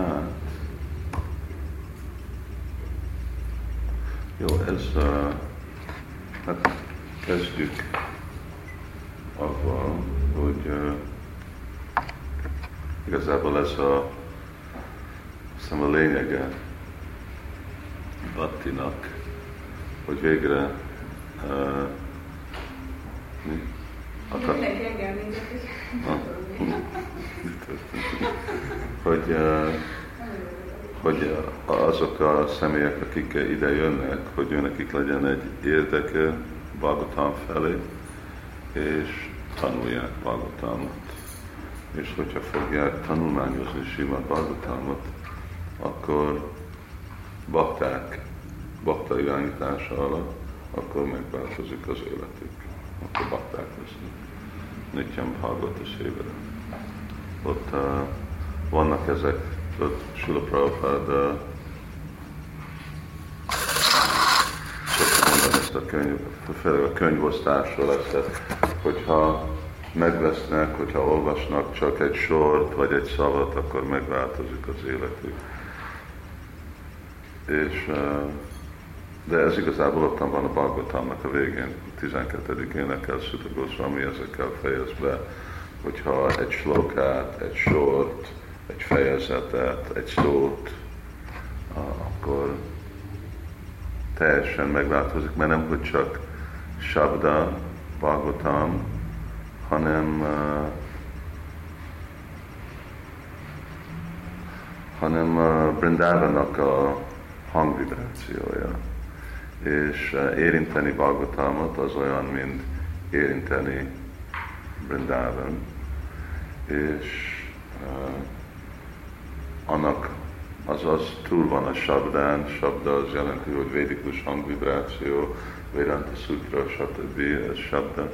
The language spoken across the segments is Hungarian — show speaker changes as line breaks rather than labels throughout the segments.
Hát, jó, ez, uh, hát kezdjük avval, hogy uh, igazából ez a, hiszem a lényege Battinak, hogy végre uh, mi?
Akar...
hogy, uh, hogy azok a személyek, akik ide jönnek, hogy őnekik legyen egy érdeke Bhagavatam felé, és tanulják Bhagavatamot. És hogyha fogják tanulmányozni Simad Bhagavatamot, akkor bakták, bakta irányítása alatt, akkor megváltozik az életük. Akkor bakták lesznek. Nityam Bhagavata Sévere. Ott uh, vannak ezek, ott Sula Prabhupád szokta mondani ezt a könyv, főleg a könyvosztásról ezt, hogyha megvesznek, hogyha olvasnak csak egy sort vagy egy szavat, akkor megváltozik az életük. És, de ez igazából ott van a Bhagavatamnak a végén, 12. énekel Sutta Goswami ezekkel fejez be, hogyha egy slokát, egy sort, egy fejezetet, egy szót, akkor teljesen megváltozik, mert nem hogy csak Sabda, Bhagavatam, hanem hanem uh, Brindávanak a hangvibrációja. És érinteni Bhagavatamot az olyan, mint érinteni Brindavan. És uh, annak az az túl van a sabdán, sabda az jelenti, hogy védikus hangvibráció, Vedanta Sutra, stb. ez sabda,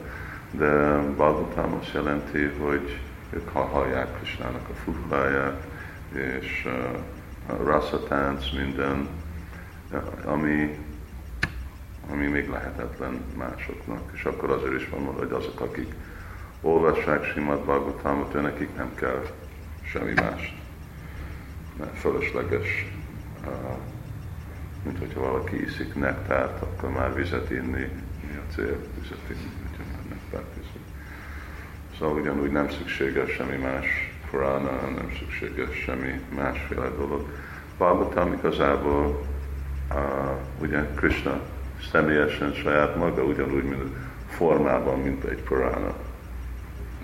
de Bhagavatam azt jelenti, hogy ők hallják Krisnának a fuhláját, és uh, rasszatánc, minden, ami, ami még lehetetlen másoknak. És akkor azért is van hogy azok, akik olvassák Simad Bhagavatamot, nekik nem kell semmi mást fölösleges, mint hogyha valaki iszik nektárt, akkor már vizet inni, mi a cél, vizet inni, hogyha már nektárt iszik. Szóval ugyanúgy nem szükséges semmi más Purana, nem szükséges semmi másféle dolog. Bhagavatam igazából uh, ugye Krishna személyesen saját maga, ugyanúgy, mint formában, mint egy Purana.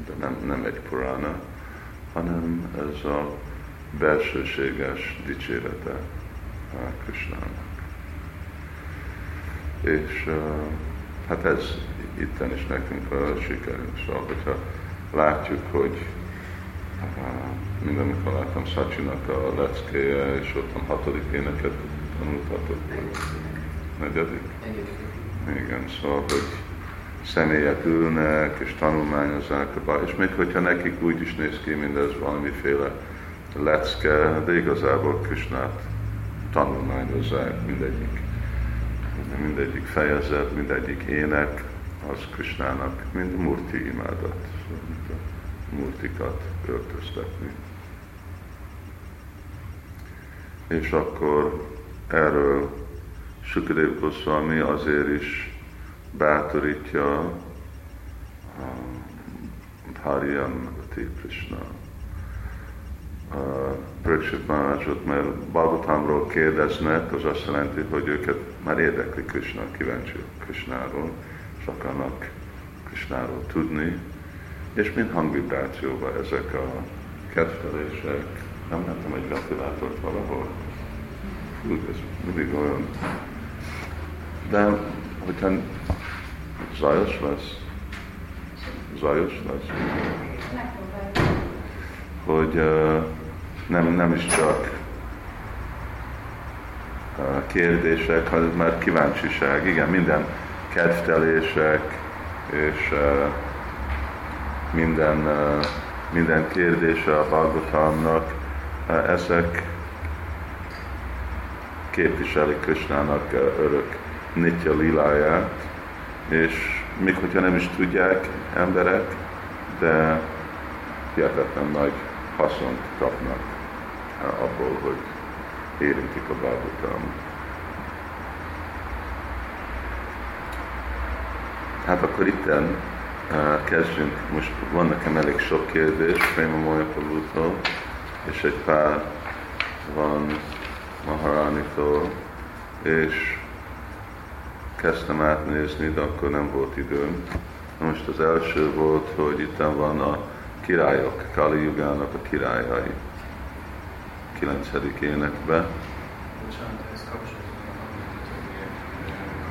De nem, nem egy Purana, hanem ez a belsőséges dicsérete Krisnának. És hát ez itten is nekünk a sikerünk. Szóval, hogyha látjuk, hogy minden, amikor láttam Szacsinak a leckéje, és ott a hatodik éneket tanultatok, negyedik? Igen, szóval, hogy személyek ülnek és tanulmányozzák, és még hogyha nekik úgy is néz ki mindez valamiféle lecke, de igazából Krisnát tanulmányozzák. Mindegyik, mindegyik fejezet, mindegyik ének, az Krisnának mind murti imádat, murtikat öltöztetni. És akkor erről Sukadev Goswami azért is bátorítja a Hariyan Krishna Pröksit Maharajot, mert Bhagavatamról kérdeznek, az azt jelenti, hogy őket már érdekli Krishna, kíváncsi Krishnáról, és akarnak Krishnáról tudni, és mind hangvibrációban ezek a kedvelések, nem láttam egy ventilátort valahol. Úgy, ez mindig olyan. De hogyha zajos lesz, zajos lesz, hogy uh, nem, nem is csak kérdések, hanem már kíváncsiság, igen, minden kedvtelések, és uh, minden, uh, minden kérdése a Bhagavatamnak, uh, ezek képviselik Krishnának örök nitya liláját, és még hogyha nem is tudják emberek, de hihetetlen nagy haszont kapnak abból, hogy érintik a Bhagavatam. Hát akkor itten uh, kezdjünk. Most van nekem elég sok kérdés Préma Molyapalútól, és egy pár van Maharánitól, és kezdtem átnézni, de akkor nem volt időm. Most az első volt, hogy itt van a királyok, Kali Jugának a királyai. 9. énekbe.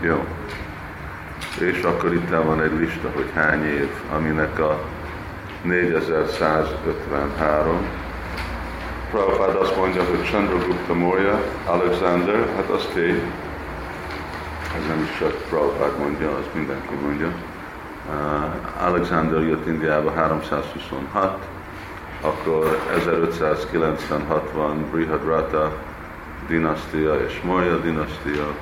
Jó. És akkor itt van egy lista, hogy hány év, aminek a 4153. Prabhupád azt mondja, hogy Chandragupta Morya, Alexander, hát az tény, ez nem is csak Prabhupád mondja, az mindenki mondja. Alexander jött Indiába 326, akkor 1596 van Brihadrata dinasztia és Morya dinasztia,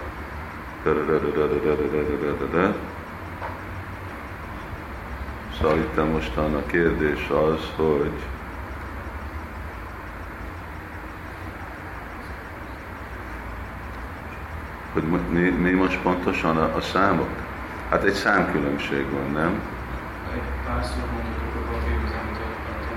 Szóval itt mostan a kérdés az, hogy hogy mi, mi most pontosan a, a számok? Hát egy számkülönbség van, nem?
Egy párszor mondhatok a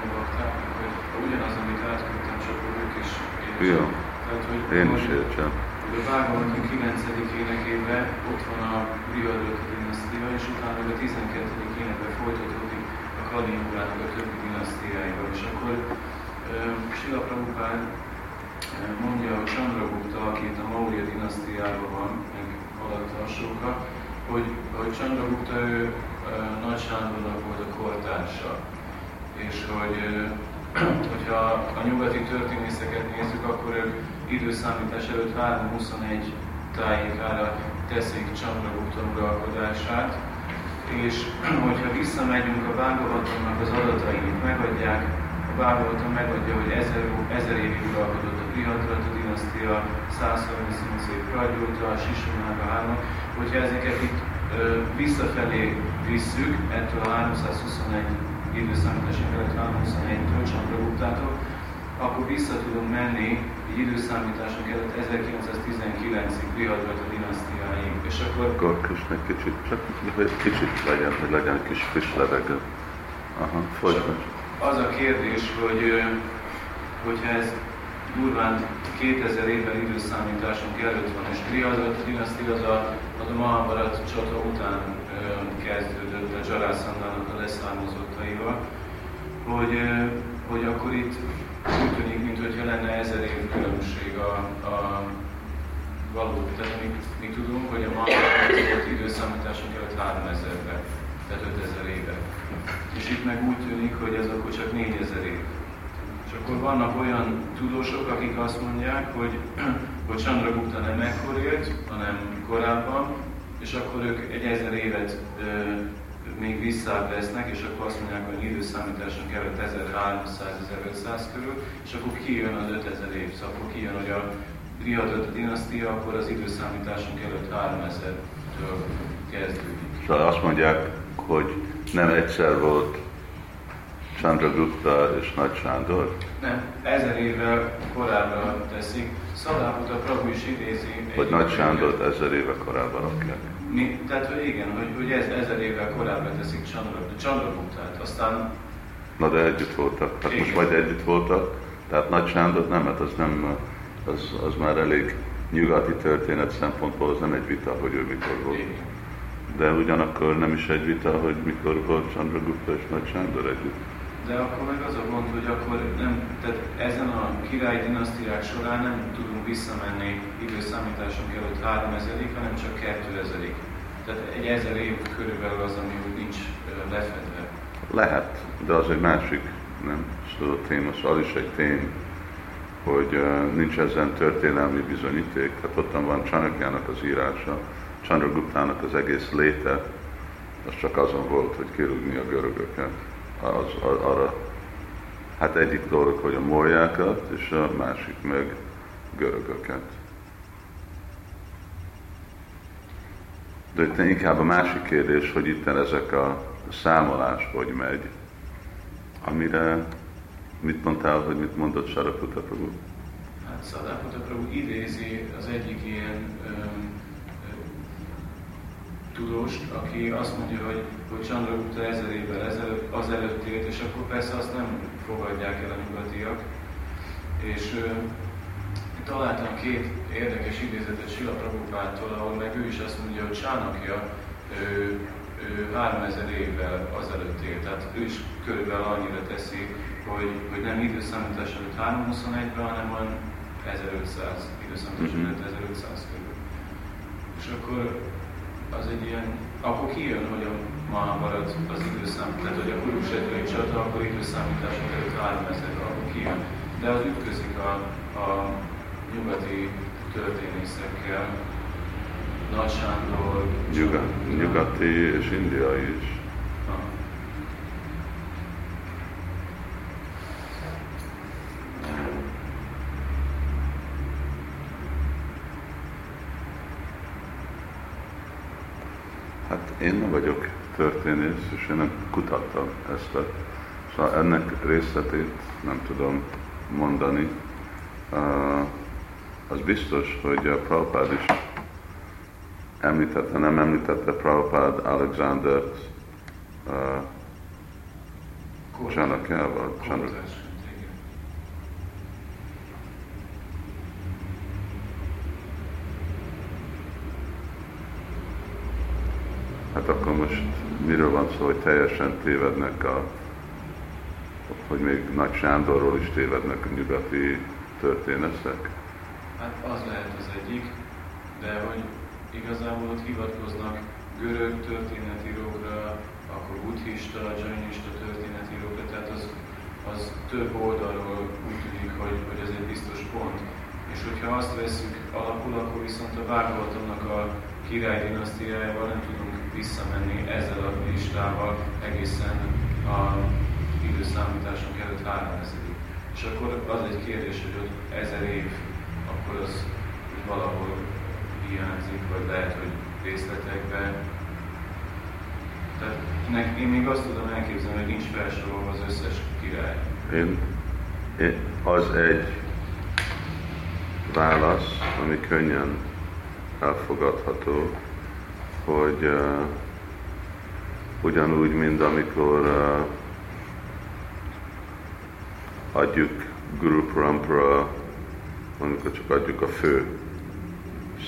a baktáknak, hogy ugyanaz, amit átküldtem, csak ők is értsen.
Jó,
Tehát, hogy
én is értsem.
a Vágavaton 9. énekében ott van a Brihadrota dinasztia, és utána a 12. énekben folytatódik a Kaliurának a többi dinasztiáival. És akkor Sila Prabhupád mondja, hogy Chandragupta, aki itt a Maurya dinasztiában van, meg alatt alsóka, hogy, hogy Chandragupta ő Nagy Sándornak volt a kortársa, és hogy hogyha a nyugati történészeket nézzük, akkor ők időszámítás előtt 321 tájékára teszik Chandragupta uralkodását, és hogyha visszamegyünk a Bhagavatonnak az adatait, megadják, a Bhagavaton megadja, hogy ezer, ezer évig uralkodott a Prihadrata dinasztia, 138 év Pragyóta, a Sisunága 3, hogyha ezeket itt ö, visszafelé visszük, ettől a 321 időszámítási felett 321-től Chandraguptától, akkor vissza tudunk menni egy időszámításunk előtt 1919-ig Brihadrata dinasztiáig, és akkor
Akkor Krishna egy kicsit, csak hogy kicsit legyen, hogy legyen egy kis friss levegő. Aha, folytasd.
az a kérdés, hogy hogyha ez durván 2000 évvel időszámításunk előtt van, és dinasztia az a, az a Mahabharat csata után kezdődött a Jarasandhának a leszármazottaival, hogy, hogy akkor itt úgy tűnik, mintha lenne ezer év különbség a, a való. Tehát mi, mi tudunk, hogy a Mahabharat volt időszámításunk előtt 3000-ben, tehát 5000 éve. És itt meg úgy tűnik, hogy ez akkor csak 4000 év. És akkor vannak olyan tudósok, akik azt mondják, hogy, hogy Chandragupta nem ekkor élt, hanem korábban, és akkor ők egy ezer évet ö, még visszább vesznek, és akkor azt mondják, hogy időszámításunk előtt 1300-1500 körül, és akkor kijön az 5000 év, szóval akkor kijön, hogy a Brihadrata dinasztia, akkor az időszámításunk előtt 3000-től kezdődik.
Szóval azt mondják, hogy nem egyszer volt Chandragupta és Nagy Sándor,
Nem, ezer évvel korábbra teszik. Szadábuta Prabhu is idézi.
hogy Nagy Sándort ezer éve korábban rakják.
Mi, tehát, hogy igen, hogy, hogy ez ezer évvel korábbra teszik Chandra- Chandraguptát. Aztán
Na de együtt voltak, hát most
Igen.
majd együtt voltak, tehát Nagy Sándor nem, hát az nem, az, az már elég nyugati történet szempontból, az nem egy vita, hogy ő mikor volt.
igen.
De ugyanakkor nem is egy vita, hogy mikor volt Chandragupta és Nagy Sándor együtt.
De akkor meg az a gond, hogy akkor nem, tehát ezen a király dinasztiák során nem tudunk visszamenni időszámításunk előtt 3000-ig, hanem csak 2000-ig. Tehát egy ezer év körülbelül az, ami úgy nincs lefedve.
Lehet, de az egy másik, nem tudod, téma, szóval az is egy tény, hogy uh, nincs ezen történelmi bizonyíték. Hát ottan van Csanakjának az írása, Chandraguptának az egész léte, az csak azon volt, hogy kirúgni a görögöket. Az, arra, hát egyik dolog, hogy a morjákat, és a másik meg görögöket. De itt inkább a másik kérdés, hogy itt ezek a számolás hogy megy, amire mit mondtál, hogy mit mondott Saraputa Prabhu?
Hát Szadákota Prabhu idézi az egyik ilyen öm, tudóst, aki azt mondja, hogy, hogy Chandragupta ezer évvel ezelőtt, az előtt élt, és akkor persze azt nem fogadják el a nyugatiak. És ö, találtam két érdekes idézetet Sila Prabhupától, ahol meg ő is azt mondja, hogy Csánakja ő, ő 3000 évvel azelőtt élt, tehát ő is körülbelül annyira teszi, hogy, hogy nem időszámítás előtt 321-ben, hanem van 1500, időszámítás előtt 1500 körül. És akkor az egy ilyen, akkor kijön, hogy a Mahabharat az időszám, tehát hogy a Kurukshetői csata, akkor időszámítás előtt 3000 akkor kijön. De az ütközik a, a nyugati történészekkel, Nagy Sándor,
nyugati és indiai is. Én nem vagyok történész, és én nem kutattam ezt. A, szóval ennek részletét nem tudom mondani. Az biztos, hogy a Prabhupád is említette, nem említette Prabhupád Alexandert uh, Csanakjával. Hát akkor most miről van szó, hogy teljesen tévednek a, hogy még Nagy Sándorról is tévednek a nyugati történetek?
Hát az lehet az egyik, de hogy igazából ott hivatkoznak görög történetírókra, akkor buddhista, jainista történetírókra, tehát az, az több oldalról úgy tűnik, hogy, hogy ez egy biztos pont. És hogyha azt veszük alapul, akkor viszont a Bhagavatomnak a király dinasztiájával nem tudunk visszamenni ezzel a listával egészen a időszámításunk előtt 3000 És akkor az egy kérdés, hogy ott ezer év, akkor az valahol hiányzik, vagy lehet, hogy részletekben. Tehát nek, én még azt tudom elképzelni, hogy nincs felsorolva az összes király.
Én, én, az egy válasz, ami könnyen elfogadható, hogy uh, ugyanúgy, mint amikor uh, adjuk Guru Parampara, amikor csak adjuk a fő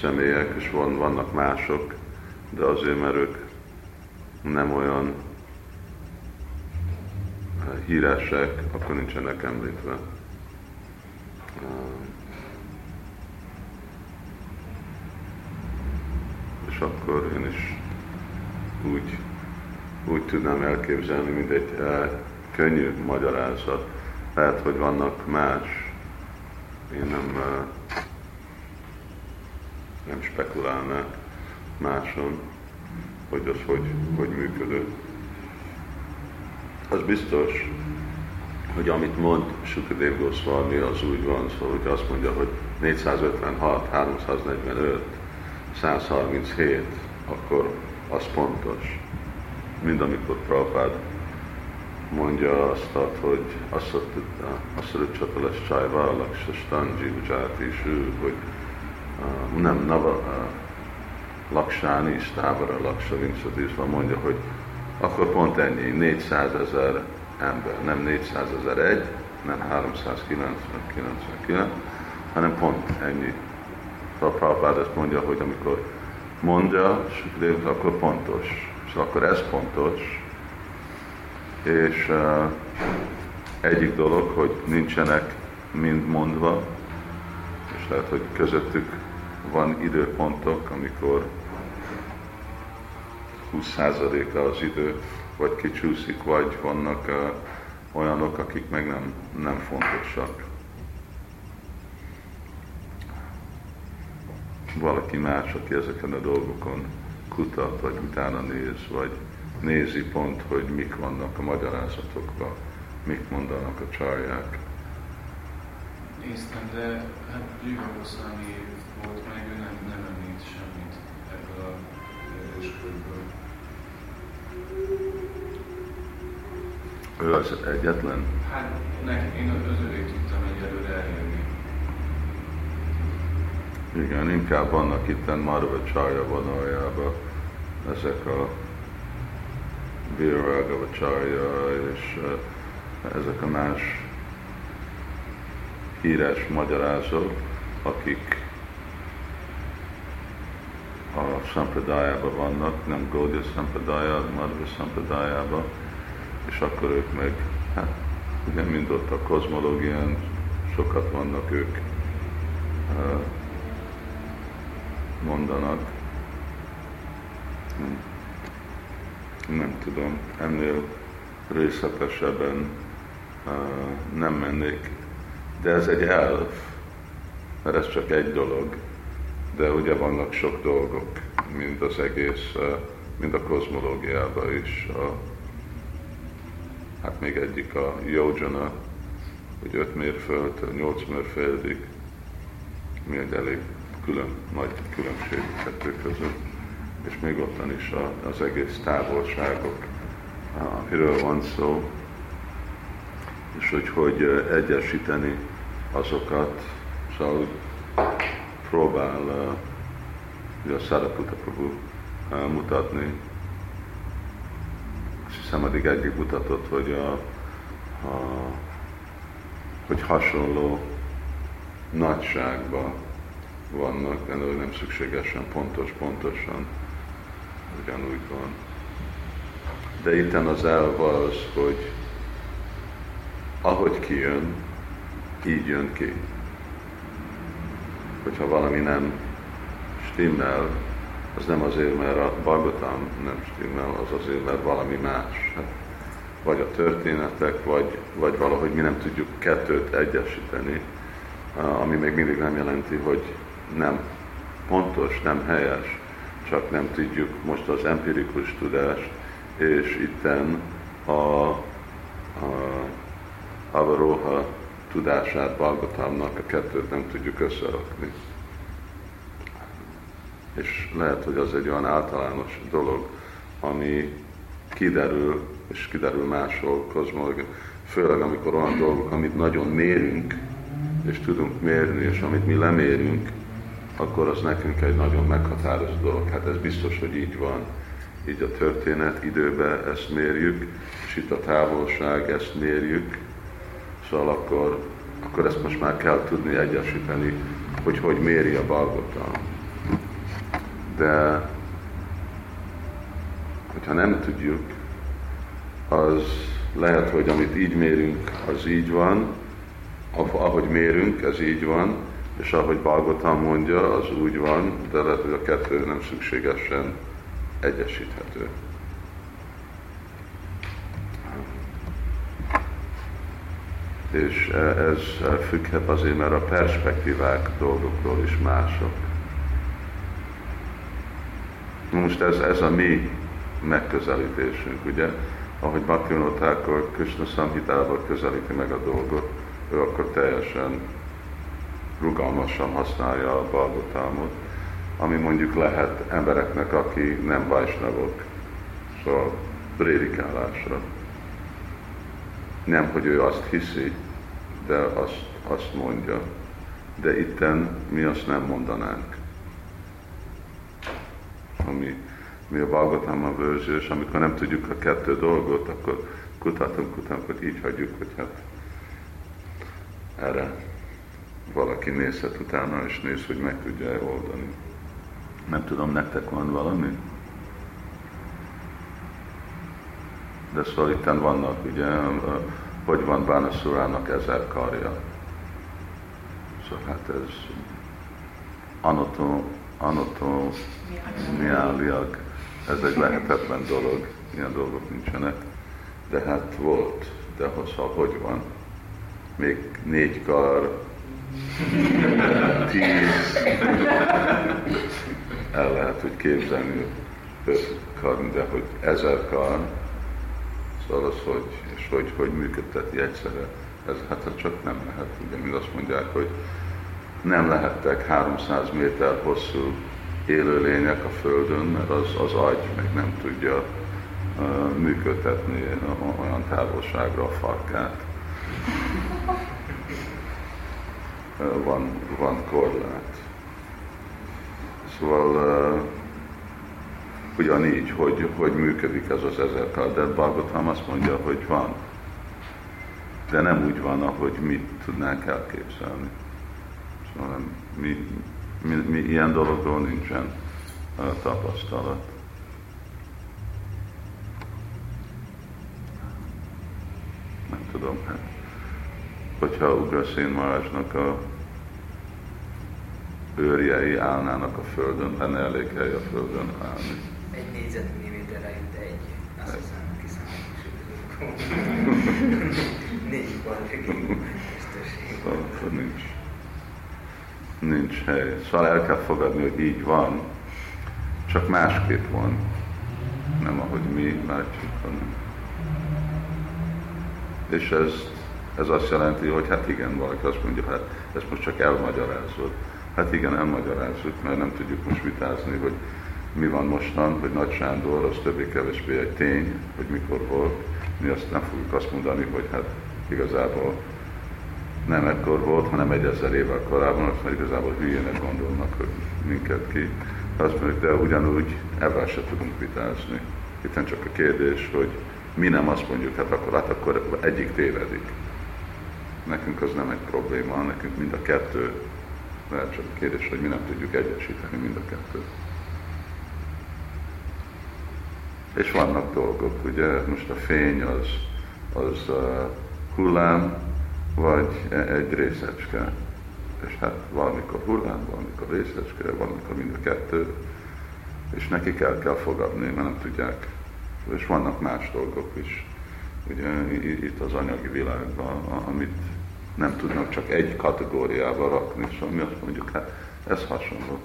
személyek, és van, vannak mások, de azért, mert ők nem olyan híresek, akkor nincsenek említve. Uh, és akkor én is úgy, úgy tudnám elképzelni, mint egy uh, könnyű magyarázat. Lehet, hogy vannak más, én nem, uh, nem spekulálnák máson, hogy az hogy, hogy működő. Az biztos, hogy amit mond Sukadev Goswami, az úgy van, szóval hogy azt mondja, hogy 456, 345, 137, akkor az pontos. Mind amikor Prabhupád mondja azt, hogy azt a Csatalas Csajva, Laksastanji Ujjati Sű, hogy nem Nava uh, Laksáni, Stávara Laksa Vincsadisva mondja, hogy akkor pont ennyi, 400 ezer ember, nem 400 ezer egy, nem 399, hanem pont ennyi a Prabhupád ezt mondja, hogy amikor mondja Sukadév, akkor pontos. És akkor ez pontos. És uh, egyik dolog, hogy nincsenek mind mondva, és lehet, hogy közöttük van időpontok, amikor 20%-a az idő vagy kicsúszik, vagy vannak uh, olyanok, akik meg nem, nem fontosak. Valaki más, aki ezeken a dolgokon kutat, vagy utána néz, vagy nézi pont, hogy mik vannak a magyarázatokban, mik mondanak a csarják.
Néztem, de hát Jiva volt meg, ő nem, nem említ semmit ebből a körből.
Ő az egyetlen?
Hát nek, én az övé tudtam egyelőre eljönni.
Igen, inkább vannak itt Marva Csarja vonaljában ezek a Viragava Csarja és ezek a más híres magyarázók, akik a Sampradájában vannak, nem Gaudiya Sampradája, Madhva Sampradájában, és akkor ők meg, hát ugye mind ott a kozmológián sokat vannak ők mondanak. Nem tudom, ennél részletesebben nem mennék, de ez egy elv, mert ez csak egy dolog, de ugye vannak sok dolgok, mint az egész, mind a kozmológiában is. A, hát még egyik a Yojana, hogy 5 mérföld, 8 mérföldig, mi egy elég külön, nagy különbség kettő között, és még ottan is a, az egész távolságok, amiről van szó, és hogy hogy egyesíteni azokat, szóval próbál uh, a Saraputa Prabhu mutatni. Azt hiszem, addig egyik mutatott, hogy, a, a, hogy hasonló nagyságban vannak, de nem szükségesen pontos, pontosan ugyanúgy van. De itten az elv az, hogy ahogy kijön, így jön ki. Hogyha valami nem stimmel, az nem azért, mert a Bhagavatam nem stimmel, az azért, mert valami más. Hát, vagy a történetek, vagy, vagy valahogy mi nem tudjuk kettőt egyesíteni, ami még mindig nem jelenti, hogy nem pontos, nem helyes, csak nem tudjuk most az empirikus tudást, és itten a, a Avaroha tudását Balgotámnak a kettőt nem tudjuk összerakni. És lehet, hogy az egy olyan általános dolog, ami kiderül, és kiderül máshol kozmológia, főleg amikor olyan dolgok, amit nagyon mérünk, és tudunk mérni, és amit mi lemérünk, akkor az nekünk egy nagyon meghatározó dolog. Hát ez biztos, hogy így van. Így a történet időben ezt mérjük, és itt a távolság ezt mérjük, szóval akkor, akkor ezt most már kell tudni egyesíteni, hogy hogy méri a balgota. De hogyha nem tudjuk, az lehet, hogy amit így mérünk, az így van, ahogy mérünk, ez így van, és ahogy Balgotán mondja, az úgy van, de lehet, hogy a kettő nem szükségesen egyesíthető. És ez függhet azért, mert a perspektívák dolgokról is mások. Most ez, ez a mi megközelítésünk, ugye? Ahogy Bhaktivinoda Krishna Samhitával közelíti meg a dolgot, ő akkor teljesen rugalmasan használja a balgotámot, ami mondjuk lehet embereknek, aki nem vajsnavok, szóval prédikálásra. Nem, hogy ő azt hiszi, de azt, azt mondja. De itten mi azt nem mondanánk. Ami, mi a Balgotáma és amikor nem tudjuk a kettő dolgot, akkor kutatunk, kutatunk, hogy így hagyjuk, hogy hát erre valaki nézhet utána, és néz, hogy meg tudja oldani. Nem tudom, nektek van valami? De szóval itt vannak, ugye, hogy van Bánaszurának ezer karja. Szóval hát ez anotó, anotó, miáliak, ez egy lehetetlen dolog, ilyen dolgok nincsenek, de hát volt, de ha hogy van, még négy kar, tíz, el lehet, hogy képzelni öt kar, de hogy ezer kar, szóval az, hogy, és hogy, hogy működteti egyszerre, ez hát csak nem lehet, ugye, mint azt mondják, hogy nem lehettek 300 méter hosszú élőlények a Földön, mert az, az agy meg nem tudja működtetni olyan távolságra a farkát van, van korlát. Szóval ugyanígy, hogy, hogy működik ez az ezer kar, de Bhagavatam azt mondja, hogy van. De nem úgy van, ahogy mit tudnánk elképzelni. Szóval mi, mi, mi ilyen dologról nincsen tapasztalat. Nem tudom, hát, hogyha Ugraszén Marásnak a őrjei állnának a földön, lenne elég hely a földön állni.
Egy négyzetmilliméterre jut egy, azt hiszem, kiszámoljuk. Négy balhegény
Szóval nincs, nincs hely. Szóval el kell fogadni, hogy így van, csak másképp van. Nem ahogy mi látjuk, hanem. És ez, ez azt jelenti, hogy hát igen, valaki azt mondja, hát ezt most csak elmagyarázod. Hát igen, elmagyarázzuk, mert nem tudjuk most vitázni, hogy mi van mostan, hogy Nagy Sándor, az többé-kevésbé egy tény, hogy mikor volt. Mi azt nem fogjuk azt mondani, hogy hát igazából nem ekkor volt, hanem egy ezer évvel korábban, azt már igazából hülyének gondolnak, hogy minket ki. Azt mondjuk, de ugyanúgy ebben se tudunk vitázni. Itt csak a kérdés, hogy mi nem azt mondjuk, hát akkor, hát akkor egyik tévedik. Nekünk az nem egy probléma, nekünk mind a kettő lehet csak a kérdés, hogy mi nem tudjuk egyesíteni mind a kettőt. És vannak dolgok, ugye most a fény az, az uh, hullám, vagy e, egy részecske. És hát valamikor hullám, valamikor részecske, valamikor mind a kettő, és nekik el kell fogadni, mert nem tudják. És vannak más dolgok is, ugye itt az anyagi világban, amit nem tudnak csak egy kategóriába rakni, szóval mi azt mondjuk, hát ez hasonló.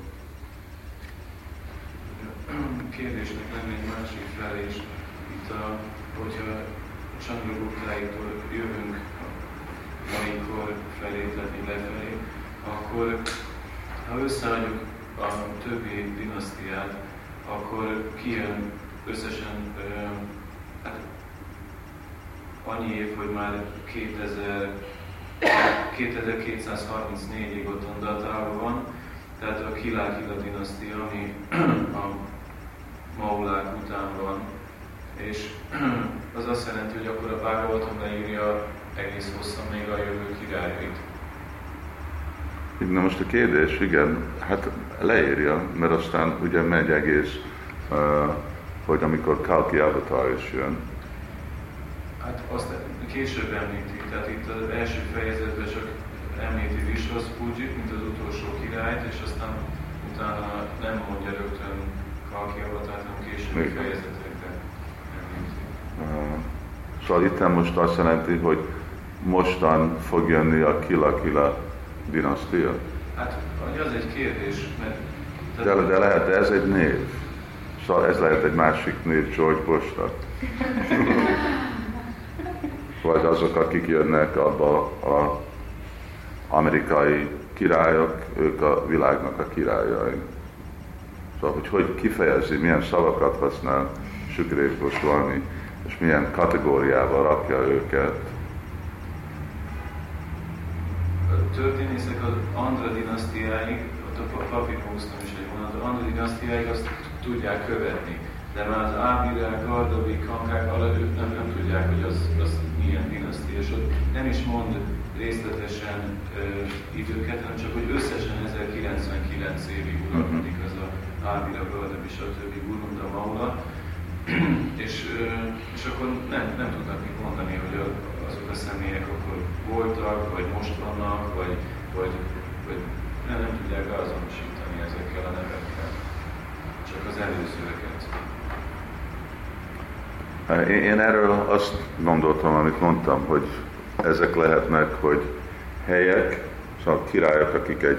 Kérdésnek lenne egy másik fel, és itt a, hogyha Chandraguptáitól jövünk valamikor felé, tehát lefelé, akkor ha összeadjuk a többi dinasztiát, akkor kijön összesen hát, annyi év, hogy már 2000 2234-ig ott datálva van, tehát a Kilákila dinasztia, ami a Maulák után van, és az azt jelenti, hogy akkor a Bhagavatam leírja egész hosszan még a jövő királyait.
Na most a kérdés, igen, hát leírja, mert aztán ugye megy egész, hogy amikor Kalki Avatar is jön.
Hát azt később említi, tehát itt az első fejezetben csak említi Vishwas Pujit, mint az utolsó királyt, és aztán utána nem mondja rögtön Kalki avatát, hanem későbbi fejezetekben említi. Uh,
szóval itt most azt jelenti, hogy mostan fog jönni a Kila-Kila dinasztia?
Hát, az egy kérdés, mert...
De, de lehet, de ez egy név. Szóval ez lehet egy másik név George Bush-nak. vagy azok, akik jönnek abba a amerikai királyok, ők a világnak a királyai. Szóval, hogy hogy kifejezi, milyen szavakat használ Sükrév Goswami, és milyen kategóriába rakja őket.
A történészek az Andra dinasztiáig, ott a papírosztam is egy vonat, az Andra dinasztiáig azt tudják követni. De már az Ábirák, Gardavi, Kankák alatt ők nem, nem tudják, hogy az, az milyen dinasztia, és ott nem is mond részletesen ö, időket, hanem csak, hogy összesen 1099 évig uralkodik az a Ávira, a többi Gurunda Maula, és, ö, és akkor nem, nem tudnak mit mondani, hogy a, azok a személyek akkor voltak, vagy most vannak, vagy, vagy, vagy nem, nem tudják beazonosítani ezekkel a nevekkel, csak az előzőeket.
Én erről azt gondoltam, amit mondtam, hogy ezek lehetnek, hogy helyek, szóval királyok, akik egy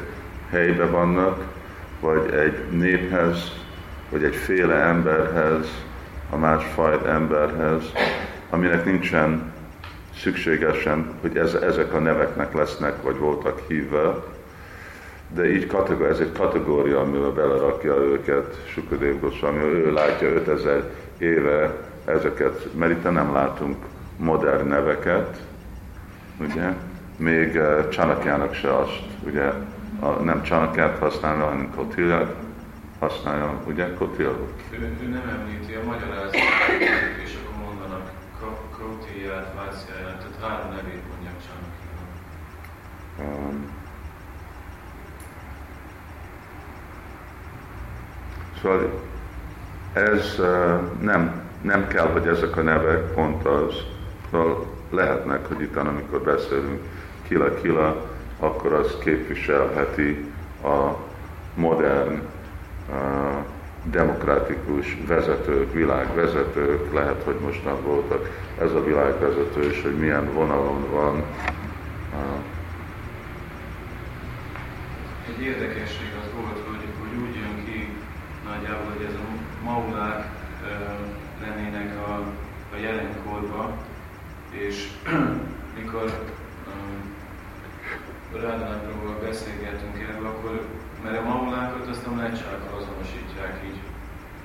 helybe vannak, vagy egy néphez, vagy egy féle emberhez, a másfajt emberhez, aminek nincsen szükségesen, hogy ez, ezek a neveknek lesznek, vagy voltak hívve, de így kategória, ez egy kategória, amivel belerakja őket Sukadev Goswami, ő látja 5000 éve ezeket, mert itt nem látunk modern neveket, ugye, még uh, Csanakjának se azt, ugye, a, nem Csanakját használva, hanem Kotilját használja, ugye, Kotil?
Ő, ő nem említi a magyarázat, és akkor mondanak Krotiát, Váciáját, tehát három nevét mondják csak. Um,
szóval ez uh, nem, nem kell, hogy ezek a nevek pont az, lehetnek, hogy itt, amikor beszélünk kila-kila, akkor az képviselheti a modern demokratikus vezetők, világvezetők, lehet, hogy most nem voltak ez a világvezető, és hogy milyen vonalon van.
Egy érdekesség az volt, hogy, hogy úgy jön ki nagyjából, hogy ez a maulák uh, lennének a, a jelenkorban, és mikor Rádánról beszélgetünk erről, akkor, mert a maulákat azt nem lecsákkal azonosítják így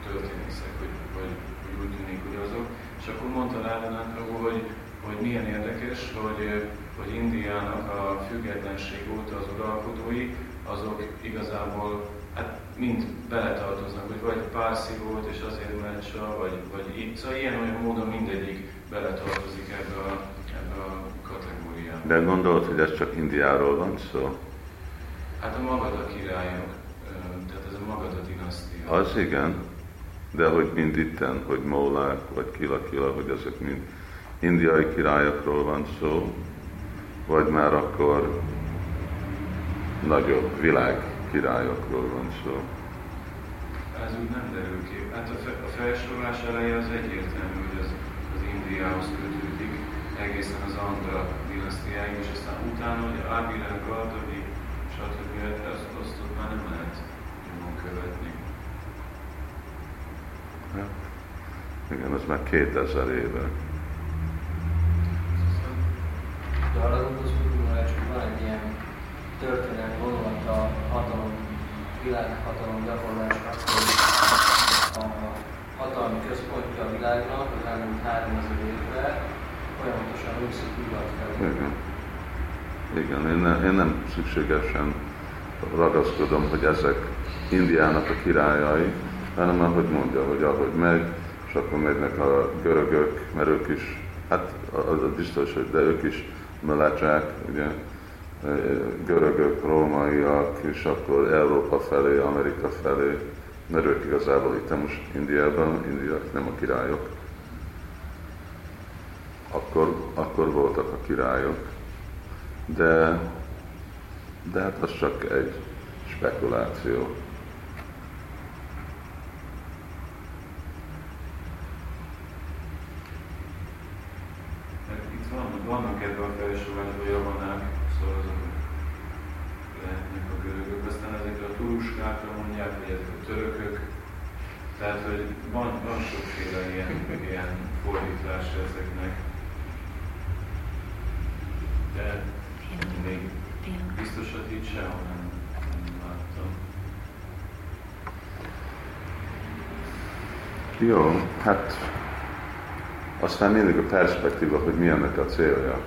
történészek, hogy, hogy, hogy úgy tűnik, hogy azok. És akkor mondta Rádánról, hogy, hogy milyen érdekes, hogy, hogy Indiának a függetlenség óta az uralkodói, azok igazából hát mind beletartoznak, hogy vagy Pársi volt, és azért Meccsa, vagy, vagy itt. Szóval ilyen olyan módon mindegyik beletartozik ebbe a, ebbe a kategóriába.
De gondolod, hogy ez csak Indiáról van szó?
Hát a Magada királyok, tehát ez a Magada dinasztia.
Az igen, de hogy mind itten, hogy Mólák, vagy Kila-Kila, hogy ezek mind indiai királyokról van szó, vagy már akkor nagyobb világ királyokról van szó.
Ez úgy nem derül ki. Hát a, fe, a felsorolás eleje az egyértelmű, Indiához kötődik, egészen az Andra dinasztiáig, és aztán utána, hogy Ábilán, Galdavi, stb. Azt, azt ott már nem lehet nyomon követni.
Ja. Igen, az már 2000 éve.
De arra gondolsz, hogy van egy ilyen történelmi vonulat a hatalom, világhatalom gyakorlásnak, hogy a hatalmi központja a világnak az elmúlt 3000 évben folyamatosan úszik nyugat felé.
Igen. Igen, én, ne, én nem szükségesen ragaszkodom, hogy ezek Indiának a királyai, hanem ahogy mondja, hogy ahogy megy, és akkor megynek a görögök, mert ők is, hát az biztos, hogy de ők is melecsák, ugye, görögök, rómaiak, és akkor Európa felé, Amerika felé, mert ők igazából itt most Indiában, indiak nem a királyok. Akkor, akkor voltak a királyok, de, de hát az csak egy spekuláció.
Itt van, vannak ebben a felsorolásban javanák, szóval azok lehetnek a görögök, aztán ezekre a turuskákra mondják, hogy ezek a törökök, tehát, hogy van, van sokféle ilyen, ilyen fordítás ezeknek. De még biztosat itt sehol nem, nem láttam.
Jó, hát aztán mindig a perspektíva, hogy mi ennek a célja.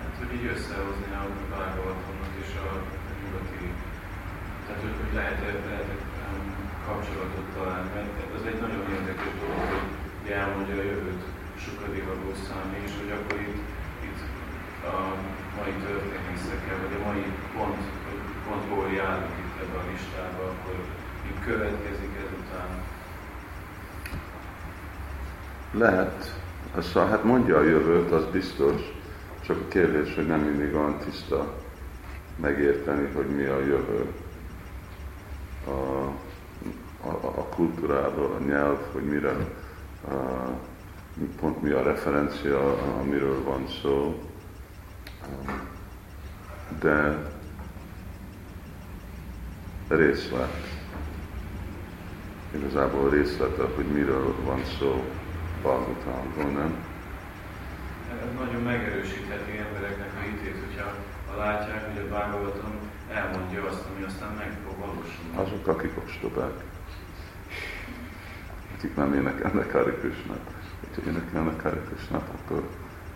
Hát, hogy így összehozni a Vágolatonnak és a nyugati, tehát hogy, hogy lehet, lehet um, kapcsolatot találni, mert ez egy nagyon érdekes dolog, hogy elmondja a jövőt sokadik a számi, és hogy akkor itt, itt a mai történészekkel, vagy a mai pont, hogy pont hol járunk itt ebben a listában, akkor mi következik ezután.
Lehet, szóval hát mondja a jövőt, az biztos, csak a kérdés, hogy nem mindig van tiszta megérteni, hogy mi a jövő. A, a, a kultúráról, a nyelv, hogy mire, a, pont mi a referencia, amiről van szó. De részlet. Igazából részlete, hogy miről van szó Balmutánról, nem?
Ez nagyon megerősítheti embereknek a hitét, hogyha ha látják, hogy a Bhagavatam elmondja azt, ami aztán meg fog valósulni.
Azok, akik ostobák. Akik nem énekelnek Hari Krishnát. Ha énekelnek Hari Krishnát, akkor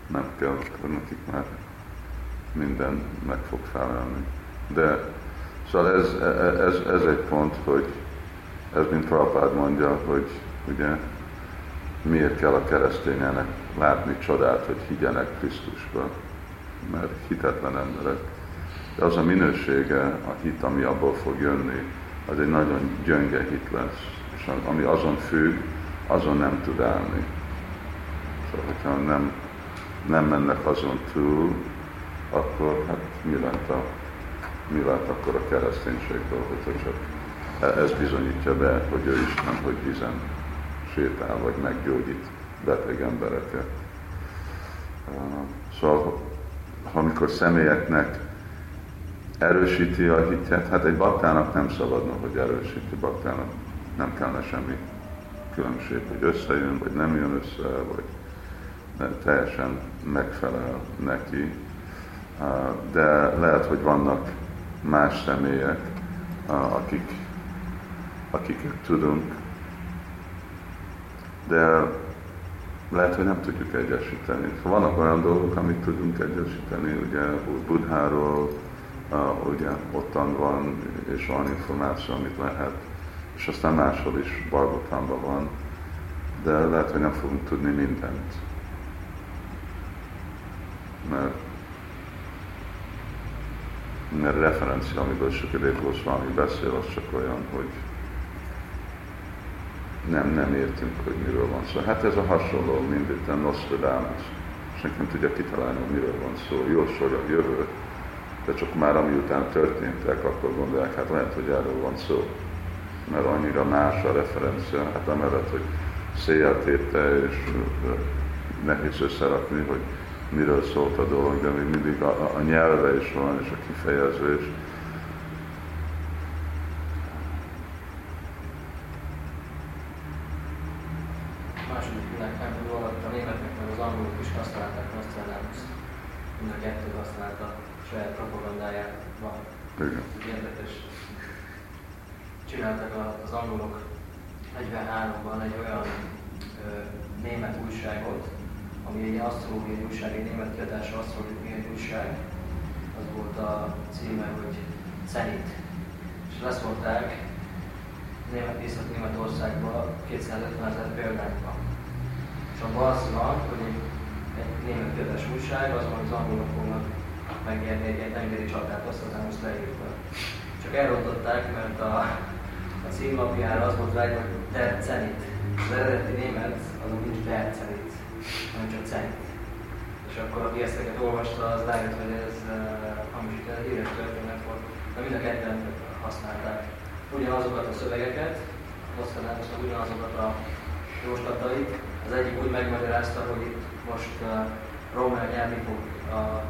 nem kell, akkor nekik már minden meg fog felelni. De szóval ez, ez, ez egy pont, hogy ez, mint Prabhupád mondja, hogy ugye miért kell a keresztényenek látni csodát, hogy higgyenek Krisztusba, mert hitetlen emberek. De az a minősége, a hit, ami abból fog jönni, az egy nagyon gyönge hit lesz. És ami azon függ, azon nem tud állni. Szóval, hogyha nem, nem mennek azon túl, akkor hát mi lett, a, mi lett akkor a kereszténységből, hogyha csak e- ez bizonyítja be, hogy ő Isten, hogy vizen sétál, vagy meggyógyít beteg embereket. Szóval, amikor személyeknek erősíti a hitet, hát egy baktának nem szabadna, hogy erősíti, baktának nem kellene semmi különbség, hogy összejön, vagy nem jön össze, vagy teljesen megfelel neki. De lehet, hogy vannak más személyek, akik, akiket tudunk, de lehet, hogy nem tudjuk egyesíteni. Vannak olyan dolgok, amit tudunk egyesíteni, ugye Budháról, uh, ugye ottan van, és van információ, amit lehet, és aztán máshol is Bargotánban van, de lehet, hogy nem fogunk tudni mindent. Mert, mert referencia, amiből Sukadev Goswami beszél, az csak olyan, hogy nem, nem értünk, hogy miről van szó. Hát ez a hasonló, mint itt a Nostradamus. Senki nem tudja kitalálni, hogy miről van szó. Jósolja a jövő, de csak már ami után történtek, akkor gondolják, hát lehet, hogy erről van szó. Mert annyira más a referencia, hát amellett, hogy széjjeltépte, és nehéz összerakni, hogy miről szólt a dolog, de még mindig a, a nyelve is van, és a kifejezés,
ugyanazokat a szövegeket, Nostradamusnak ugyanazokat a jóslatait. Az egyik úgy megmagyarázta, hogy itt most uh, Rómán nyerni fog a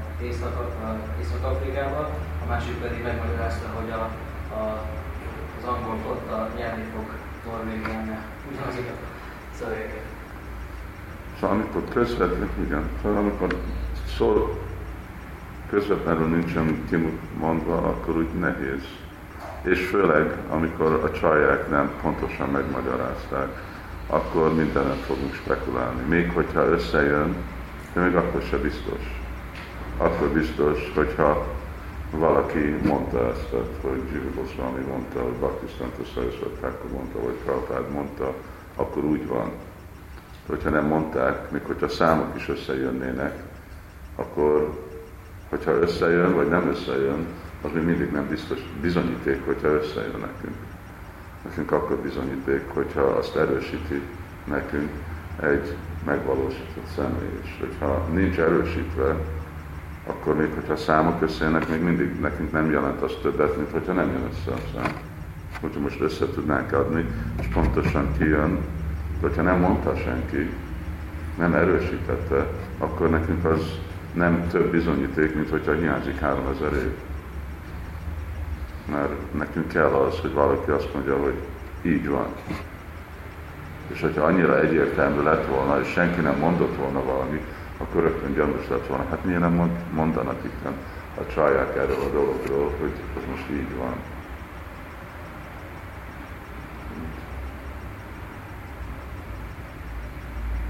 Észak-Afrikába, a másik pedig megmagyarázta, hogy a, a, az angol flotta nyerni fog Norvégiánál. Ugyanazokat a szövegeket.
Közvetlenül, igen, szóval amikor szól közvetlenül nincsen kimondva, akkor úgy nehéz és főleg, amikor a csaják nem pontosan megmagyarázták, akkor mindenet fogunk spekulálni. Még hogyha összejön, de még akkor se biztos. Akkor biztos, hogyha valaki mondta ezt, hogy Jiva mondta, hogy Bhaktisztanta Saraswat mondta, vagy Prabhupád mondta, akkor úgy van. Hogyha nem mondták, még hogyha számok is összejönnének, akkor, hogyha összejön, vagy nem összejön, az még mindig nem biztos bizonyíték, hogyha összejön nekünk. Nekünk akkor bizonyíték, hogyha azt erősíti nekünk egy megvalósított személy. És hogyha nincs erősítve, akkor még hogyha számok összejönnek, még mindig nekünk nem jelent az többet, mint hogyha nem jön össze a szám. Hogyha most össze tudnánk adni, és pontosan kijön, hogyha nem mondta senki, nem erősítette, akkor nekünk az nem több bizonyíték, mint hogyha hiányzik 3000 év mert nekünk kell az, hogy valaki azt mondja, hogy így van. És hogyha annyira egyértelmű lett volna, és senki nem mondott volna valamit, akkor rögtön gyanús lett volna. Hát miért nem mond, mondanak itt a csalják erről a dologról, hogy ez most így van.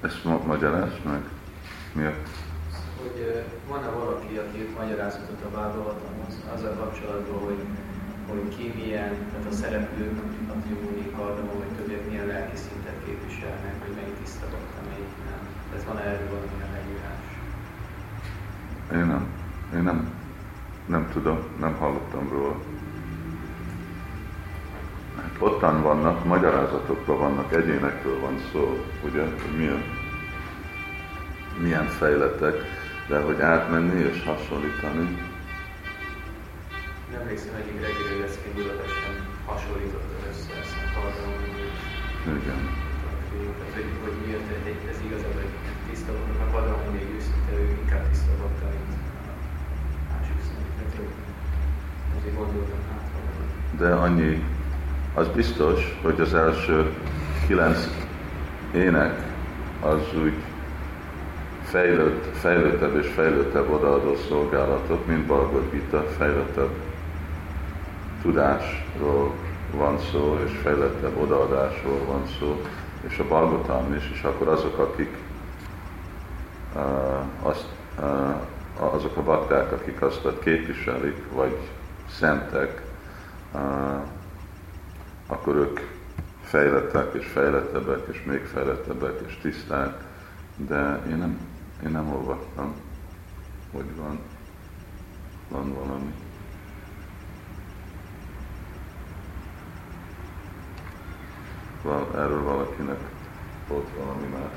Ezt ma magyaráz meg? Miért?
Hogy van-e valaki, aki magyarázatot a vállalatomhoz azzal kapcsolatban, hogy hogy ki milyen, tehát a szereplők, a Trióni, Kardamon, vagy többiek milyen lelki szintet képviselnek, hogy melyik tiszta bakta, melyik nem. Ez van erről valamilyen leírás?
Én nem. Én nem, nem tudom, nem hallottam róla. Ottan vannak, magyarázatokban vannak, egyénekről van szó, ugye, hogy milyen, milyen fejletek, de hogy átmenni és hasonlítani,
emlékszem, egyik reggeli leszként Budapesten hasonlította össze ezt a kardamon.
Igen.
Tehát, hogy, hogy miért egy, ez igazából egy tiszta volt, a kardamon még őszinte, ő inkább tiszta volt, mint másik szemét. Azért gondoltam hát
De annyi, az biztos, hogy az első kilenc ének az úgy fejlőtt, fejlődtebb és fejlődtebb odaadó szolgálatok, mint Bhagavad Gita fejlődtebb tudásról van szó, és fejlettebb odaadásról van szó, és a Balgotán is, és akkor azok, akik uh, azt, uh, azok a bakták, akik azt képviselik, vagy szentek, uh, akkor ők fejlettek, és fejlettebbek, és még fejlettebbek, és tiszták, de én nem, én nem olvastam, hogy van, van valami. val, erről valakinek volt valami más.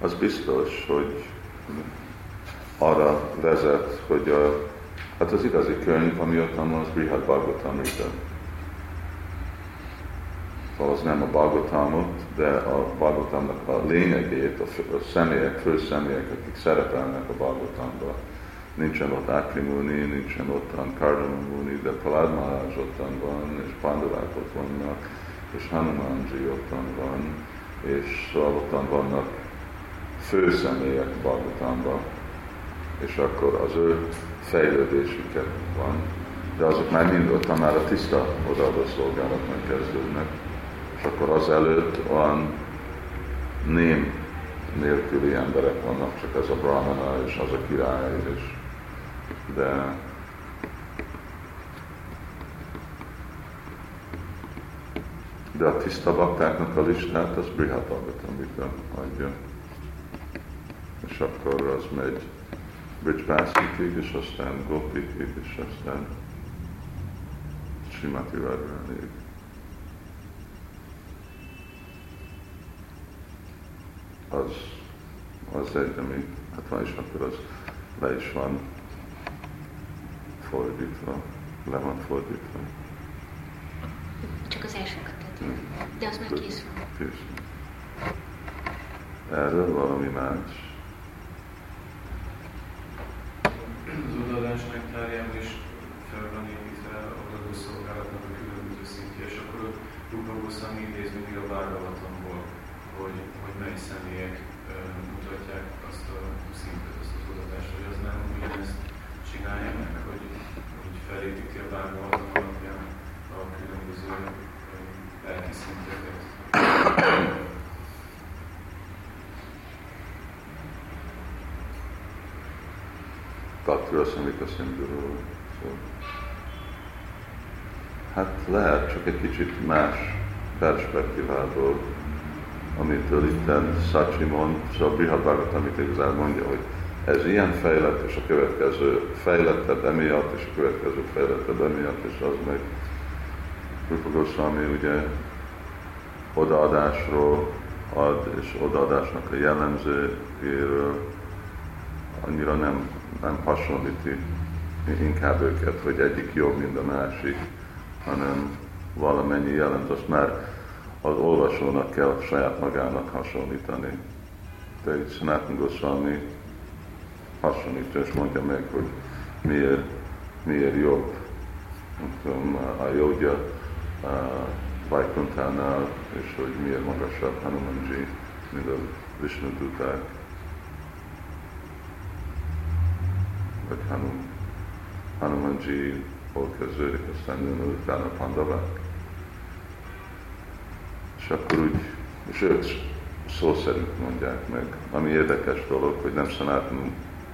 Az biztos, hogy arra vezet, hogy a, hát az igazi könyv, ami ott van, az Brihad Bhagavatamrita. Szóval az nem a Bhagavatamot, de a Bhagavatamnak a lényegét, a, a személyek, fő személyek, akik szerepelnek a Bhagavatamban, nincsen ott Akrimuni, nincsen ott Kardamamuni, de Palad Maharaj ottan van, és Pandavák ott vannak, és Hanumanji ottan van, és szóval ottan vannak főszemélyek Bhagavatamban, és akkor az ő fejlődésüket van, de azok már mind ott már a tiszta odaadó szolgálatnak kezdődnek, és akkor az előtt olyan ném nélküli emberek vannak, csak ez a brahmana, és az a király, és de de a tiszta baktáknak a listát az Brihadbhagavatamrita adja. És akkor az megy Bridgebasitig, és aztán Gopikig, és aztán Simati Radharánig. Az, az egy, ami, hát van is, akkor az le is van fordítva, le van fordítva.
Csak az első kötet. De az már kész van.
Kész. Erről valami más.
Az odaadás nektárjában is fel van építve a szolgálatnak a különböző szintje, és akkor Rupa Goswami idéz mindig a vállalatomból, hogy, hogy mely személyek mutatják azt a szintet, azt az odadást, hogy az nem ugyanezt csinálja meg, hogy felépíti a vállalaton alapján a különböző lelki szinteket.
Tatra Samika Szindúról. Hát lehet, csak egy kicsit más perspektívából, amitől itt Sacsi mond, szóval Bihar amit igazán mondja, hogy ez ilyen fejlett, és a következő fejlettebb emiatt, és a következő fejlettebb emiatt, és az meg Rupa Goswami ugye odaadásról ad, és odaadásnak a jellemzőjéről annyira nem, nem hasonlíti inkább őket, hogy egyik jobb, mint a másik, hanem valamennyi jelent, azt már az olvasónak kell saját magának hasonlítani. De itt Sanatan Goswami hasonlítja, és mondja meg, hogy miért miért jobb, tudom, a jógya Vajkuntánál, és hogy miért magasabb Hanumanji, mint a Vishnu Vagy Hanum, Hanumanji hol kezdődik, aztán jön utána Pandavák. És akkor úgy, és ők szó szerint mondják meg. Ami érdekes dolog, hogy nem Sanatana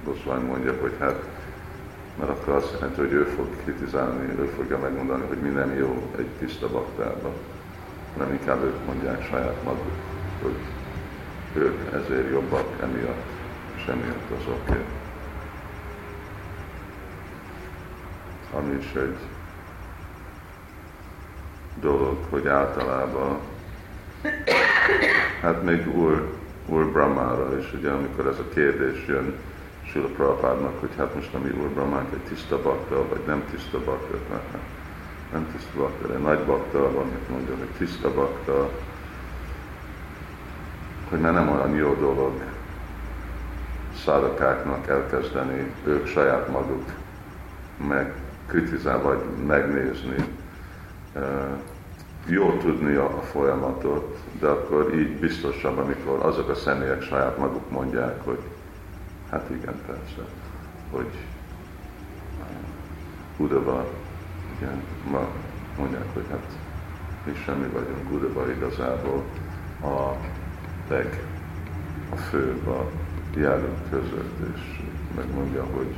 Goswami mondja, hogy hát, mert akkor azt jelenti, hogy ő fog kritizálni, ő fogja megmondani, hogy mi nem jó egy tiszta baktában, hanem inkább ők mondják saját maguk, hogy ők ezért jobbak emiatt, és emiatt az oké. Okay. Ami is egy dolog, hogy általában hát még Úr, Úr Brahmára is, ugye amikor ez a kérdés jön Sula Prabhupádnak, hogy hát most a mi Úr Brahmánk egy tiszta bakta, vagy nem tiszta bakta, hát nem tiszta bakta, de nagy bakta, van, mit mondja, hogy tiszta bakta, hogy már nem olyan jó dolog szádakáknak elkezdeni ők saját maguk meg kritizálni, vagy megnézni. Jó tudni a, folyamatot, de akkor így biztosabb, amikor azok a személyek saját maguk mondják, hogy hát igen, persze, hogy Udava, igen, ma mondják, hogy hát mi semmi vagyunk, Udava igazából. A leg, a főbb a járunk között, és megmondja, hogy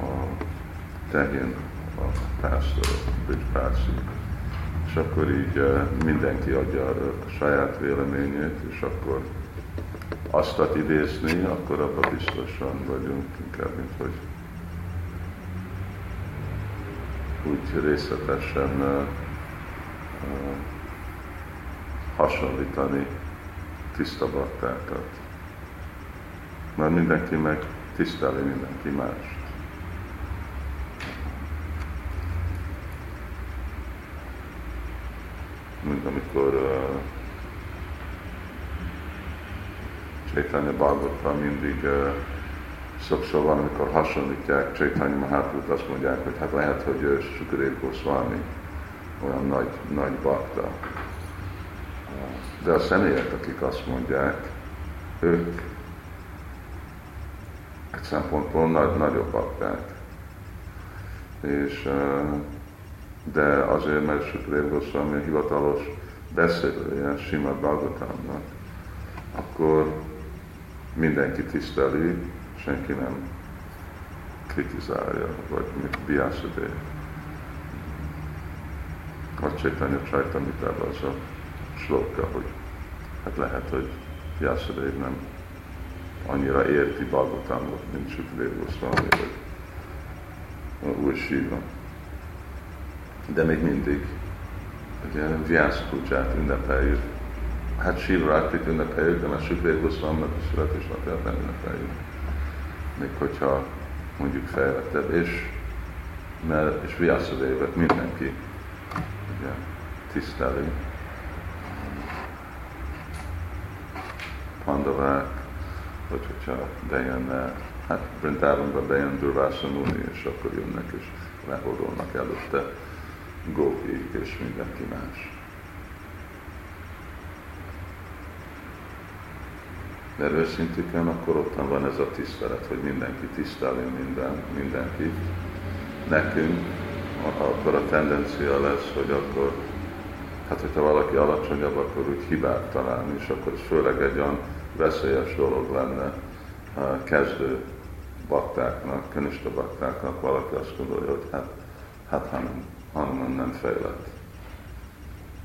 a tehén a pásztor, Pásztor. És akkor így mindenki adja a saját véleményét, és akkor azt idézni, akkor abban biztosan vagyunk, inkább, mint hogy úgy részletesen uh, uh, hasonlítani tiszta baktákat. Mert mindenki meg tiszteli mindenki mást. mint amikor uh, Chaitanya Bhagavatam mindig uh, sokszor van, amikor hasonlítják Chaitanya Mahaprabhut, azt mondják, hogy hát lehet, hogy Sukadev Goswami olyan nagy, nagy bakta. De a személyek, akik azt mondják, ők egy szempontból nagy, nagyobb bakták. És de azért, mert Sukrév Goswami hivatalos beszélője Simad Bhagavatamnak, akkor mindenki tiszteli, senki nem kritizálja, vagy mit Biászadé. A Csaitanya Csajtamitában az a slokka, hogy hát lehet, hogy Biászadé nem annyira érti Bhagavatamot, mint Sukrév Goswami, vagy új Siva de még mindig ugye Vyász Pucsát ünnepeljük. Hát Shivrátit ünnepeljük, de már Sükrév Goszvamnak a születésnapját nem ünnepeljük. Még hogyha mondjuk fejlettebb, és, mert, és Vyászadévet mindenki ugye, tiszteli. Pandavák, vagy hogyha bejönne, hát Brindávonban bejön Durvása és akkor jönnek és lehordolnak előtte gópik és mindenki más. Mert őszintén akkor ottan van ez a tisztelet, hogy mindenki tisztelő minden, mindenkit. Nekünk akkor a tendencia lesz, hogy akkor, hát hogyha valaki alacsonyabb, akkor úgy hibát találni, és akkor főleg egy olyan veszélyes dolog lenne kezdő baktáknak, kenista baktáknak, valaki azt gondolja, hogy hát, hát hanem Hanuman nem fejlett,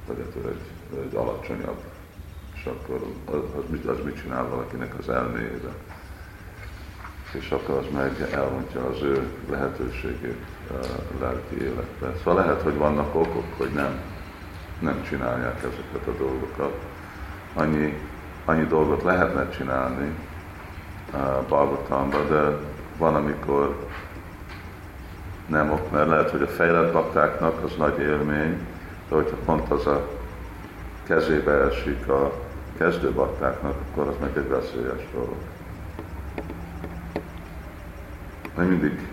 vagy ettől egy, egy alacsonyabb, és akkor az, az, mit, az mit csinál valakinek az elméjébe, és akkor az meg elmondja az ő lehetőségét lelki életbe. Szóval lehet, hogy vannak okok, hogy nem, nem csinálják ezeket a dolgokat. Annyi, annyi dolgot lehetne csinálni uh, de van, amikor nem ok, mert lehet, hogy a fejlett baktáknak az nagy élmény, de hogyha pont az a kezébe esik a kezdő baktáknak, akkor az meg egy veszélyes dolog. mert mindig,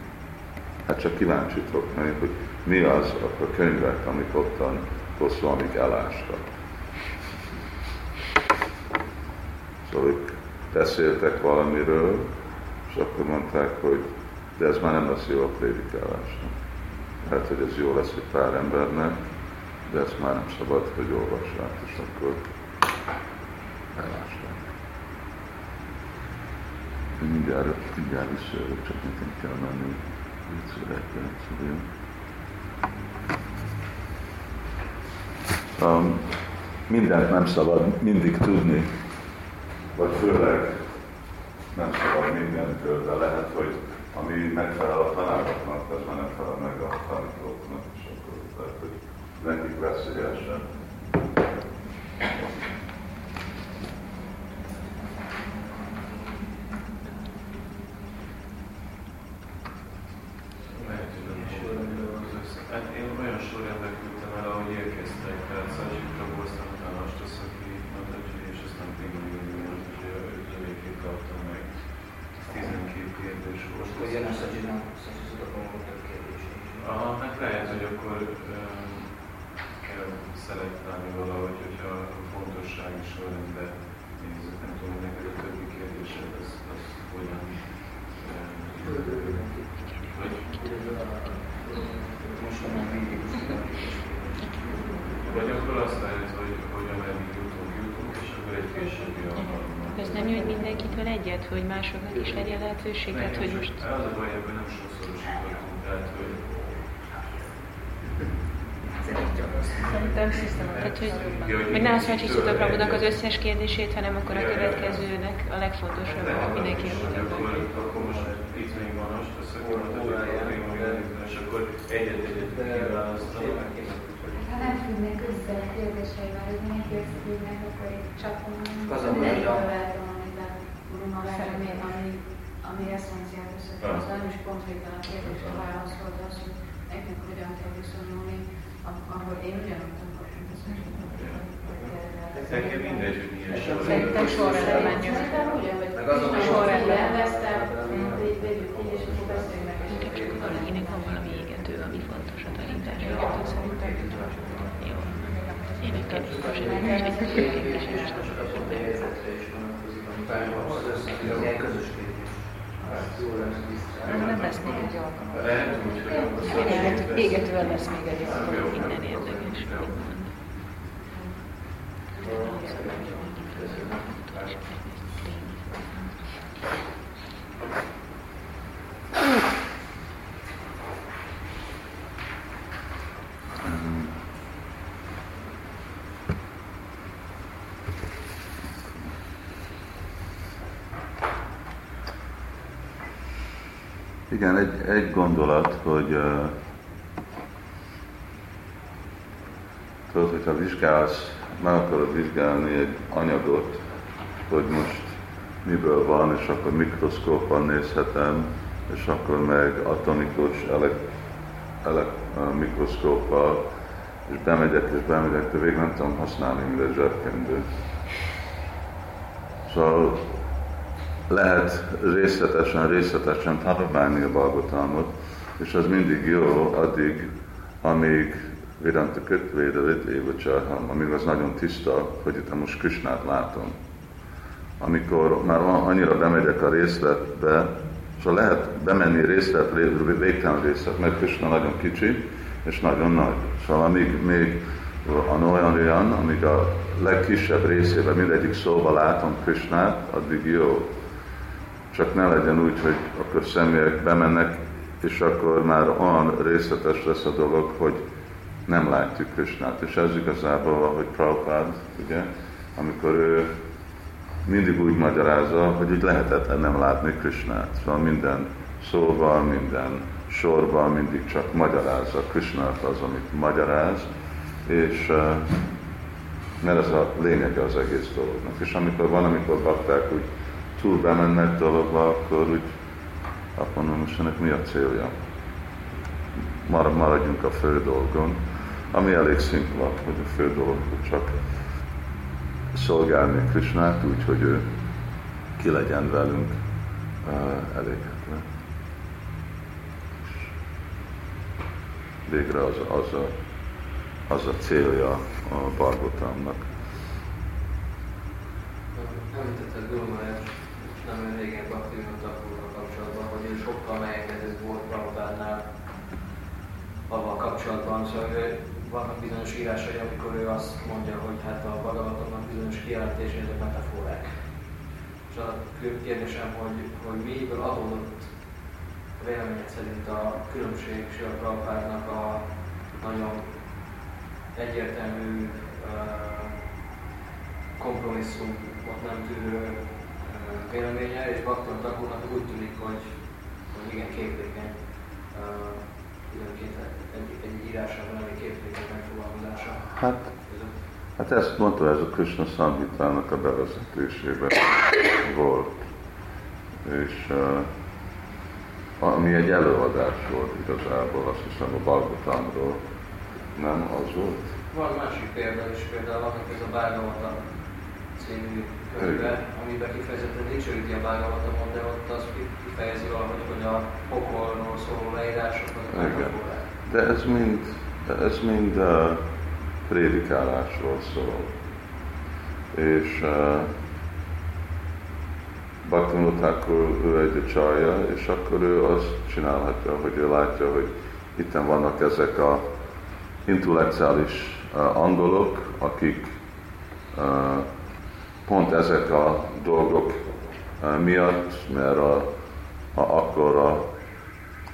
hát csak kíváncsitok, mert hogy mi az a könyvek, amik ottan amik elástak. Szóval ők beszéltek valamiről, és akkor mondták, hogy de ez már nem lesz jó a prédikálásnak. Lehet, hogy ez jó lesz egy pár embernek, de ezt már nem szabad, hogy olvassák, és akkor elásták. Mindjárt, mindjárt visszajövök, csak nekem kell menni. Um, mindent nem szabad mindig tudni, vagy főleg nem szabad mindentől, de lehet, hogy ami megfelel a tanároknak, az már nem felel meg a tanítóknak, és akkor lehet, hogy nekik veszélyesen.
Hát én olyan sorrendben küldtem el, ahogy érkeztek, tehát Szadzsikra voltam, utána Astaszaki, Natacsi, és aztán Pingvin, hogy ötödékét kaptam meg. 12 kérdés volt.
Hogy jön a Szadzsinak, Szadzsinak akkor több kérdés is.
Aha, hát lehet, hogy akkor um, kell szelektálni valahogy, hogyha a fontossági sorrendben nézzük, nem tudom, hogy neked a többi kérdésed, az, az hogyan um, vagy
Most már mindig
Vagy akkor azt lehet, hogy, hogy ameddig jutunk, jutunk, és akkor egy későbbi alkalommal.
Ez nem jön mindenkitől egyet, hogy másoknak is legyen lehetőséget, hogy most...
Az a baj, ebben nem sokszorosítottunk, tehát hogy
Szerintem Tehát, hogy, hogy ne azt mondjuk Prabhunak az összes kérdését, hanem akkor a következőnek a legfontosabb, hogy mindenki
hogy akkor, akkor most itt még van most, azt és akkor egyet-egyet kiválasztanak.
Ha nem függnek össze a kérdéseivel, hogy mindenki összefüggnek, akkor én csak
Az a baj,
mindegyikről
hogy a-
lehet valamiben magára, ami, ami, ami eszenciális, az nem is konkrétan a kérdésre válaszolt az, hogy nekünk hogyan kell viszonyulni, a- ahol én ugyanúgy akarok, mint az
Nekem mindegy, hogy milyen sorrendben.
Szerintem sorrendben menjünk.
Szerintem ugye, hogy sorrendben elvesztem, így vegyük így, és akkor beszéljünk meg.
valakinek van valami égető, ami fontos a tanítás Nem lesz még egy alkalom. Égetően lesz még egy alkalom, minden érdekes.
Igen, egy, egy gondolat, hogy uh, tudod, hogyha vizsgálsz, meg akarod vizsgálni egy anyagot, hogy most miből van, és akkor mikroszkóppal nézhetem, és akkor meg atomikus elek, elek, mikroszkóppal, és bemegyek, és bemegyek, de végig nem tudom használni, mint egy zsebkendő. Szóval lehet részletesen, részletesen tanulmányi a Bhagavatamot, és az mindig jó addig, amíg Vedanta Kötvéde Vidéva Csarham, amíg az nagyon tiszta, hogy itt most Krisnát látom. Amikor már van, annyira bemegyek a részletbe, szóval lehet bemenni részlet, végtelen részlet, mert Krishna nagyon kicsi, és nagyon nagy. Szóval amíg még a olyan olyan, amíg a legkisebb részében mindegyik szóval látom Krisnát, addig jó csak ne legyen úgy, hogy akkor személyek bemennek, és akkor már olyan részletes lesz a dolog, hogy nem látjuk Krisnát. És ez igazából, ahogy Prabhupád, ugye, amikor ő mindig úgy magyarázza, hogy úgy lehetetlen nem látni Krisnát. Szóval minden szóval, minden sorban mindig csak magyarázza Krisnát az, amit magyaráz, és mert ez a lényege az egész dolognak. És amikor van, amikor bakták úgy túl bemennek dologba, akkor úgy azt mondom, most ennek mi a célja? Mar- maradjunk a fő dolgon, ami elég szimpla, hogy a fő dolog, hogy csak szolgálni Krisnát úgy, hogy ő ki legyen velünk elégedve. végre az, az, a, az a célja a Bargotamnak.
Említetted Gurumát, nem olyan régen Baktivinot kapcsolatban, hogy ő sokkal megengedett volt Prabhupádnál avval kapcsolatban, szóval vannak bizonyos írásai, amikor ő azt mondja, hogy hát a Bhagavatomnak bizonyos kijelentései, ezek metaforák. És a kérdésem, hogy, hogy miből adódott véleményed szerint a különbség Sila Prabhupádnak a nagyon egyértelmű kompromisszumot nem tűrő véleménye, és Bakton Takurnak úgy tűnik, hogy, hogy igen képlékeny időnként egy, egy írásában elég képlékeny megfogalmazása.
Hát, hát ezt mondta, ez a Krishna Samhitának a bevezetésében volt. És uh, ami egy előadás volt igazából, azt hiszem a Balgotamról, nem az volt?
Van másik példa is, például amit ez a Bhagavatam című könyve, amiben kifejezetten dicsőíti a Bhagavatamon, de ott az kifejezi valahogy, hogy a pokolról szóló leírások Igen.
De ez mind, ez mind uh, prédikálásról szól. És uh, Bhaktivinoda akkor ő egy csalja, és akkor ő azt csinálhatja, hogy ő látja, hogy itt vannak ezek a intellektuális uh, angolok, akik uh, pont ezek a dolgok uh, miatt, mert a, a, akkor a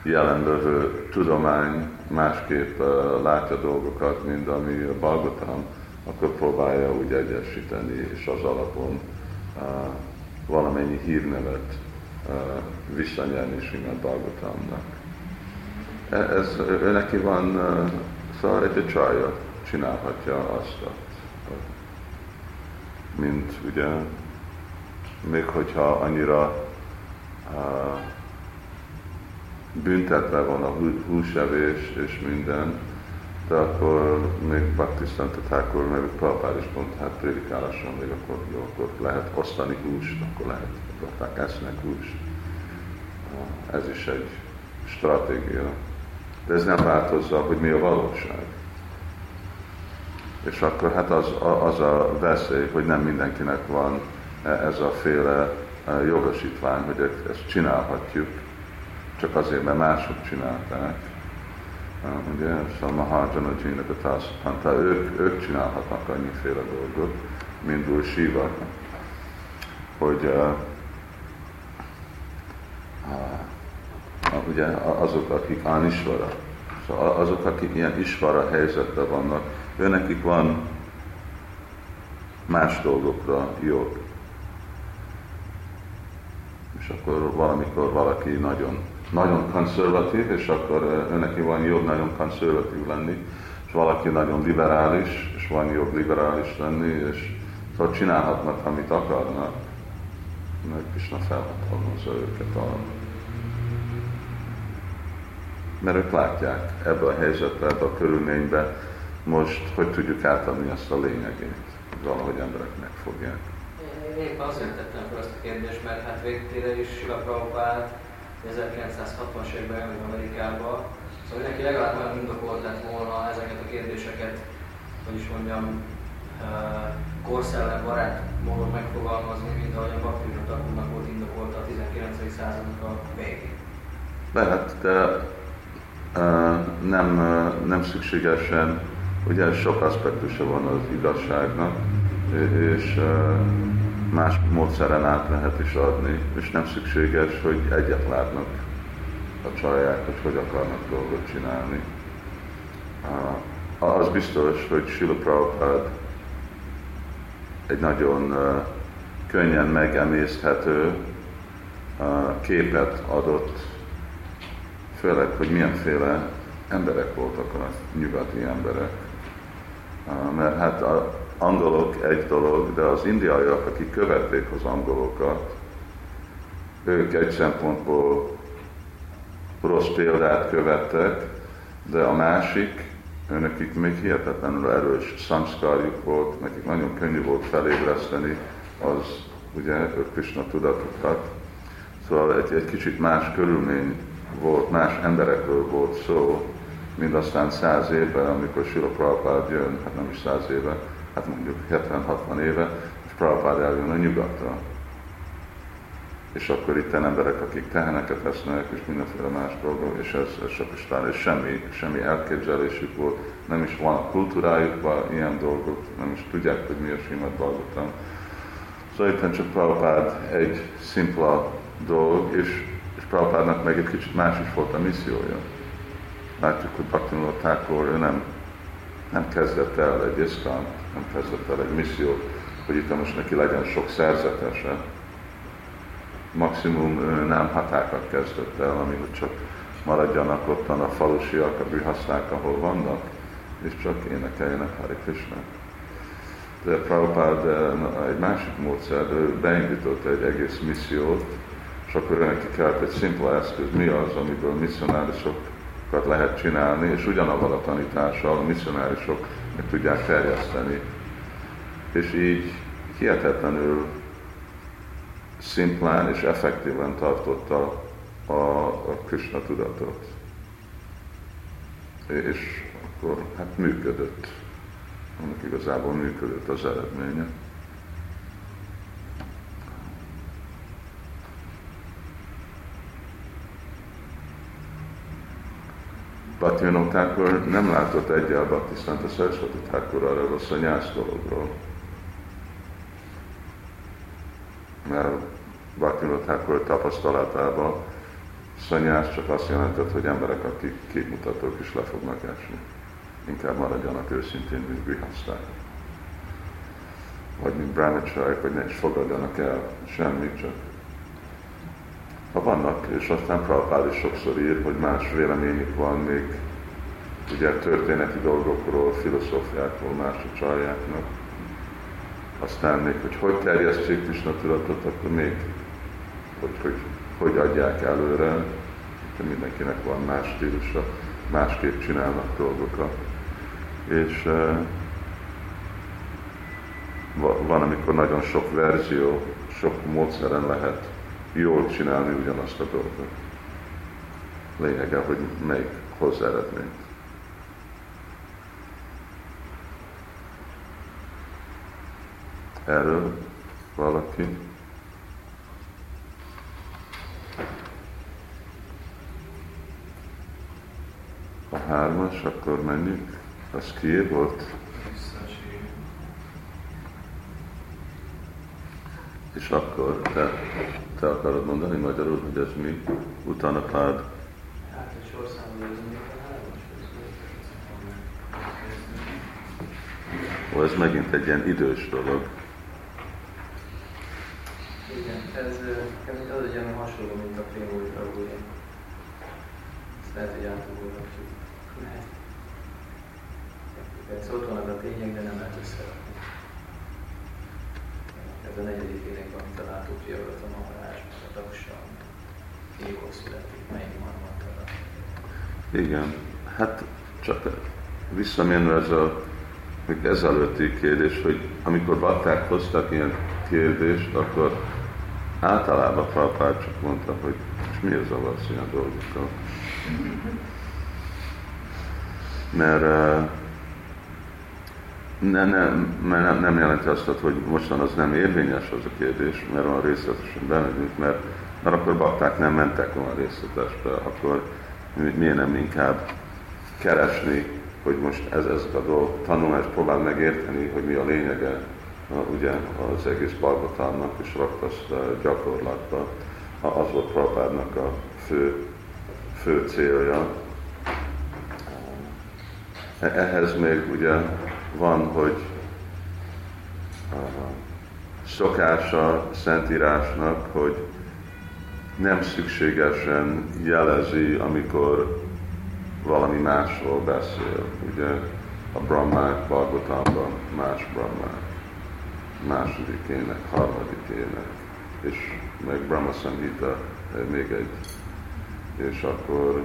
jelenlevő tudomány másképp uh, látja dolgokat, mint ami a Balgotam, akkor próbálja úgy egyesíteni, és az alapon uh, valamennyi hírnevet visszanyerni Simát Bhagavatamnak. E, ez, ő neki van, szóval egy csalja csinálhatja azt, mint ugye, még hogyha annyira uh, büntetve van a húsevés és minden, de akkor még Bhaktisztanta Thakur, meg Prabhupád is pont, hát prédikáláson még akkor, jó, akkor lehet osztani húst, akkor lehet, akkor esznek húst. Ez is egy stratégia. De ez nem változza, hogy mi a valóság. És akkor hát az, az a veszély, hogy nem mindenkinek van ez a féle jogosítvány, hogy ezt csinálhatjuk, csak azért, mert mások csinálták. Ugye, szóval Mahajana Jinaka Tászapanta, ők, ők csinálhatnak annyiféle dolgot, mint úr Shiva, hogy uh, ugye azok, akik Anisvara, szóval azok, akik ilyen isvara helyzetben vannak, őnekik van más dolgokra jog. És akkor valamikor valaki nagyon nagyon konzervatív, és akkor neki van jobb nagyon konzervatív lenni, és valaki nagyon liberális, és van jobb liberális lenni, és szóval csinálhatnak, amit akarnak, meg Krishna felhatalmazza őket arra. Mert ők látják ebbe a helyzetbe, ebbe a körülménybe, most hogy tudjuk átadni ezt a lényegét, valahogy emberek megfogják.
Én azért tettem fel ezt a kérdést, mert hát végtére is Sila Prabhupád 1960-as években elmegy Amerikába, szóval neki legalább olyan indokolt lett volna ezeket a kérdéseket, hogy is mondjam, korszellem barát módon megfogalmazni, mint ahogy a Baktivina Takurnak volt indokolt a 19. századnak a végén.
Lehet, de uh, nem, uh, nem szükségesen, ugye sok aspektusa van az igazságnak, és más módszeren át lehet is adni, és nem szükséges, hogy egyet látnak a csalják, hogy hogy akarnak dolgot csinálni. Az biztos, hogy Sila egy nagyon könnyen megemészthető képet adott, főleg, hogy milyenféle emberek voltak a nyugati emberek. Mert hát a, angolok egy dolog, de az indiaiak, akik követték az angolokat, ők egy szempontból rossz példát követtek, de a másik, nekik még hihetetlenül erős szamszkárjuk volt, nekik nagyon könnyű volt felébreszteni az, ugye, ők Krishna tudatukat. Szóval egy, egy kicsit más körülmény volt, más emberekről volt szó, mind aztán száz évben, amikor Sila Prabhupád jön, hát nem is száz éve, hát mondjuk 70-60 éve, és Prabhupád eljön a nyugatra. És akkor itt emberek, akik teheneket esznek, és mindenféle más dolgok, és ez, ez csak is és semmi, semmi elképzelésük volt, nem is van a kultúrájukban ilyen dolgok, nem is tudják, hogy mi a Simad Bhagavatam. Szóval itt csak Prabhupád egy szimpla dolog, és, és Prabhupádnak meg egy kicsit más is volt a missziója. Látjuk, hogy Bhaktivinoda Thakur, ő nem, nem kezdett el egy iszkant, nem kezdett el egy missziót, hogy itt most neki legyen sok szerzetese. Maximum nem hatákat kezdett el, ami hogy csak maradjanak ottan a falusiak, a bűhaszták, ahol vannak, és csak énekeljenek Hare Krishna. De Prabhupád egy másik módszer, ő beindított egy egész missziót, és akkor neki kellett egy szimpla eszköz, mi az, amiből misszionárisokat lehet csinálni, és ugyanavval a tanítással a misszionárisok meg tudják terjeszteni. És így hihetetlenül szimplán és effektíven tartotta a, a Krishna tudatot. És akkor hát működött. Annak igazából működött az eredménye. Bhaktivinoda Thakur nem látott egyel Bhaktisztánta Sarasvati Thakur arra a szanyász dologról. Mert Bhaktivinoda Thakur tapasztalatában szanyász csak azt jelentett, hogy emberek, akik képmutatók is le fognak esni. Inkább maradjanak őszintén, mint grihaszták. Vagy mint brahmacsárik, hogy ne is fogadjanak el semmit, csak ha vannak, és aztán Prabhupád is sokszor ír, hogy más véleményük van még ugye történeti dolgokról, filozófiákról, más a csaljáknak. Aztán még, hogy hogy terjesztsék Krishna tudatot, akkor még, hogy, hogy, hogy adják előre, de mindenkinek van más stílusa, másképp csinálnak dolgokat. És uh, van, amikor nagyon sok verzió, sok módszeren lehet jól csinálni ugyanazt a dolgot. Lényege, hogy melyik hoz eredményt. Erről valaki? A hármas, akkor menjünk. Az ki volt? És akkor te, te akarod mondani magyarul, hogy ez mi? Utána pád.
Hát a sorszámban ez még
Ó, ez megint egy ilyen idős dolog.
Igen, ez, az egy ilyen hasonló, mint a Prémói Prabhuja. Ezt lehet, hogy átugorhatjuk. Ez ott vannak a tények, de nem lehet összerakni ez a negyedik énekben, amit a látó Priyavrata Maharás, születik, melyik.
Igen, hát csak visszamenve ez a még ezelőtti kérdés, hogy amikor bakták hoztak ilyen kérdést, akkor általában Prabhupád csak mondta, hogy és mi az a ilyen dolgokkal. Mert uh, ne, ne, nem, nem jelenti azt, hogy mostan az nem érvényes az a kérdés, mert olyan részletesen bemegyünk, mert, mert akkor bakták nem mentek volna részletesbe, akkor miért nem inkább keresni, hogy most ez, ez a dolog, tanulmást próbál megérteni, hogy mi a lényege ugye az egész Balgatának és raktaszt gyakorlatba. Az volt Prabhádnak a fő, fő célja. Ehhez még ugye van, hogy szokása Szentírásnak, hogy nem szükségesen jelezi, amikor valami másról beszél. Ugye a Brahmák Bhagavatamban más Brahmák, második ének, harmadik ének, és meg Brahma Samhita még egy. És akkor,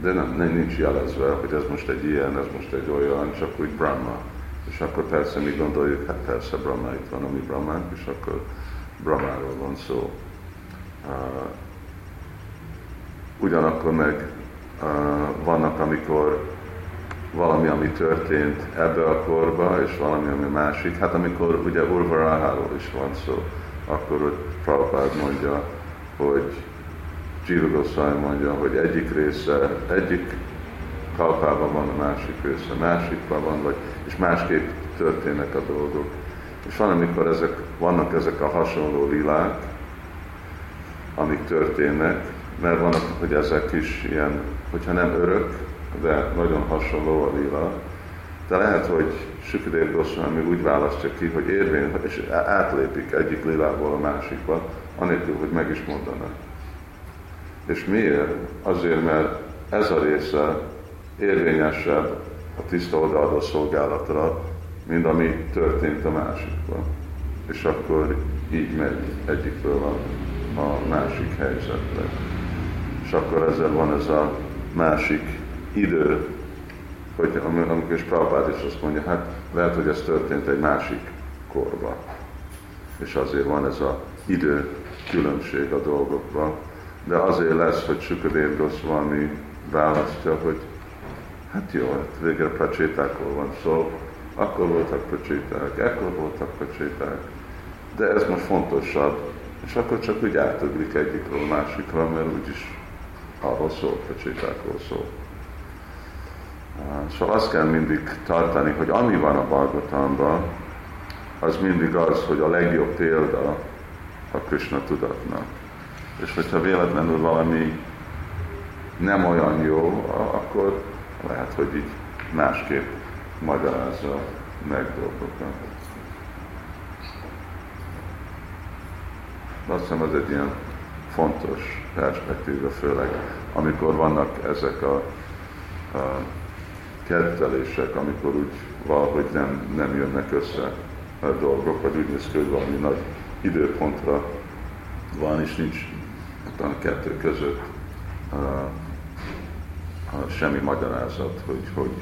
de nem, nem nincs jelezve, hogy ez most egy ilyen, ez most egy olyan, csak úgy Brahma. És akkor persze mi gondoljuk, hát persze Brahma itt van, ami Brahmánk, és akkor Brahmáról van szó. Uh, ugyanakkor meg uh, vannak, amikor valami, ami történt ebbe a korba, és valami, ami másik. Hát amikor ugye Urvaraháról is van szó, akkor ott Prabhupád mondja, hogy Jiva Goswami mondja, hogy egyik része, egyik kalpában van, a másik része másikban van, vagy, és másképp történnek a dolgok. És van, amikor ezek, vannak ezek a hasonló lilák, amik történnek, mert vannak, hogy ezek is ilyen, hogyha nem örök, de nagyon hasonló a lila, de lehet, hogy Sukadev Goswami úgy választja ki, hogy érvény, és átlépik egyik lilából a másikba, anélkül, hogy meg is mondanak. És miért? Azért, mert ez a része érvényesebb a tiszta odaadó szolgálatra, mint ami történt a másikban. És akkor így megy egyikből a, a másik helyzetre. És akkor ezzel van ez a másik idő, hogy amikor is Prabhupád is azt mondja, hát lehet, hogy ez történt egy másik korban. És azért van ez a idő különbség a dolgokban. De azért lesz, hogy Sukadev Goswami választja, hogy hát jó, hát végre pracsétákról van szó, akkor voltak pracséták, ekkor voltak pracséták, de ez most fontosabb, és akkor csak úgy átugrik egyikről másikra, mert úgyis arról szól, pracsétákról szól. Szóval azt kell mindig tartani, hogy ami van a Balgotamban, az mindig az, hogy a legjobb példa a Krishna tudatnak. És hogyha véletlenül valami nem olyan jó, akkor lehet, hogy így másképp magyarázza meg dolgokat. Azt hiszem, ez egy ilyen fontos perspektíva, főleg amikor vannak ezek a, a kettelések, amikor úgy valahogy nem, nem jönnek össze a dolgok, vagy úgy néz ki, hogy valami nagy időpontra van, és nincs a kettő között semmi magyarázat, hogy hogy,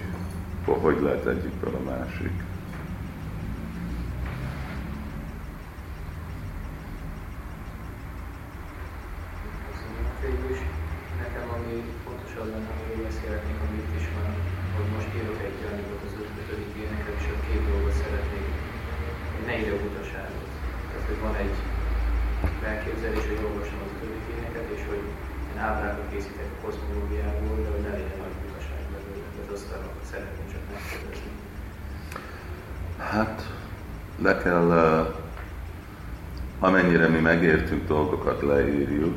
hogy lehet egyikből a másik.
nekem ami fontos az lenne, hogy ezt szeretnék, amit is van, hogy most írok egy anyagot az ötödik éneket, és a két dolgot szeretnék, hogy ne ide utaságot. Tehát, hogy van egy elképzelés, hogy olvasom az ötödik éneket, és hogy én ábrákat készítek a kozmológiából, de hogy ne legyen nagy utaság belőle. Tehát azt szeretném csak megkérdezni.
Hát, le kell, amennyire mi megértünk dolgokat, leírjuk,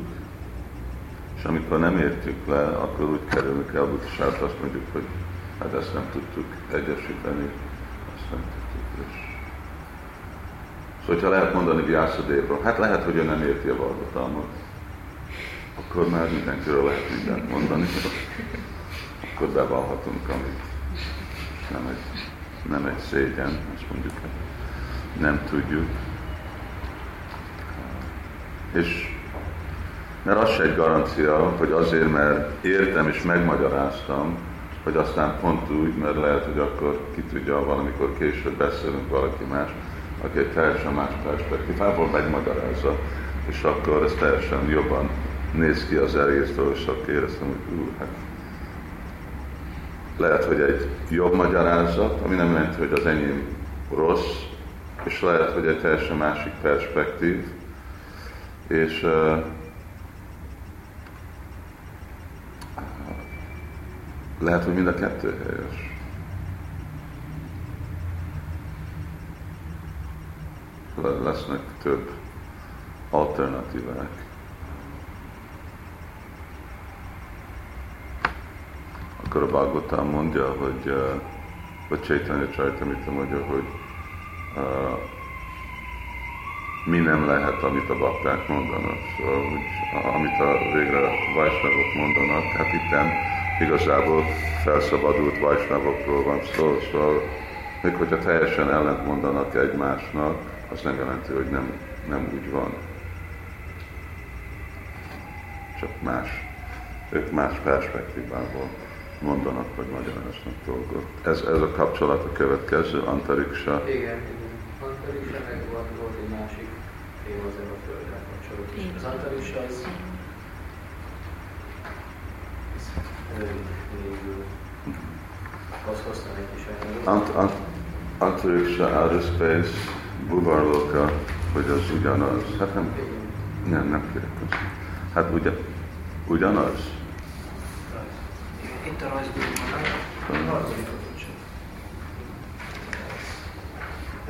és amikor nem értjük le, akkor úgy kerülünk el butaságot, azt mondjuk, hogy hát ezt nem tudtuk egyesíteni, azt nem tudtuk. És... Szóval, hogyha lehet mondani Vyászadévról, hát lehet, hogy ő nem érti a valgatalmat, akkor már mindenkiről lehet mindent mondani, akkor bevallhatunk, amit nem egy, nem egy szégyen, azt mondjuk, nem tudjuk. És mert az se egy garancia, hogy azért, mert értem és megmagyaráztam, hogy aztán pont úgy, mert lehet, hogy akkor ki tudja, valamikor később beszélünk valaki más, aki egy teljesen más perspektívából megmagyarázza, és akkor ez teljesen jobban néz ki az egésztől, és akkor éreztem, hogy ú, hát lehet, hogy egy jobb magyarázat, ami nem jelenti, hogy az enyém rossz, és lehet, hogy egy teljesen másik perspektív, és lehet, hogy mind a kettő helyes. Lesznek több alternatívák. Akkor a Bhagavatam mondja, hogy, uh, vagy Chaitanya Charitamrita mondja, hogy mi nem lehet, amit a bakták mondanak. Szóval, hogy, amit a végre Vajsnavok mondanak, hát itten igazából felszabadult Vajsnavokról van szó, szóval még hogyha teljesen ellent mondanak egymásnak, az nem jelenti, hogy nem, nem úgy van. Csak más, ők más perspektívából mondanak, vagy magyaráznak dolgot. Ez, ez a kapcsolat a következő, Antariksa.
Igen, Antariksa meg volt, volt egy másik téma az a földdel kapcsolatban. Az Antariksa az azt hoztam egy kis
anyagot. Antariksha, outer space, buvarlóka, hogy az ugyanaz. Hát nem, nem, nem kérek. Hát ugye, ugyanaz.
Itt a rajzban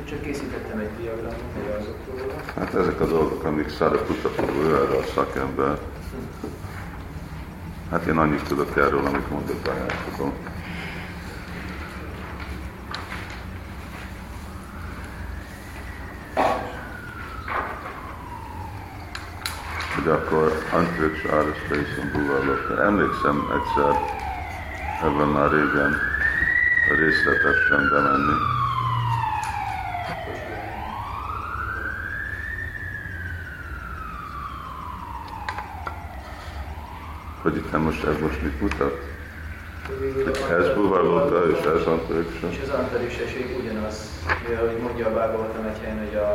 Csak készítettem egy diagramot, hogy azokról.
Hát ezek a dolgok, amik Szaraputta ő erre a szakember. Hát én annyit tudok erről, amit mondott a Jákobon. hogy akkor Antrix Space-on búvallok. Emlékszem egyszer, ebben már régen részletesen bemenni. Hogy itt most ez most mit mutat? Ez búvallóka és ez Antrix.
És az Antrix ugyanaz, hogy mondja a Bhagavatam egy helyen, hogy a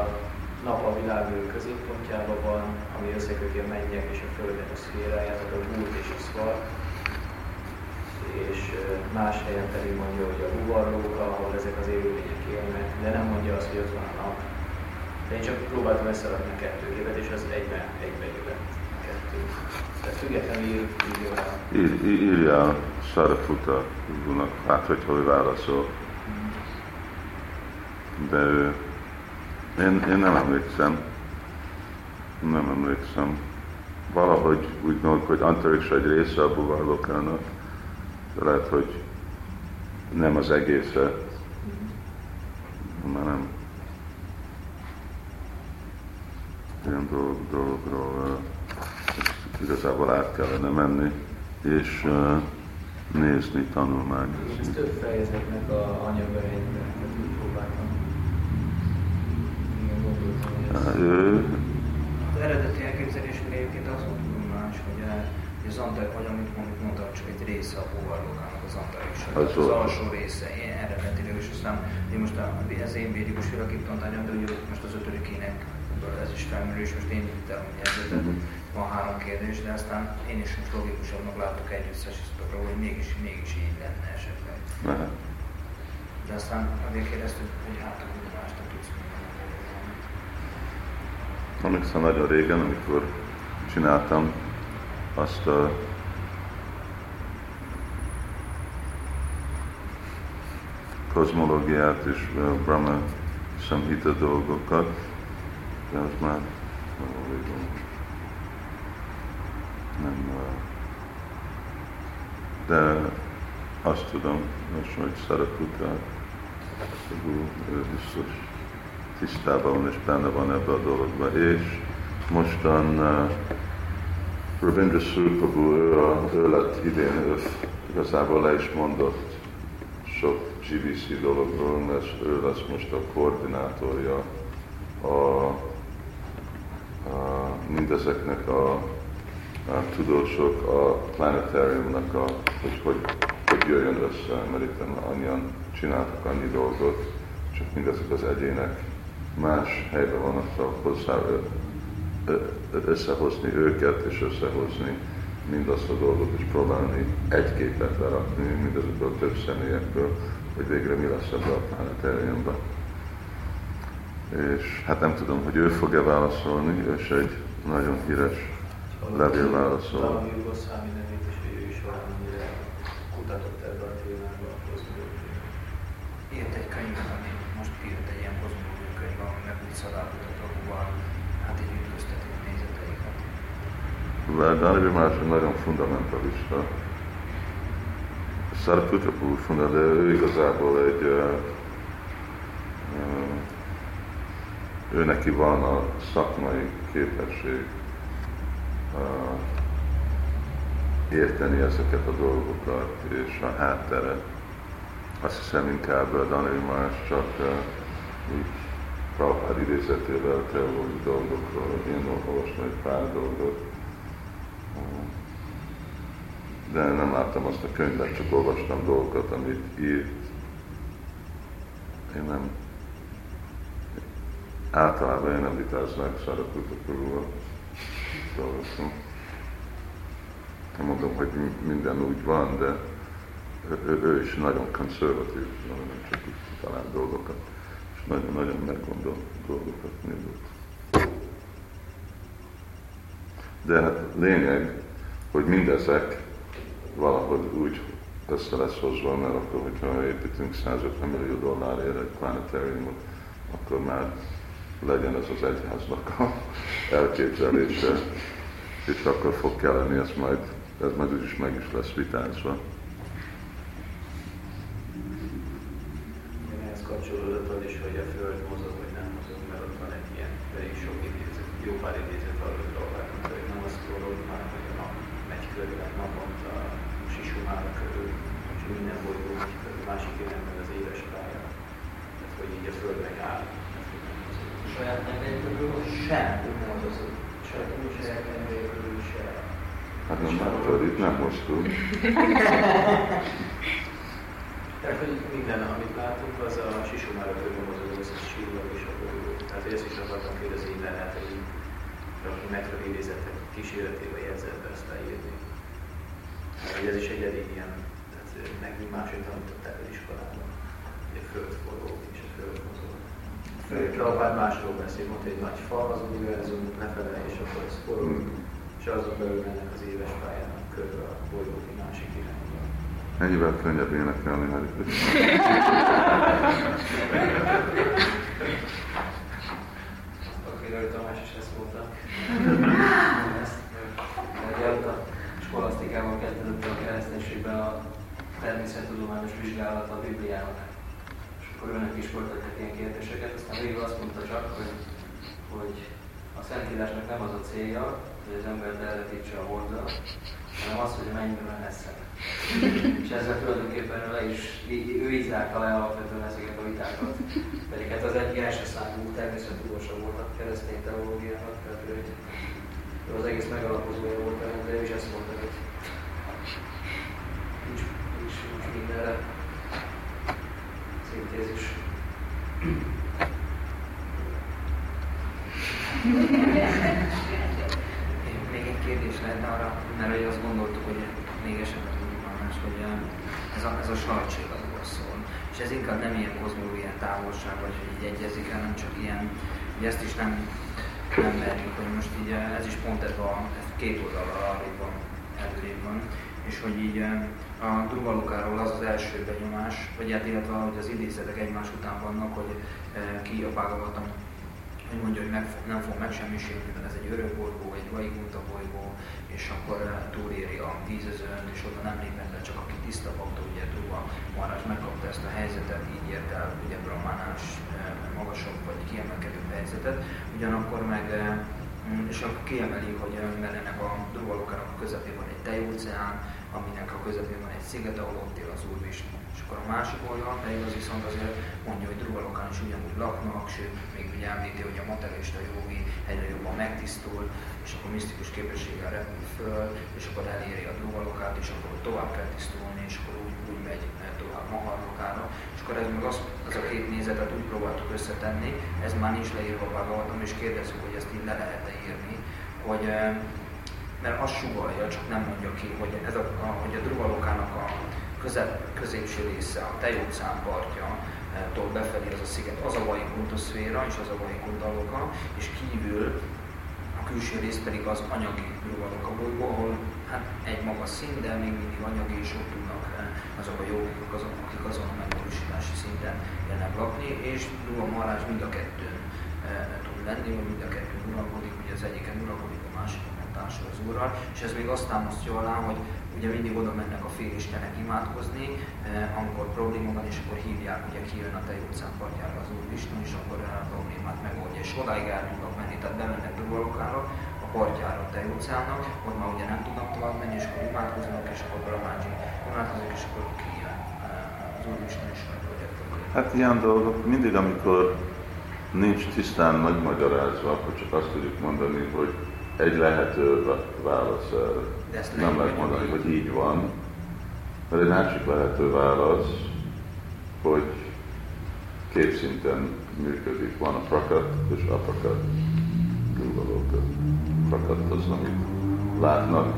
nap a világűr középpontjában van, ami összeköti a mennyek és a földnek a szféráját, a búrt és a szvar. És más helyen pedig mondja, hogy a buvarlóka, ahol ezek az élőlények élnek, de nem mondja azt, hogy ott van a nap. De én csak próbáltam összerakni a kettő és az egyben, egyben jövett Tehát függetlenül ír, írja el.
Írja Sarafuta hát hogy hogy válaszol. De ő én, én nem emlékszem. Nem emlékszem. Valahogy úgy gondolok, hogy Antariksa egy része a buvarlokának. Lehet, hogy nem az egésze. Már nem. Ilyen dolog, dologról igazából át kellene menni, és uh, nézni, tanulmányozni.
Ez több fejezetnek a anyaga egyben, próbáltam
ő...
Az eredeti elképzelésünk egyébként az volt más, hogy, hogy az Antar, vagy amit mondjuk mondtam, csak egy része a Bovarlókának az Antariksa. Az, az alsó része, én eredetileg, és aztán én most ez én védikus világítantágyam, de ugye most az ötödikének ez is felmerül, és most én hittem, hogy ez uh-huh. Van három kérdés, de aztán én is most logikusabbnak látok egy összesítőkre, hogy mégis, mégis így lenne esetleg. Uh-huh. De aztán azért kérdeztük, hogy hát hogy mást tudsz
Emlékszem nagyon régen, amikor csináltam azt a kozmológiát és Brahma Samhita dolgokat, de az már nem, de azt tudom, most, hogy Szarakuta, ő biztos tisztában van és benne van ebbe a dologba. És mostan uh, Ravindra Surprabhu, ő, a, ő lett idén, ő igazából le is mondott sok GBC dologról, mert ő lesz most a koordinátorja a, a mindezeknek a, a tudósok a planetariumnak, a, hogy, hogy hogy jöjjön össze, mert itt annyian csináltak annyi dolgot, csak mindezek az egyének más helyben vannak hozzá összehozni őket, és összehozni mindazt a dolgot, és próbálni egy képet lerakni mindazokból több személyekből, hogy végre mi lesz ebbe a planetariumban. És hát nem tudom, hogy ő fog-e válaszolni, és egy nagyon híres levél válaszol.
Valami Jugoszlávi nevét, és ő is valamennyire kutatott ebbe a témába a
Írt egy könyvet, ami most írt egy ilyen könyv, ami meg úgy szadáltatottakúval, hát így ütközteti a nézeteiket.
Daniel más nagyon fundamentalista. Sarputra Púfuna, de ő igazából egy ő neki van a szakmai képesség érteni ezeket a dolgokat és a háttere. Azt hiszem inkább Daniel más csak így Prabhupád idézetével teológiai dolgokról, én olvastam egy pár dolgot, de nem láttam azt a könyvet, csak olvastam dolgokat, amit írt. Én nem, általában én nem vitáznak Szarakutakról dolgozom. Nem mondom, hogy minden úgy van, de ő, ő is nagyon konzervatív, nagyon csak úgy talál dolgokat, és nagyon-nagyon meggondol dolgokat mondott. De hát lényeg, hogy mindezek valahogy úgy össze lesz hozva, mert akkor, hogyha építünk 150 millió dollárért egy planetáriumot, akkor már legyen ez az egyháznak a elképzelése, és akkor fog kelleni, ez majd, ez majd úgyis meg is lesz vitázva.
Ehhez kapcsolódott az is, hogy a Föld mozog, vagy nem mozog, mert ott van egy ilyen elég sok idézet, jó pár idézet arról, hogy nem az hogy már, hogy a nap megy körül, naponta sisumára körül, és minden bolygó megy körül, másik irányban az éves pálya. Tehát, hogy így a Föld megáll.
Saját megegyedből sem nem mozog. Saját úgy saját megegyedből se.
Hát nem látod, itt nem hoztunk.
Tehát, hogy minden, amit látunk, az a sisumára körül mozogó összes csillag és a bolygó. Tehát, hogy ezt is akartam kérdezni, innen lehet, hogy valaki metró idézetek kísérletével jegyzetbe ezt leírni. Mert hogy ez is egy elég ilyen, tehát nekünk máshogy tanították az iskolában, hogy a föld forró és a föld mozog. Prabhupád másról beszél, mondta, egy nagy fal az univerzum lefele, és akkor ez forró, és azon belül mennek az éves pályának körül a bolygók egy másik irányba.
Ennyivel könnyebb énekelni, mert
Akiről Tamás is ezt mondta. Ezt, mert a skolasztikában kezdődött a kereszténységben a természettudományos vizsgálata a Bibliának. Akkor önök is voltak ilyen kérdéseket, aztán végül azt mondta csak, hogy, hogy a Szentírásnak nem az a célja, hogy az embert elvetítse a holdra, hanem az, hogy a mennyben essen. És ezzel tulajdonképpen le is, ő így zárta le alapvetően ezeket a vitákat. Pedig hát az egy első számú természetudósa volt a keresztény teológiának, tehát ő, ő az egész megalapozója volt de ő is ezt mondta, hogy nincs, nincs, nincs mindenre szintézis.
Még egy kérdés lehetne arra, mert hogy azt gondoltuk, hogy még esetleg tudjuk más, hogy ez a, ez a sarcsillatból szól. És ez inkább nem ilyen kozmoló, ilyen távolság, vagy hogy így egyezik hanem csak ilyen, hogy ezt is nem, nem merjük, hogy most így ez is pont ez a ez két oldalra arrébb van, előrébb van, és hogy így a Druvalukáról az az első benyomás, vagy hát illetve hogy az idézetek egymás után vannak, hogy ki a Bhagavatam hogy mondja, hogy meg, nem fog megsemmisülni, mert ez egy örök bolygó, egy Vaikunta bolygó, és akkor eh, túléri a tízezőn, és oda nem lépett be, csak aki tiszta bakta, ugye Druva Marás megkapta ezt a helyzetet, így ért el ugye Brahmanás eh, magasabb vagy kiemelkedő helyzetet, ugyanakkor meg eh, mm, és akkor kiemeli, hogy mert ennek a Druvalokának a közepén van egy tejóceán, aminek a közepén van egy sziget, ahol ott él az Úr Vishnu. És akkor a másik oldal pedig az viszont azért mondja, hogy Druvalokán is ugyanúgy laknak, sőt, még ugye említi, hogy a materialista jogi egyre jobban megtisztul, és akkor misztikus képességgel repül föl, és akkor eléri a Druvalokát, és akkor tovább kell tisztulni, és akkor úgy, úgy megy tovább Maharlokára. És akkor ez meg az, az a két nézetet úgy próbáltuk összetenni, ez már nincs leírva Bhagavatam, és kérdezzük, hogy ezt így le lehet-e írni, hogy mert azt sugalja, csak nem mondja ki, hogy, ez a, a, hogy a Druvalokának a közep, középső része, a Tejóceán partja, tól befelé az a sziget, az a Vaikuntoszféra és az a Vaikuntaloka, és kívül a külső rész pedig az anyagi Druvaloka bolygó, ahol hát egy magas szín, de még mindig anyagi, és ott tudnak azok a jogok, azok, akik azon a megvalósítási szinten jönnek lakni, és Druva Marás mind a kettőn tud lenni, vagy mind a kettőn uralkodik, ugye az egyiken uralkodik, a másikon társul az Úrral, és ez még azt támasztja alá, hogy ugye mindig oda mennek a félistenek imádkozni, eh, amikor probléma van, és akkor hívják, ugye kijön a Tejúcán partjára az Úr Vishnu, és akkor a problémát megoldja. És odáig el tudnak menni, tehát bemennek Durvalokára, a partjára a Tejúcának, ott már ugye nem tudnak tovább menni, és akkor imádkoznak, és akkor Brahmáji imádkozik, és akkor kijön eh, az Úr Vishnu, és megoldja.
Hát ilyen dolgok mindig, amikor nincs tisztán megmagyarázva, akkor csak azt tudjuk mondani, hogy egy lehető válasz erre. Nem lehet mondani, hogy így van, mert egy másik lehető válasz, hogy két szinten működik. Van a prakat és apakat. Prakat az, amit látnak,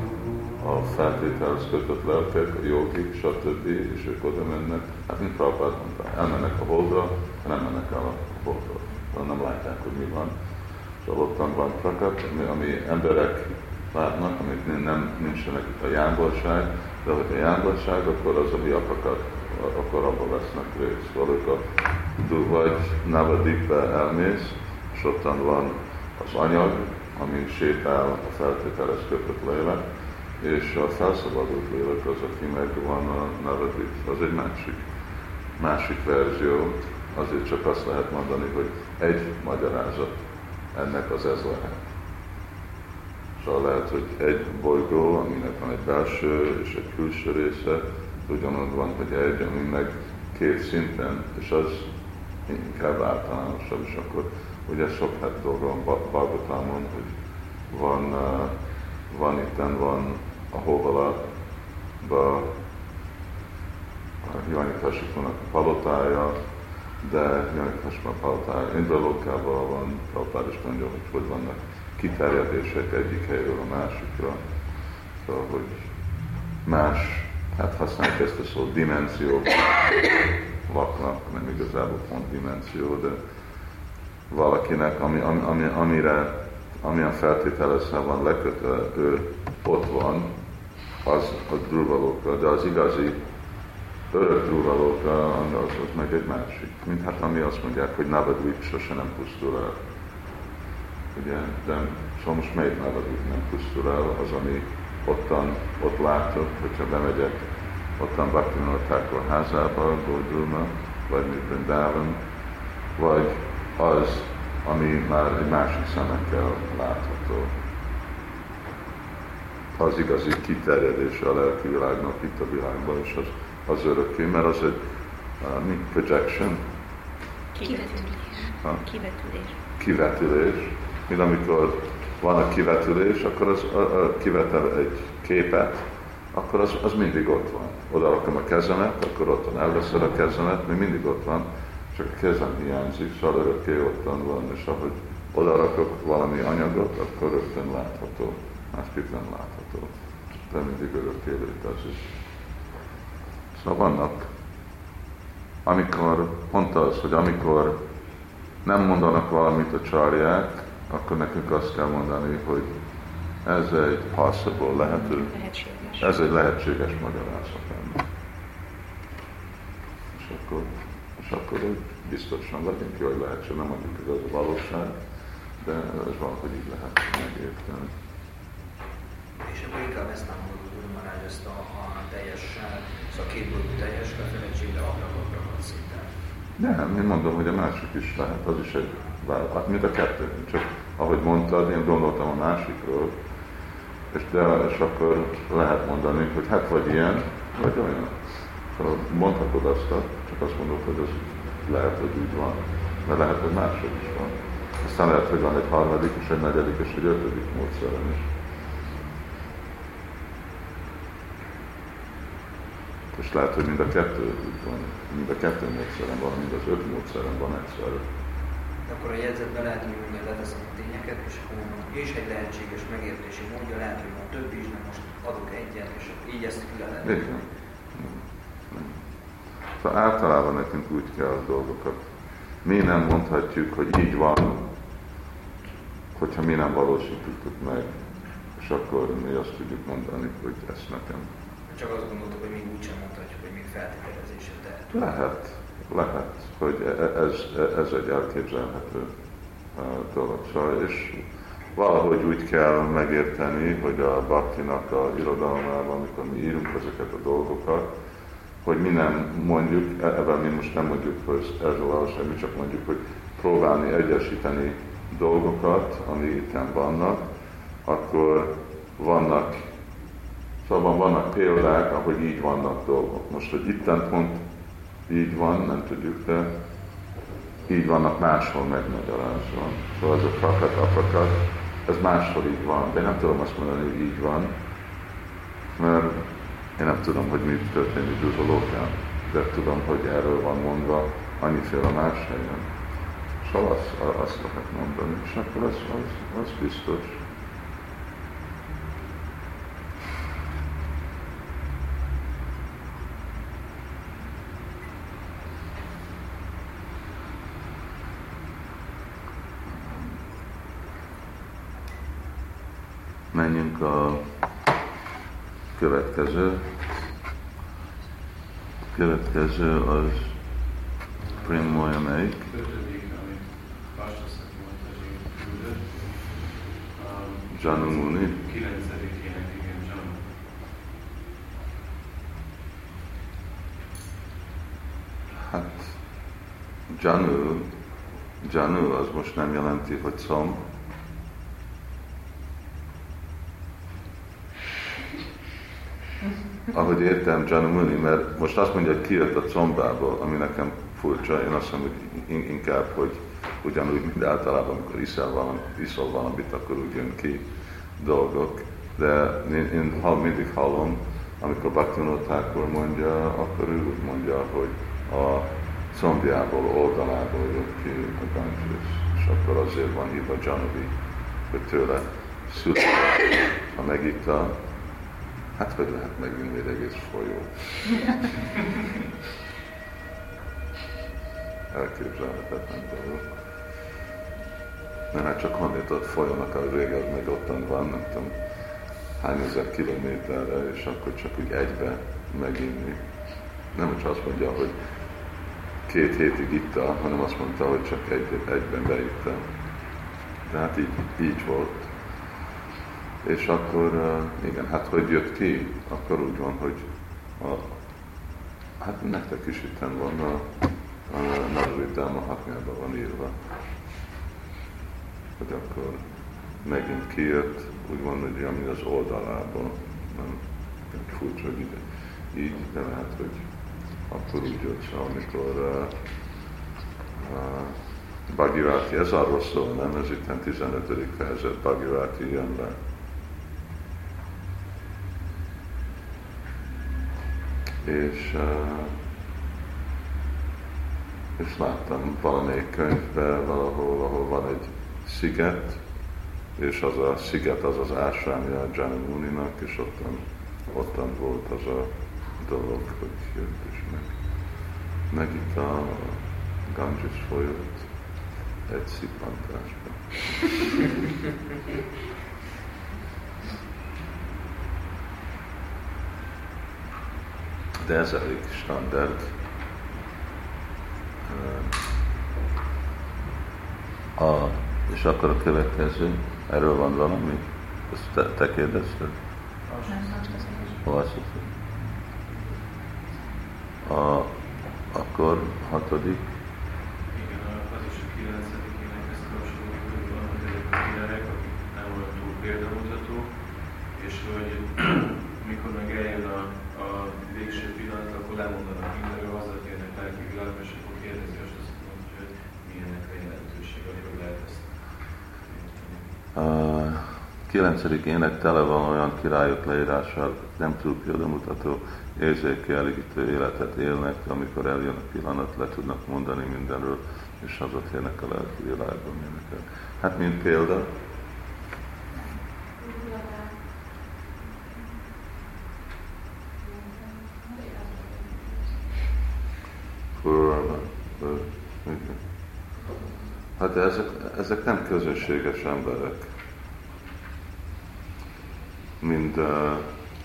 a feltételhez kötött lelkek, a jogik, stb. és ők oda mennek, hát mint Prabhupád mondta, elmennek a holdra, nem mennek el a holdra. Nem látják, hogy mi van. Szóval ottan van prakat, ami, ami emberek látnak, amik nem, nincsenek itt a jámbolság, de hogy a jámbolság, akkor az, ami apakat, akkor abban vesznek részt. Ők a, vagy Navadikbe elmész, és ottan van az anyag, ami sétál a feltételez kötött lélek, és a felszabadult lélek az, aki meg van a Navadip, az egy másik, másik verzió, azért csak azt lehet mondani, hogy egy magyarázat ennek az ez lehet. Szóval lehet, hogy egy bolygó, aminek van egy belső és egy külső része, ugyanott van, hogy egy, meg két szinten, és az inkább általánosabb, és akkor ugye sok hát dolga van Bhagavatamon, hogy van, uh, van itten, van a hóvala, a Janitasikonak a palotája, de Janitasikonak a palotája Indralókával van, Prabhupád is mondja, hogy hogy vannak kiterjedések egyik helyről a másikra. Szóval, hogy más, hát használják ezt a szót, dimenziók laknak, nem igazából pont dimenzió, de valakinek, ami, ami, amire, amilyen feltételezve van lekötve, ő ott van, az a druvalóka, de az igazi örök druvalóka, az, az meg egy másik. Mint hát ami azt mondják, hogy Navadvip sose nem pusztul el ugye, de szóval most melyik nálad nem pusztul el, az, ami ottan, ott látok, hogyha bemegyek ottan Bhaktivinoda házába, Gódulma, vagy Brindában, vagy az, ami már egy másik szemekkel látható. Az igazi kiterjedése a lelki világnak itt a világban, és az, az örökké, mert az egy uh, mi projection?
Kivetülés.
Ha?
Kivetülés.
Kivetülés mint amikor van a kivetülés, akkor az a, a kivetel egy képet, akkor az, az mindig ott van. Oda rakom a kezemet, akkor ott van, elveszed a kezemet, még mindig ott van, csak a kezem hiányzik, szóval örökké ottan van, és ahogy oda rakok valami anyagot, akkor rögtön látható, másképp nem látható. De mindig örökké létezik. Szóval vannak, amikor, pont az, hogy amikor nem mondanak valamit a csarják, akkor nekünk azt kell mondani, hogy ez egy possible, lehető,
Lehetséges.
ez egy lehetséges magyarázat ennek. És akkor, és akkor biztosan legyünk ki, hogy lehetséges, nem mondjuk, hogy ez a valóság, de ez valahogy így lehet megérteni.
És akkor inkább ezt nem mondod, hogy ezt a, a teljes, szóval két bolygó teljes lefeledtségre ablakot szinten.
Nem, én mondom, hogy a másik is lehet, az is egy vállalat, mint a kettő. Csak ahogy mondtad, én gondoltam a másikról, és, de, és akkor lehet mondani, hogy hát vagy ilyen, vagy olyan. Szóval mondhatod azt, csak azt mondod, hogy ez lehet, hogy így van, mert lehet, hogy máshogy is van. Aztán lehet, hogy van egy harmadik, és egy negyedik, és egy ötödik módszerem is. És lehet, hogy mind a kettő van, mind a kettő módszerem van, mind az öt módszerem van egyszerre
akkor a jegyzetben lehet, hogy úgy leteszem a tényeket, és akkor és egy lehetséges megértési módja, lehet, hogy van több is, de most adok egyet, és így ezt ki lehet. Igen.
Szóval általában nekünk úgy kell a dolgokat. Mi nem mondhatjuk, hogy így van, hogyha mi nem valósítjuk meg, és akkor mi azt tudjuk mondani, hogy ezt nekem.
Csak azt gondoltuk, hogy még úgysem mondhatjuk, hogy még feltételezésre tehet.
Lehet, lehet, hogy e, e, ez, e, ez egy elképzelhető dolog. Szóval, és valahogy úgy kell megérteni, hogy a Baktinak a irodalmában, amikor mi írunk ezeket a dolgokat, hogy mi nem mondjuk, ebben mi most nem mondjuk, hogy ez valóság, mi csak mondjuk, hogy próbálni egyesíteni dolgokat, ami itt vannak, akkor vannak, szóval vannak példák, ahogy így vannak dolgok. Most, hogy itten pont így van, nem tudjuk, de így vannak máshol megmagyarázva. Szóval ez a prakat, aprakat, ez máshol így van, de nem tudom azt mondani, hogy így van, mert én nem tudom, hogy mi történik Duzolókán, de tudom, hogy erről van mondva annyiféle más helyen. Szóval azt, azt lehet mondani, és akkor az, az, az biztos. menjünk a következő. Következő az Primoya melyik? Janumuni. Hát, Janu, Janu az most nem jelenti, hogy szom, ahogy értem Janumuni, mert most azt mondja, hogy kijött a combából, ami nekem furcsa, én azt mondom, hogy inkább, hogy ugyanúgy, mint általában, amikor iszel valamit, iszol valamit, akkor úgy jön ki dolgok. De én, én mindig hallom, amikor Bhaktivinoda mondja, akkor ő úgy mondja, hogy a combjából, oldalából jött ki a Ganges, és akkor azért van hívva Janavi, hogy tőle szülte, ha megitta, hát hogy lehet meginni egy egész folyó. Elképzelhetetlen dolog. Mert hát csak honnét ott folyónak a vége, az meg ottan van, nem tudom, hány ezer kilométerre, és akkor csak úgy egybe meginni. Nem csak azt mondja, hogy két hétig itta, hanem azt mondta, hogy csak egy, egyben beitta. De hát így, így volt. És akkor, igen, hát hogy jött ki, akkor úgy van, hogy a, hát nektek is itt van a, a Naravidám a hatnyában van írva, hogy akkor megint kijött, úgy van, hogy ami az oldalából, nem, nem furcsa, hogy ide, így, de lehet, hogy akkor úgy jött, amikor uh, uh, Bhagirati, ez arról szól, nem? Ez itt 15. fejezet, Bhagirati jön. És, és láttam valamelyik könyvben valahol, ahol van egy sziget, és az a sziget az az ásrámja a Janamuninak, és ottan, ottan volt az a dolog, hogy jött és meg, megitta a Ganges folyót egy szippantásban. De ez elég standard. A, és akkor a következő, erről van valami? Ezt te, te kérdezted? Valószínűleg. A, akkor hatodik. 9. ének tele van olyan királyok leírással, nem túl példamutató érzékkielégítő életet élnek, amikor eljön a pillanat, le tudnak mondani mindenről, és azok élnek a lelki világban mindenkit. Hát mint példa, hát, hát ezek, ezek nem közönséges emberek. Mind,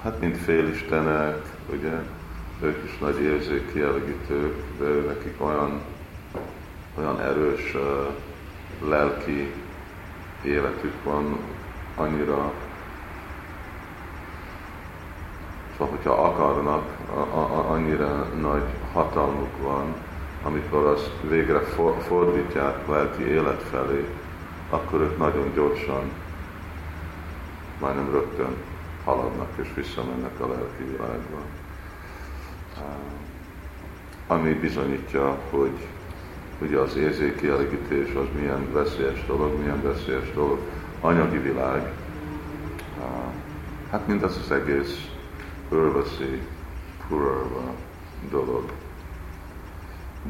hát mind félistenek, ugye, ők is nagy érzékkielégítők, de nekik olyan, olyan erős uh, lelki életük van, annyira Szóval, hogyha akarnak, a, annyira nagy hatalmuk van, amikor azt végre for, fordítják lelki élet felé, akkor ők nagyon gyorsan, majdnem rögtön haladnak és visszamennek a lelki világba. Ami bizonyítja, hogy ugye az érzékielégítés az milyen veszélyes dolog, milyen veszélyes dolog, anyagi világ, hát mindaz az egész örveszi, purarva dolog.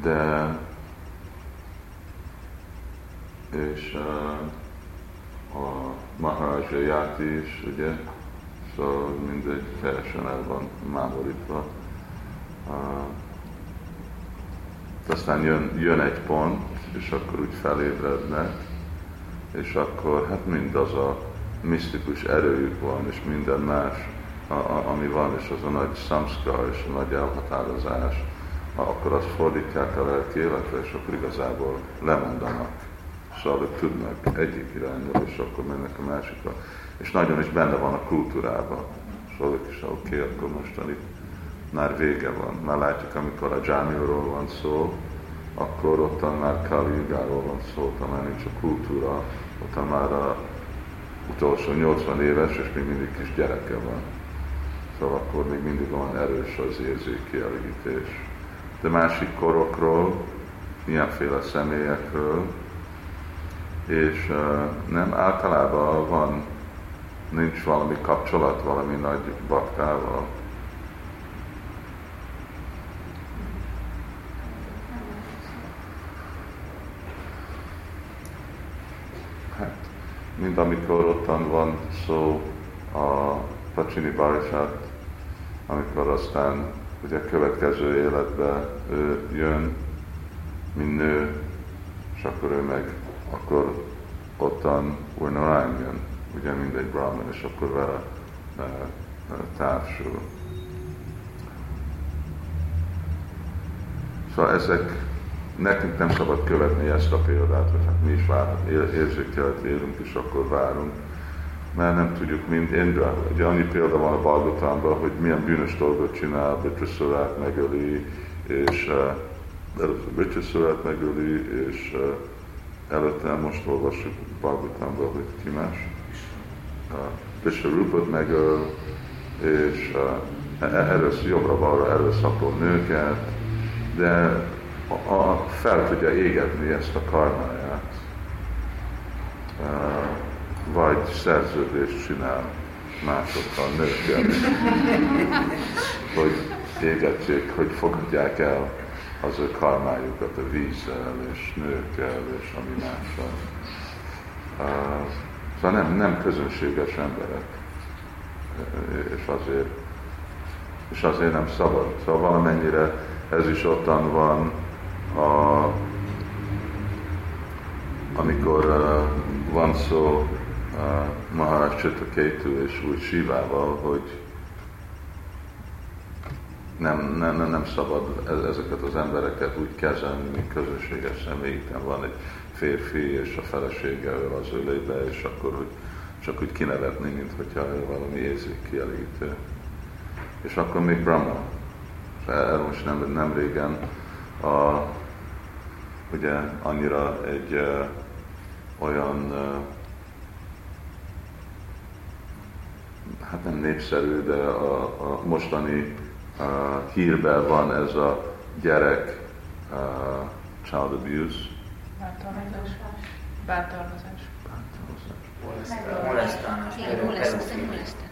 De és uh, a Maharaja is, ugye, szóval mindegy, teljesen el van mámorítva. Uh, aztán jön, jön egy pont, és akkor úgy felébrednek, és akkor hát mindaz a misztikus erőjük van, és minden más, a, a, ami van, és az a nagy samskar és a nagy elhatározás, akkor azt fordítják a lelki életre, és akkor igazából lemondanak. Ők tudnak egyik irányba, és akkor mennek a másikra. És nagyon is benne van a kultúrában. Szóval ők is, oké, okay, akkor mostani már vége van. Már látjuk, amikor a Jámióról van szó, akkor ott már Kali van szó, ott már nincs a kultúra, ott már a utolsó 80 éves, és még mindig kis gyereke van. Szóval akkor még mindig van erős az érzékkielégítés. De másik korokról, ilyenféle személyekről, és nem általában van, nincs valami kapcsolat valami nagy baktával, mint amikor ottan van szó a Pacsini Bajsát, amikor aztán ugye következő életbe ő jön, mint nő, és akkor ő meg akkor ottan új jön, ugye mindegy Brahman, és akkor vele társul. Szóval ezek nekünk nem szabad követni ezt a példát, hogy hát mi is várhat, érzékelt élünk, és akkor várunk, mert nem tudjuk, mint Indra. Ugye annyi példa van a Balgotánban, hogy milyen bűnös dolgot csinál, Bitraszorát megöli, és uh, először Bitraszorát megöli, és uh, előtte most olvassuk Balgotánban, hogy ki más. Vishwarupot megöl, és először jobbra-balra előszapol nőket, de a, a, fel tudja égetni ezt a karmáját, vagy szerződést csinál másokkal, nőkkel, hogy égetjék, hogy fogadják el az ő karmájukat a vízzel, és nőkkel, és ami mással. Uh, szóval nem, nem közönséges emberek, és azért, és azért nem szabad. Szóval valamennyire ez is ottan van, a, amikor van szó uh, Maharaj Csitakétu és úgy Sivával, hogy nem, nem, nem, nem szabad ezeket az embereket úgy kezelni, mint közösséges személy. van egy férfi, és a felesége ő az ölébe, és akkor hogy csak úgy kinevetni, mint hogyha ő valami érzék kielégítő. És akkor még Brahma. Erről most nem, nem régen a ugye annyira egy uh, olyan, uh, hát nem népszerű, de a, a mostani uh, hírben van ez a gyerek uh, child abuse.
Bántalmazás. Bántalmazás.
Molesztálás.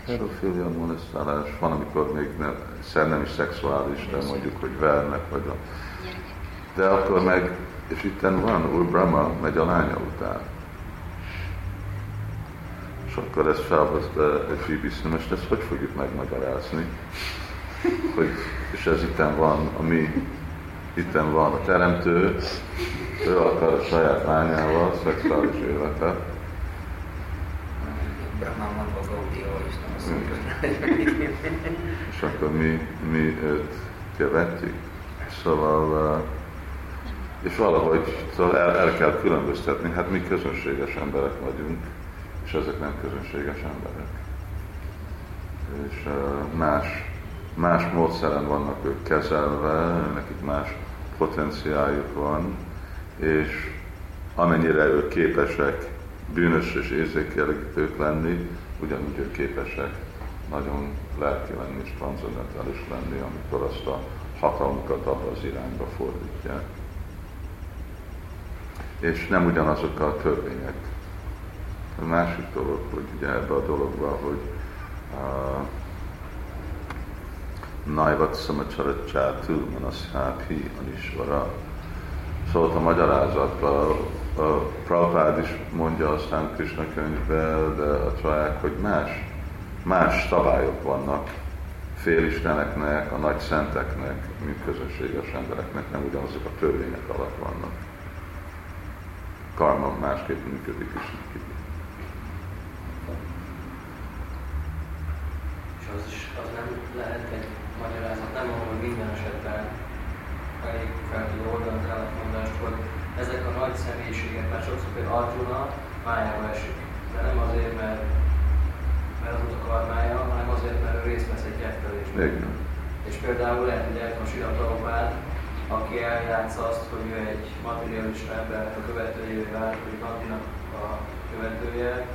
Pedofilia, molesztálás. Van, amikor még nem, nem is szexuális, de mondjuk, hogy vernek, vagy a... De akkor meg és itt van, Úr Brahma megy a lánya után. És akkor ezt felhozta Phoebe most ezt hogy fogjuk megmagyarázni? Hogy, és ez itten van, ami itten van a teremtő, ő akar a saját lányával szexuális életet. És akkor mi, mi őt követjük. Szóval és valahogy szóval el, el kell különböztetni, hát mi közönséges emberek vagyunk, és ezek nem közönséges emberek. És más, más módszeren vannak ők kezelve, nekik más potenciáljuk van, és amennyire ők képesek bűnös és érzékkielégítők lenni, ugyanúgy ők képesek nagyon lelki lenni és transzendentális lenni, amikor azt a hatalmukat abba az irányba fordítják és nem ugyanazok a törvények. A másik dolog, hogy ugye ebbe a dologba, hogy uh, Naivat Samacsarat Csátu Manaszhápi Anisvara. Szólt a magyarázatban, a, Prabhupád is mondja aztán Krishna könyvben, de a csaják, hogy más, más szabályok vannak félisteneknek, a nagy szenteknek, mint közösséges embereknek, nem ugyanazok a törvények alatt vannak karma másképp működik is neki.
az, is, az nem lehet egy magyarázat, nem hogy minden esetben elég fel tud oldani az ellentmondást, hogy ezek a nagy személyiségek, mert sokszor például Arjuna májába esik. De nem azért, mert, mert az utak karmája, hanem azért, mert ő részt vesz egy kettelésben. És például lehet, hogy Elton Sira aki eljátsza azt, hogy ő egy materialista embernek a követőjévé vált, hogy Gandinak a követője,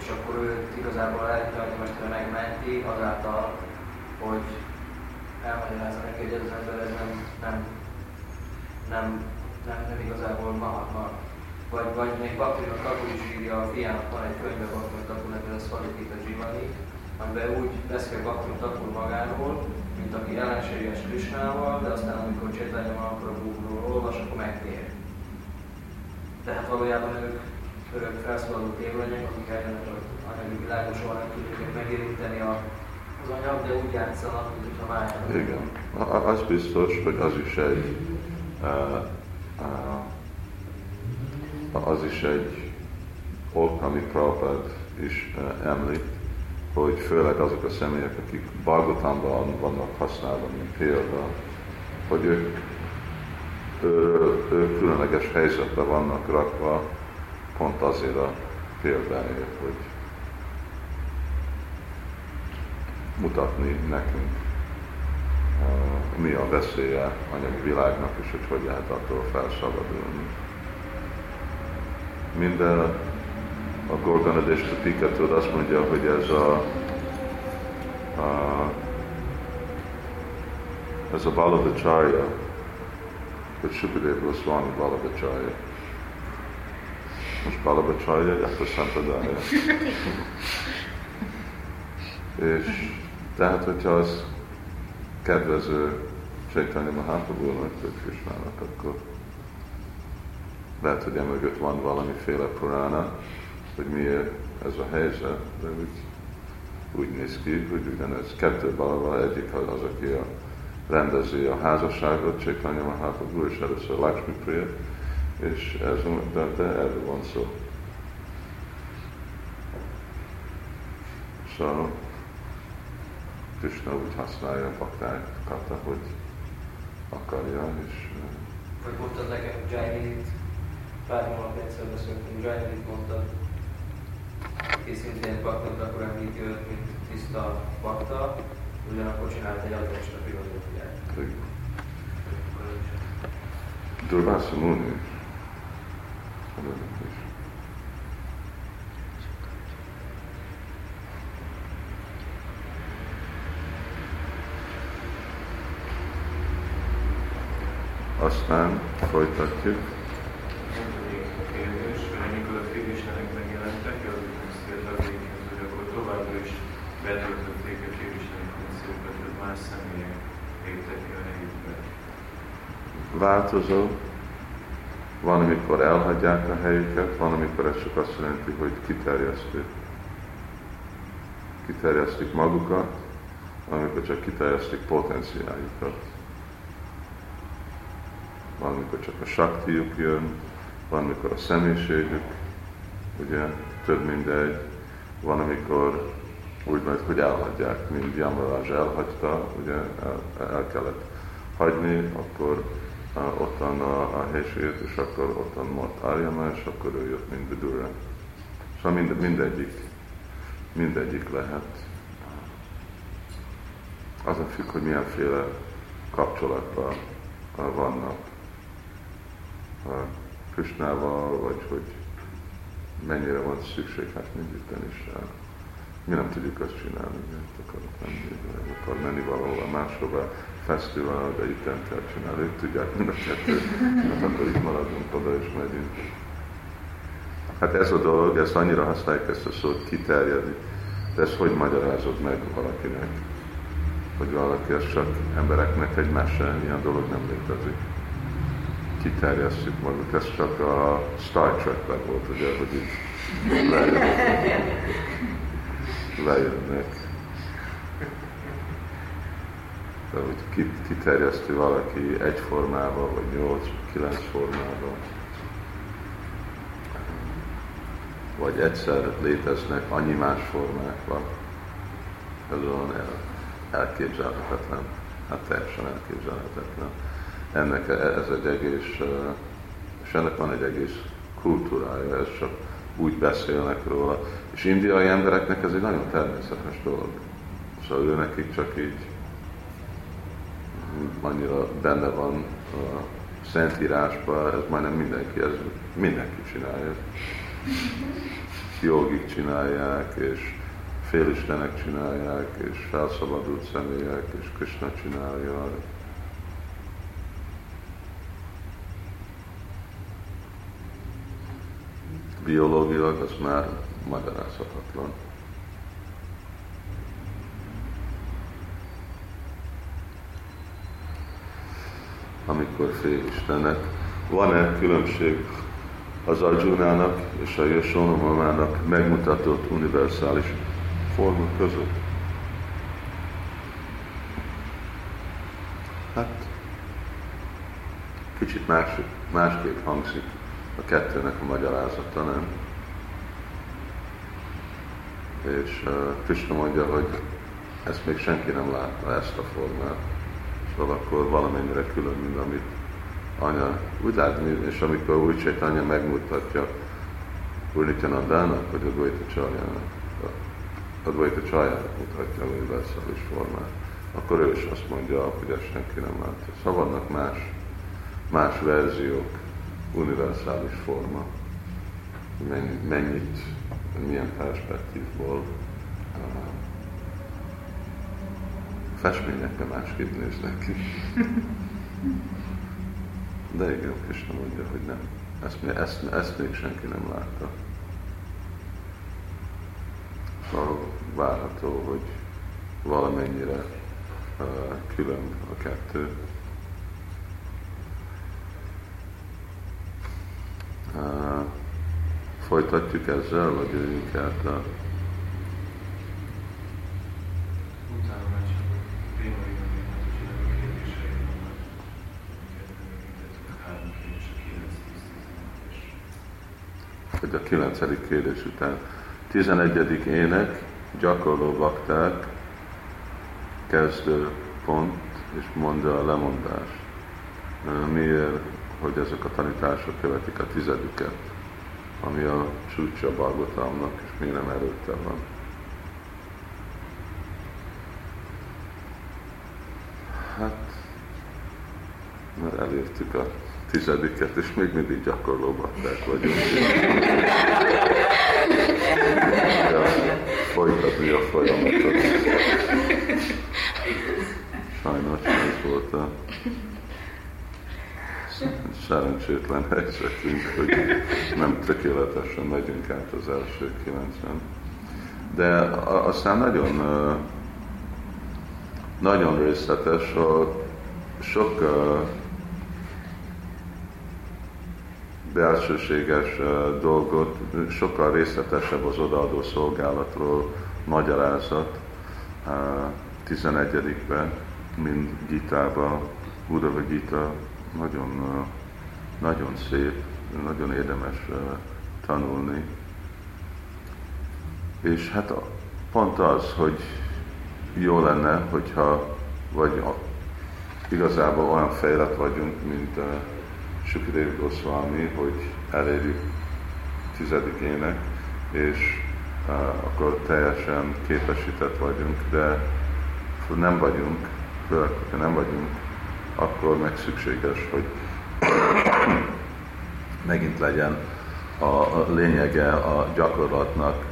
és akkor ő igazából a lelki megmenti azáltal, hogy elmagyarázza neki, hogy az ember ez nem, nem, nem, nem, nem igazából Mahatma. Vagy, vagy még Bakrinak Kapu is írja, a fiának van egy könyve Bakrinak Kapunak, ez a Szvalikita Zsivani, amiben úgy beszél Bakrinak Kapu magáról, mint aki ellenséges Krisnával, de aztán amikor Csétanya Mahaprabhuról olvas, akkor megtér. Tehát valójában ők örök felszólaló tévlanyok, akik eljönnek az anyagi világos nem tudják megérinteni a az anyag, de úgy játszanak, mintha májában.
Igen. Az biztos, hogy az is egy az is egy ok, ami Prabhupád is említ, hogy főleg azok a személyek, akik Balgotamban vannak használva, mint példa, hogy ők, ő, ő különleges helyzetben vannak rakva, pont azért a példáért, hogy mutatni nekünk, mi a veszélye anyagi világnak, és hogy hogy lehet attól felszabadulni. Minden a Gorgonadés Tiketől azt mondja, hogy ez a, a ez a Balabacharya, hogy Sukadev Goswami Balabacharya. Most Balabacharya, Yakta Sampradaya. és tehát, hogyha az kedvező Chaitanya Mahaprabhu-nak, vagy Krishnának, akkor lehet, hogy emögött van valamiféle purána, hogy miért ez a helyzet, de úgy, úgy néz ki, hogy ugyanez kettő valahol egyik az, aki a, rendezi a házasságot, Chaitanya Mahaprabhu, és először Lakshmi Priya, és ez, de, de erről van szó. So, Krishna úgy használja a baktákat, hogy akarja, és...
Vagy mondtad nekem Jairit, pár hónap egyszer beszéltünk, Jairit mondtad, aki szintén akkor említi őt, mint tiszta bakta, ugyanakkor csinált egy adventista filozófiát.
Durvása Muni. Aztán folytatjuk.
kérdés, amikor a Krisztának megjelentek, az hogy akkor továbbra is betöltötték a Krisztának funkciókat, hogy más személyek léptek.
Változó, van, amikor elhagyják a helyüket, van, amikor ez csak azt jelenti, hogy kiterjesztik. Kiterjesztik magukat, amikor csak kiterjesztik potenciáljukat valamikor csak a saktiuk jön, valamikor a személyiségük, ugye, több mindegy, van, amikor úgy megy, hogy elhagyják, mint Yamaraj elhagyta, ugye el, el kellett hagyni, akkor uh, ottan a, a helységét, és akkor ottan maradt Aryama, és akkor ő jött, mint Vidura. Szóval mind, mindegyik, mindegyik lehet. Azon függ, hogy milyenféle kapcsolatban vannak. Krisnával, vagy hogy mennyire van szükség, hát mindig is. Mi nem tudjuk azt csinálni, hogy akarok menni, akar menni valahol máshova, fesztivál, de itt nem kell csinálni, ők tudják mind a kettő, hát akkor itt maradunk oda és megyünk. Hát ez a dolog, ezt annyira használják ezt a szót kiterjedni, de ezt hogy magyarázod meg valakinek? Hogy valaki ez csak embereknek egy mese, ilyen dolog nem létezik kiterjesztjük maguk. Ez csak a Star Trek-ben volt, ugye, hogy így lejönnek. lejönnek. De hogy kiterjeszti valaki egy formával, vagy nyolc, kilenc formával. Vagy egyszer léteznek annyi más formák ez olyan el, elképzelhetetlen, hát teljesen elképzelhetetlen. Ennek ez egy egész, és ennek van egy egész kultúrája, ez csak úgy beszélnek róla. És indiai embereknek ez egy nagyon természetes dolog. Szóval ő nekik csak így annyira benne van a Szentírásban, ez majdnem mindenki, ez mindenki csinálja. Jogik csinálják, és félistenek csinálják, és felszabadult személyek, és Krishna csinálja. Biológilag az már magyarázhatatlan. amikor fél Istennek. Van-e különbség az Arjunának és a Yashonomamának megmutatott univerzális forma között? Hát, kicsit más, másképp hangzik a kettőnek a magyarázata, nem? És uh, Krishna mondja, hogy ezt még senki nem látta, ezt a formát. Szóval akkor valamennyire külön, mint amit anya úgy látni, és amikor úgy anya megmutatja Úrnityanandának, hogy a Gojta Csajának, a Gojta Csajának mutatja a univerzális formát, akkor ő is azt mondja, hogy ezt senki nem látja. Szóval vannak más, más verziók, univerzális forma, mennyit, milyen perspektívból uh, festményekben másképp néznek ki. De igen, Krishna mondja, hogy nem. Ezt, ezt, ezt még senki nem látta. Szóval várható, hogy valamennyire uh, külön a kettő. Folytatjuk ezzel, vagy jöjjünk át a hogy a kilencedik kérdés után. Tizenegyedik ének, gyakorló bakták, kezdő pont, és mondja a lemondást. Miért, hogy ezek a tanítások követik a tizediket, ami a csúcsa Balgotalmnak, és miért nem előtte van. Hát, mert elértük a tizediket, és még mindig gyakorló bakták vagyunk. Ja, folytatni a folyamatot. Sajnos ez volt a szerencsétlen helyzetünk, hogy nem tökéletesen megyünk át az első kilencen. De aztán nagyon, nagyon részletes, sok belsőséges dolgot, sokkal részletesebb az odaadó szolgálatról magyarázat 11-ben, mint Gitába, Udava Gita, nagyon, nagyon szép, nagyon érdemes tanulni. És hát pont az, hogy jó lenne, hogyha vagy igazából olyan fejlett vagyunk, mint Sukadev Goswami, hogy elérjük tizedikének, és uh, akkor teljesen képesített vagyunk, de nem vagyunk, főleg, hogyha nem vagyunk, akkor meg szükséges, hogy megint legyen a, lényege a gyakorlatnak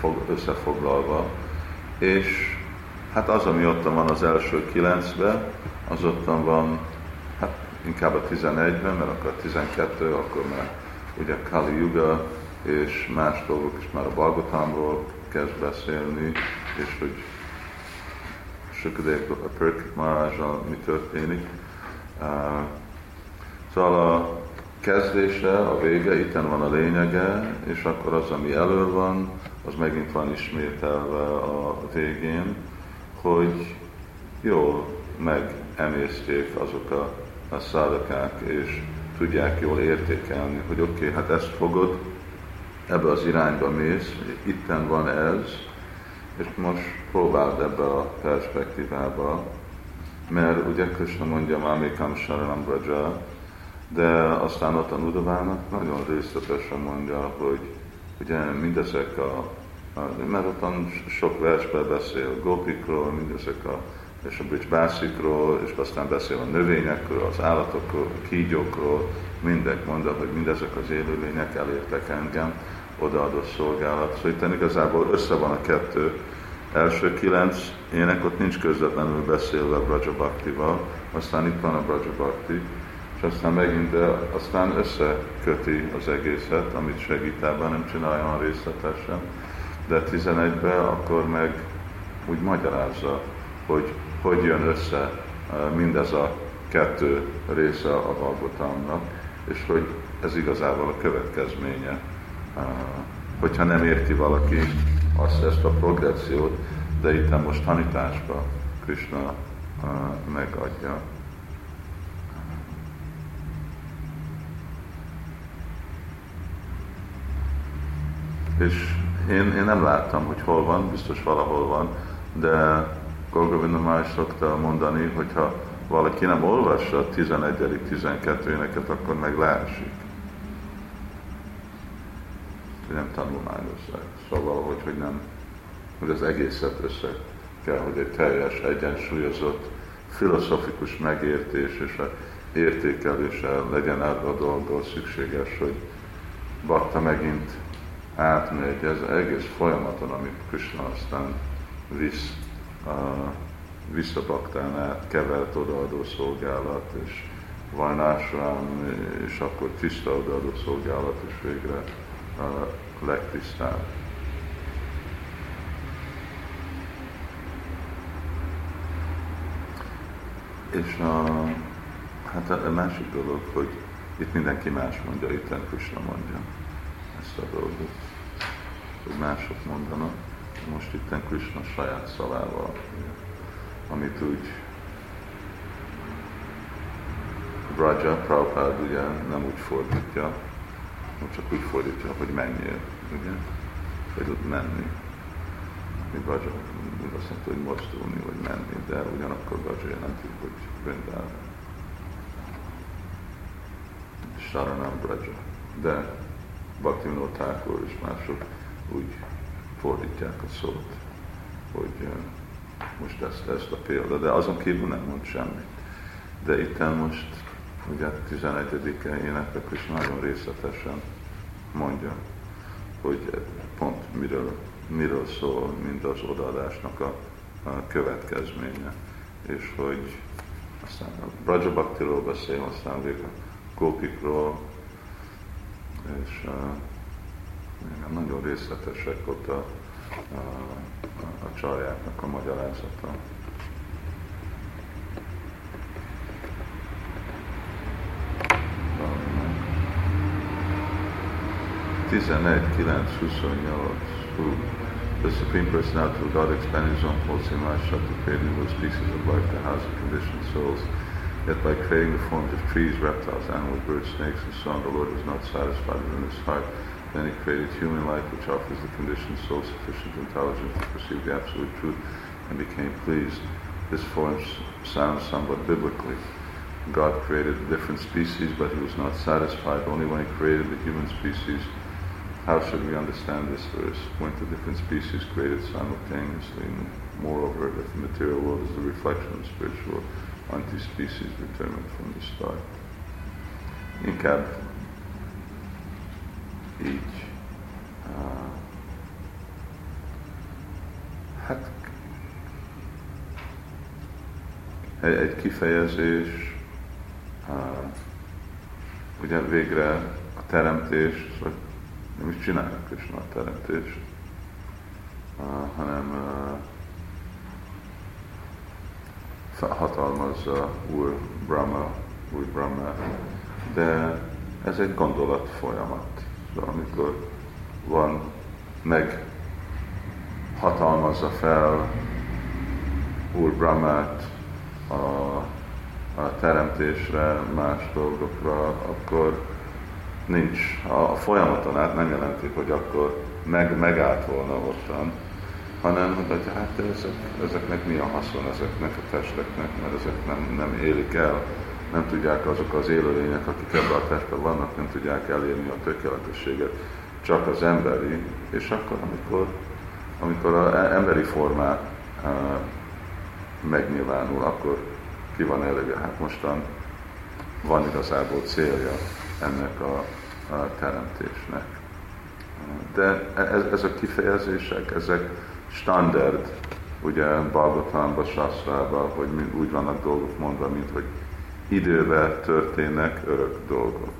fog, összefoglalva, és hát az, ami ott van az első kilencben, az ott van inkább a 11-ben, mert akkor a 12, akkor már ugye Kali Yuga és más dolgok is már a Balgotámról kezd beszélni, és hogy Sukadev a Perkit Marázsal mi történik. Szóval a kezdése, a vége, itten van a lényege, és akkor az, ami elő van, az megint van ismételve a végén, hogy jó megemészték azok a a szádakák, és tudják jól értékelni, hogy oké, okay, hát ezt fogod, ebbe az irányba mész, itten van ez, és most próbáld ebbe a perspektívába, mert ugye Krishna mondja Mamikam Sharanam Braja, de aztán ott a Nudavának nagyon részletesen mondja, hogy ugye mindezek a, mert ott sok versben beszél Gopikról, mindezek a és a bászikról, és aztán beszél a növényekről, az állatokról, a kígyókról, mindegy mondja, hogy mindezek az élőlények elértek engem, odaadott szolgálat. Szóval itt igazából össze van a kettő. Első kilenc ének ott nincs közvetlenül beszélve Braja Bhaktival, aztán itt van a Braja Bhakti, és aztán megint, de aztán összeköti az egészet, amit segítában nem csinálja részletesen, de 11-ben akkor meg úgy magyarázza, hogy hogy jön össze mindez a kettő része a Valgotamnak, és hogy ez igazából a következménye, hogyha nem érti valaki azt ezt a progressziót, de itt most tanításba Krishna megadja. És én, én nem láttam, hogy hol van, biztos valahol van, de Golgovinda már szokta mondani, hogyha valaki nem olvassa a 11 12 éneket, akkor meg leesik. Nem tanulmányozzák. Szóval hogy, hogy nem, hogy az egészet össze kell, hogy egy teljes, egyensúlyozott, filozofikus megértés és a értékelése legyen erre a dolgból szükséges, hogy bakta megint átmegy ez egész folyamaton, amit Krishna aztán visz a visszabaktán át kevert odaadó szolgálat, és vajnásrám, és akkor tiszta odaadó szolgálat, és végre a legtisztább. És a, hát a, a másik dolog, hogy itt mindenki más mondja, itt Krishna mondja ezt a dolgot, hogy mások mondanak most itt Krishna saját szavával, amit úgy Braja, Prabhupád ugye nem úgy fordítja, csak úgy fordítja, hogy menjél, ugye? Vagy menni. Mi Braja úgy azt mondta, hogy mozdulni, vagy menni, de ugyanakkor Braja jelenti, hogy Vrindában. Saranam Braja. De Bhaktivinoda Thakur és mások úgy fordítják a szót, hogy most ezt, ezt a példa, de azon kívül nem mond semmit. De itt most, ugye 11-e énekek is nagyon részletesen mondja, hogy pont miről, miről szól mind az odaadásnak a, a következménye, és hogy aztán a Brajabaktiról beszél, aztán végül a Gópikról, és uh, nagyon részletesek ott a, a, a csarjáknak a magyarázata. Tizenegy, kilenc, huszonnyolc, The Supreme Personality of God expanded his own wholesome life to create new species of life to house the conditioned souls. Yet by creating the forms of trees, reptiles, animals, birds, snakes, and so on, the Lord was not satisfied within his heart then he created human life, which offers the conditioned soul sufficient intelligence to perceive the absolute truth and became pleased. This form sounds somewhat biblically. God created different species, but he was not satisfied only when he created the human species. How should we understand this verse? Weren't the different species created simultaneously? And moreover, if the material world is the reflection of spiritual, these species determined from the start? In Inkább így uh, hát egy, egy kifejezés, uh, ugye végre a teremtés, vagy nem is csinálják Krishna a teremtést, hanem uh, hatalmazza Úr Brahma, Úr Brahma, de ez egy gondolat folyamat. Amikor van, meg hatalmazza fel Úr Brahmát a, a teremtésre, más dolgokra, akkor nincs. A folyamaton át nem jelenti, hogy akkor meg, megállt volna ottan, hanem hogy hát ezek, ezeknek mi a haszon ezeknek a testeknek, mert ezek nem, nem élik el, nem tudják azok az élőlények, akik ebben a testben vannak, nem tudják elérni a tökéletességet, csak az emberi, és akkor, amikor, amikor az emberi formát uh, megnyilvánul, akkor ki van elége. Hát mostan van igazából célja ennek a, a teremtésnek. De ez, ez a kifejezések, ezek standard, ugye Balgotánban, Sasrában, hogy úgy vannak dolgok mondva, mint hogy idővel történnek örök dolgok.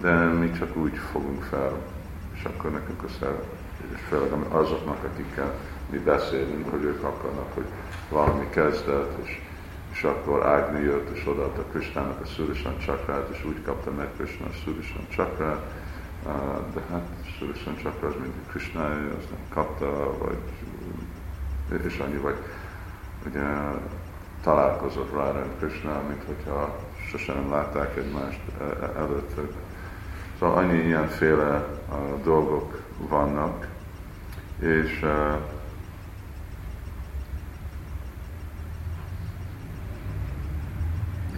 De mi csak úgy fogunk fel, és akkor nekünk a szer, és főleg azoknak, akikkel mi beszélünk, hogy ők akarnak, hogy valami kezdet, és, és akkor Ágni jött, és odaadta Kristának a Szurisan csakrát, és úgy kapta meg Krishna a Szurisan csakrát, de hát Szurisan csakra az mindig Krishnája, azt nem kapta, vagy és annyi, vagy ugye találkozott és Krishna, mint hogyha sosem látták egymást e, e, előtt. Szóval annyi ilyenféle dolgok vannak, és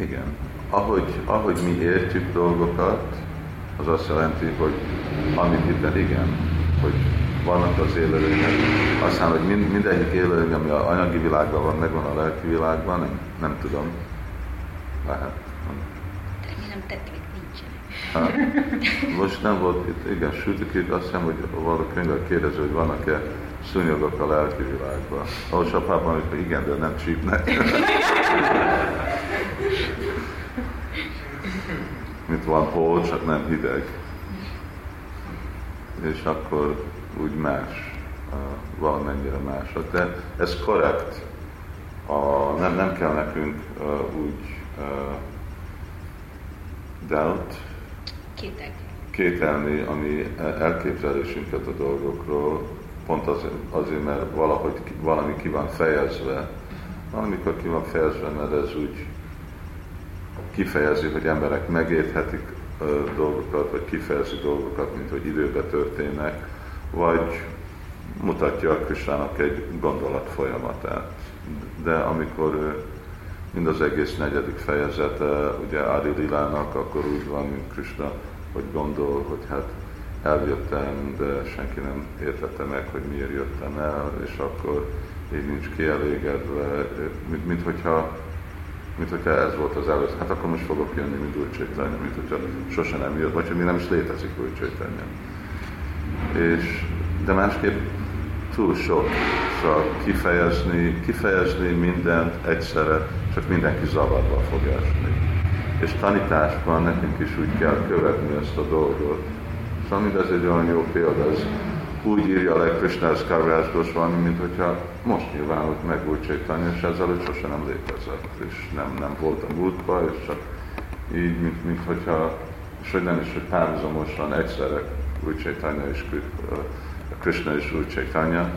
igen, ahogy, ahogy mi értjük dolgokat, az azt jelenti, hogy amit itt igen, hogy vannak az élőlények, aztán, hogy mind, mindegyik élőlény, ami a anyagi világban van, megvan a lelki világban, nem, nem tudom. Lehet.
Nem tették,
nincsenek. most nem volt itt, igen, sütük azt hiszem, hogy valaki kérdező, hogy vannak-e szúnyogok a lelki világban. Ahhoz apában, hogy igen, de nem csípnek. Mint van hol, csak nem hideg. És akkor úgy más, valamennyire más. De ez korrekt. A, nem, nem kell nekünk uh, úgy uh, doubt, kételni a mi elképzelésünket a dolgokról, pont azért, azért mert valahogy valami ki van fejezve. Valamikor ki van fejezve, mert ez úgy kifejezi, hogy emberek megérthetik dolgokat, vagy kifejezi dolgokat, mint hogy időben történnek, vagy mutatja a Kristának egy gondolat folyamatát. De amikor mind az egész negyedik fejezete, ugye Adi Lilának, akkor úgy van, mint Krishna, hogy gondol, hogy hát eljöttem, de senki nem értette meg, hogy miért jöttem el, és akkor így nincs kielégedve, mint, mint hogyha mint hogyha ez volt az előző, hát akkor most fogok jönni, mint új Csaitanya, mint hogyha sose nem jött, vagy hogy mi nem is létezik új Csaitanya. És, de másképp túl sok, szóval kifejezni, kifejezni mindent egyszerre, csak mindenki zavarba fog esni. És tanításban nekünk is úgy kell követni ezt a dolgot. Szóval ez egy olyan jó példa, ez úgy írja le Krishnász Kavrás Goswami, mint hogyha most nyilvánult meg úgy Csaitanya, és ezelőtt sose nem létezett, és nem, nem volt a múltban, és csak így, mint, mint hogyha, és hogy nem is, hogy párhuzamosan egyszerre úgy Csaitanya és Krishna és úgy Csaitanya,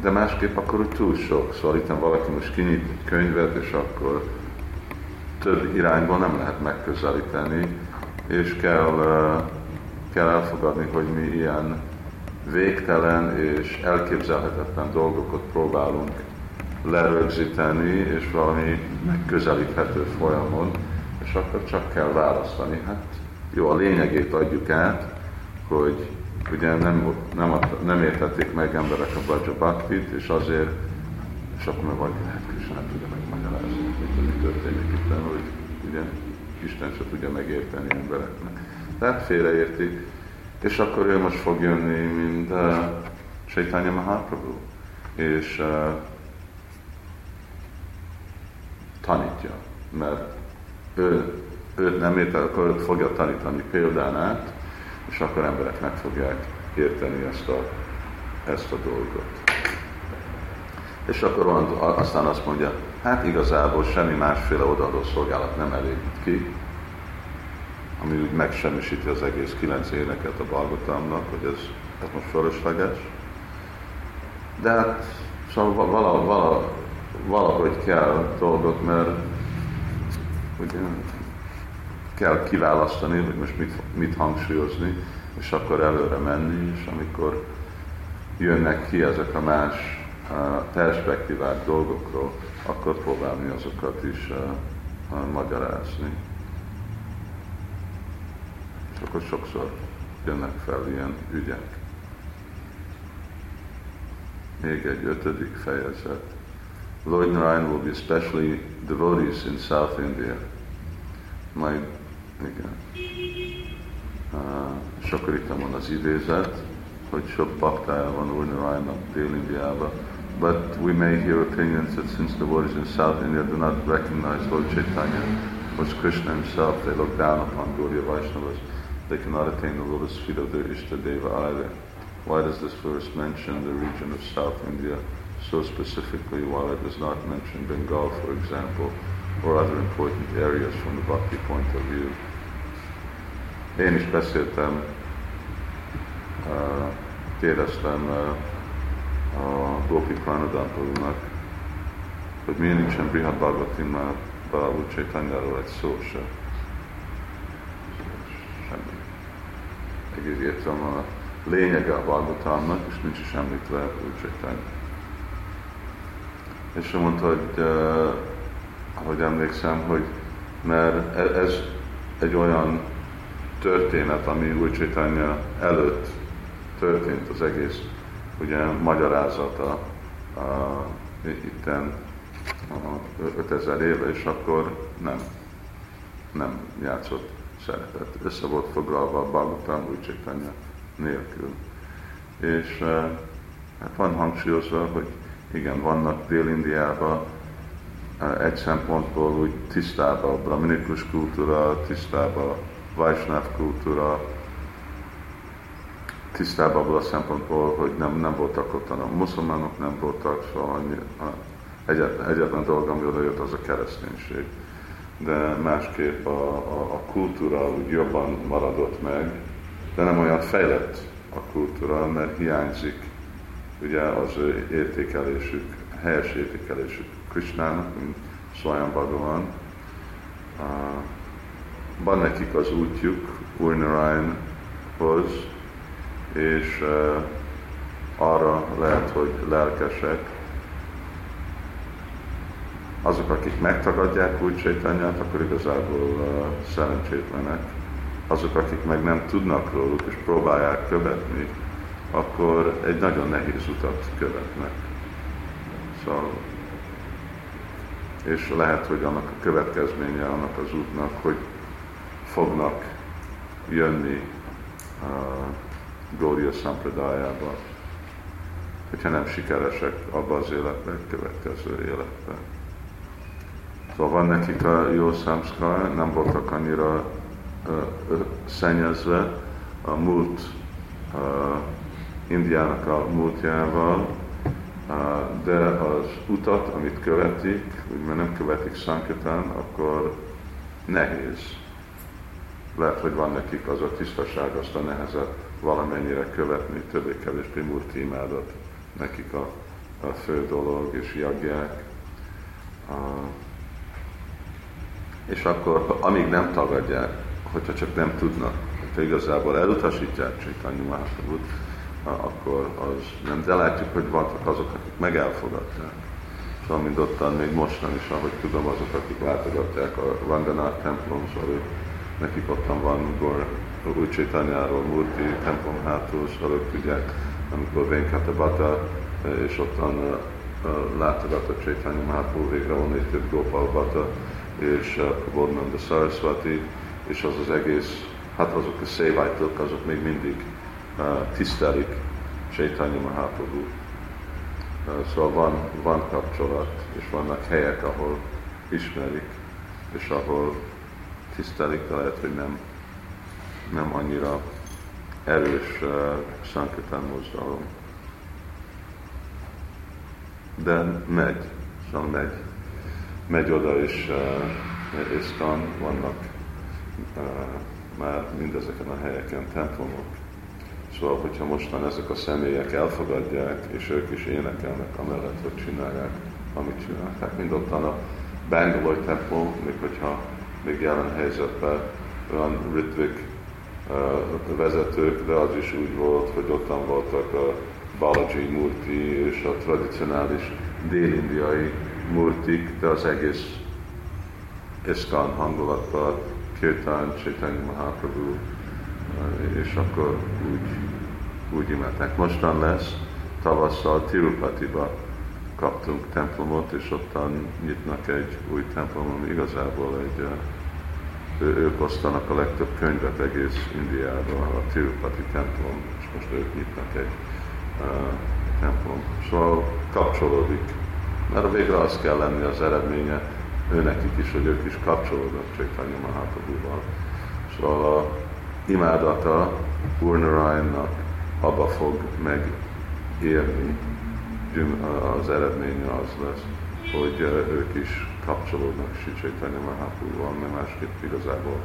de másképp akkor úgy túl sok. Szóval itt valaki most kinyit egy könyvet, és akkor több irányból nem lehet megközelíteni, és kell kell elfogadni, hogy mi ilyen végtelen és elképzelhetetlen dolgokat próbálunk lerögzíteni, és valami megközelíthető folyamon, és akkor csak kell választani. Hát jó, a lényegét adjuk át, hogy ugye nem, nem, nem értették meg emberek a Bhaja Bhaktit, és azért, akkor meg vagy, hát Krishna nem tudja megmagyarázni, mit, mi történik itt, hogy ugye Isten se tudja megérteni embereknek. Tehát félreérti. És akkor ő most fog jönni, mint uh, Chaitanya Mahaprabhu. És uh, tanítja. Mert ő, őt nem ért, akkor őt fogja tanítani példán át, és akkor emberek meg fogják érteni ezt a, ezt a dolgot. És akkor aztán azt mondja, hát igazából semmi másféle odaadó szolgálat nem elégít ki, ami úgy megsemmisíti az egész kilenc éneket a Balgotamnak, hogy ez, ez most fölösleges. De hát szóval vala, vala, valahogy kell dolgot, mert ugye kell kiválasztani, hogy most mit, mit hangsúlyozni, és akkor előre menni, és amikor jönnek ki ezek a más perspektívák dolgokról, akkor próbálni azokat is magyarázni. Akkor sokszor jönnek fel ilyen ügyek. Még egy ötödik fejezet. Lord Narayan will be especially devotees in South India. Majd, igen. Uh, itt van az idézet, hogy sok baktája van Úr Narayannak Dél-Indiában. But we may hear opinions that since the devotees in South India do not recognize Lord Chaitanya was Krishna himself, they look down upon Gaudiya Vaishnavas. They cannot attain the lotus feet of their Ishtadeva either. Why does this verse mention the region of South India so specifically while it does not mention Bengal, for example, or other important areas from the bhakti point of view? Én is beszéltem, uh, kérdeztem uh, a Gopi Pranadampurnak, hogy miért nincsen Brihad Bhagavatimmal Balavu Chaitanyáról egy szó se. Egész értem a lényege a Bhagavatamnak, és nincs is említve úgy Chaitanya. És mondta, hogy uh, ahogy emlékszem, hogy mert e- ez egy olyan történet, ami új Chaitanya előtt történt az egész ugye magyarázata a, itten a 5000 éve, és akkor nem, nem játszott szerepet. Össze volt foglalva a Bhagavatam új Chaitanya nélkül. És hát van hangsúlyozva, hogy igen, vannak Dél-Indiában egy szempontból úgy tisztában a brahminikus kultúra, tisztában a Vaisnav kultúra, tisztában abból a szempontból, hogy nem, nem voltak ott a muszlimánok, nem voltak, szóval annyi, egyetlen, egyetlen dolog, ami oda jött, az a kereszténység. De másképp a, a, a kultúra úgy jobban maradott meg, de nem olyan fejlett a kultúra, mert hiányzik ugye az értékelésük, helyes értékelésük Krishnának, mint Swayam Bhagavan. Van nekik az útjuk Úr Narayanhoz, és uh, arra lehet, hogy lelkesek. Azok, akik megtagadják úgy sétányát, akkor igazából uh, szerencsétlenek. Azok, akik meg nem tudnak róluk, és próbálják követni, akkor egy nagyon nehéz utat követnek. Szóval, és lehet, hogy annak a következménye annak az útnak, hogy fognak jönni uh, Gaudiya Sampradájába, hogyha nem sikeresek abba az életben, következő életben. Szóval van nekik a jó samskar, nem voltak annyira uh, szennyezve a múlt, uh, Indiának a múltjával, uh, de az utat, amit követik, úgy mert nem követik Sankatán, akkor nehéz. Lehet, hogy van nekik az a tisztaság, azt a nehezet, valamennyire követni, többé-kevésbé murti imádat nekik a, a fő dolog, és jagják. A, és akkor, amíg nem tagadják, hogyha csak nem tudnak, hogyha igazából elutasítják Csaitanya Mahaprabhut, akkor az nem. De látjuk, hogy vannak azok, akik meg elfogadták. Szóval, mint ottan még mostan is, ahogy tudom, azok, akik látogatják a Ranganát templom, szóval nekik ottan van Gor új Csaitanyáról, Murti templom hátul, szóval tudják, amikor Venkata Bata, és ottan látogatott Chaitanya Mahaprabhu végre van egy több Gopal Bata, és Bodnanda Saraswati, és az az egész, hát azok a szévájtok, azok még mindig uh, tisztelik Chaitanya Mahaprabhu. Uh, szóval van, van kapcsolat, és vannak helyek, ahol ismerik, és ahol tisztelik, de lehet, hogy nem nem annyira erős uh, Sankatán mozdalom. De megy, szóval megy. Megy oda is uh, Isztan, vannak uh, már mindezeken a helyeken templomok. Szóval, hogyha mostan ezek a személyek elfogadják, és ők is énekelnek amellett, hogy csinálják, amit csinálják. Hát mind ottan a Bangalore templom, még hogyha még jelen helyzetben olyan ritvik vezetők, de az is úgy volt, hogy ottan voltak a Balaji Murti és a tradicionális dél-indiai murtik, de az egész Iszkan hangulatban Kirtan, Chaitanya Mahaprabhu, és akkor úgy, úgy imádták. Mostan lesz, tavasszal Tirupatiba kaptunk templomot, és ottan nyitnak egy új templom, ami igazából egy, ők osztanak a legtöbb könyvet egész Indiában, a Tirupati templom, és most ők nyitnak egy templom. Szóval kapcsolódik. Mert a végre az kell lenni az eredménye, ő nekik is, hogy ők is kapcsolódnak Chaitanya Mahaprabhu-val. Szóval a imádata Urnaraynak abba fog megérni, az eredménye az lesz, hogy ők is kapcsolódnak Sri Chaitanya Mahaprabhu-val, mert másképp igazából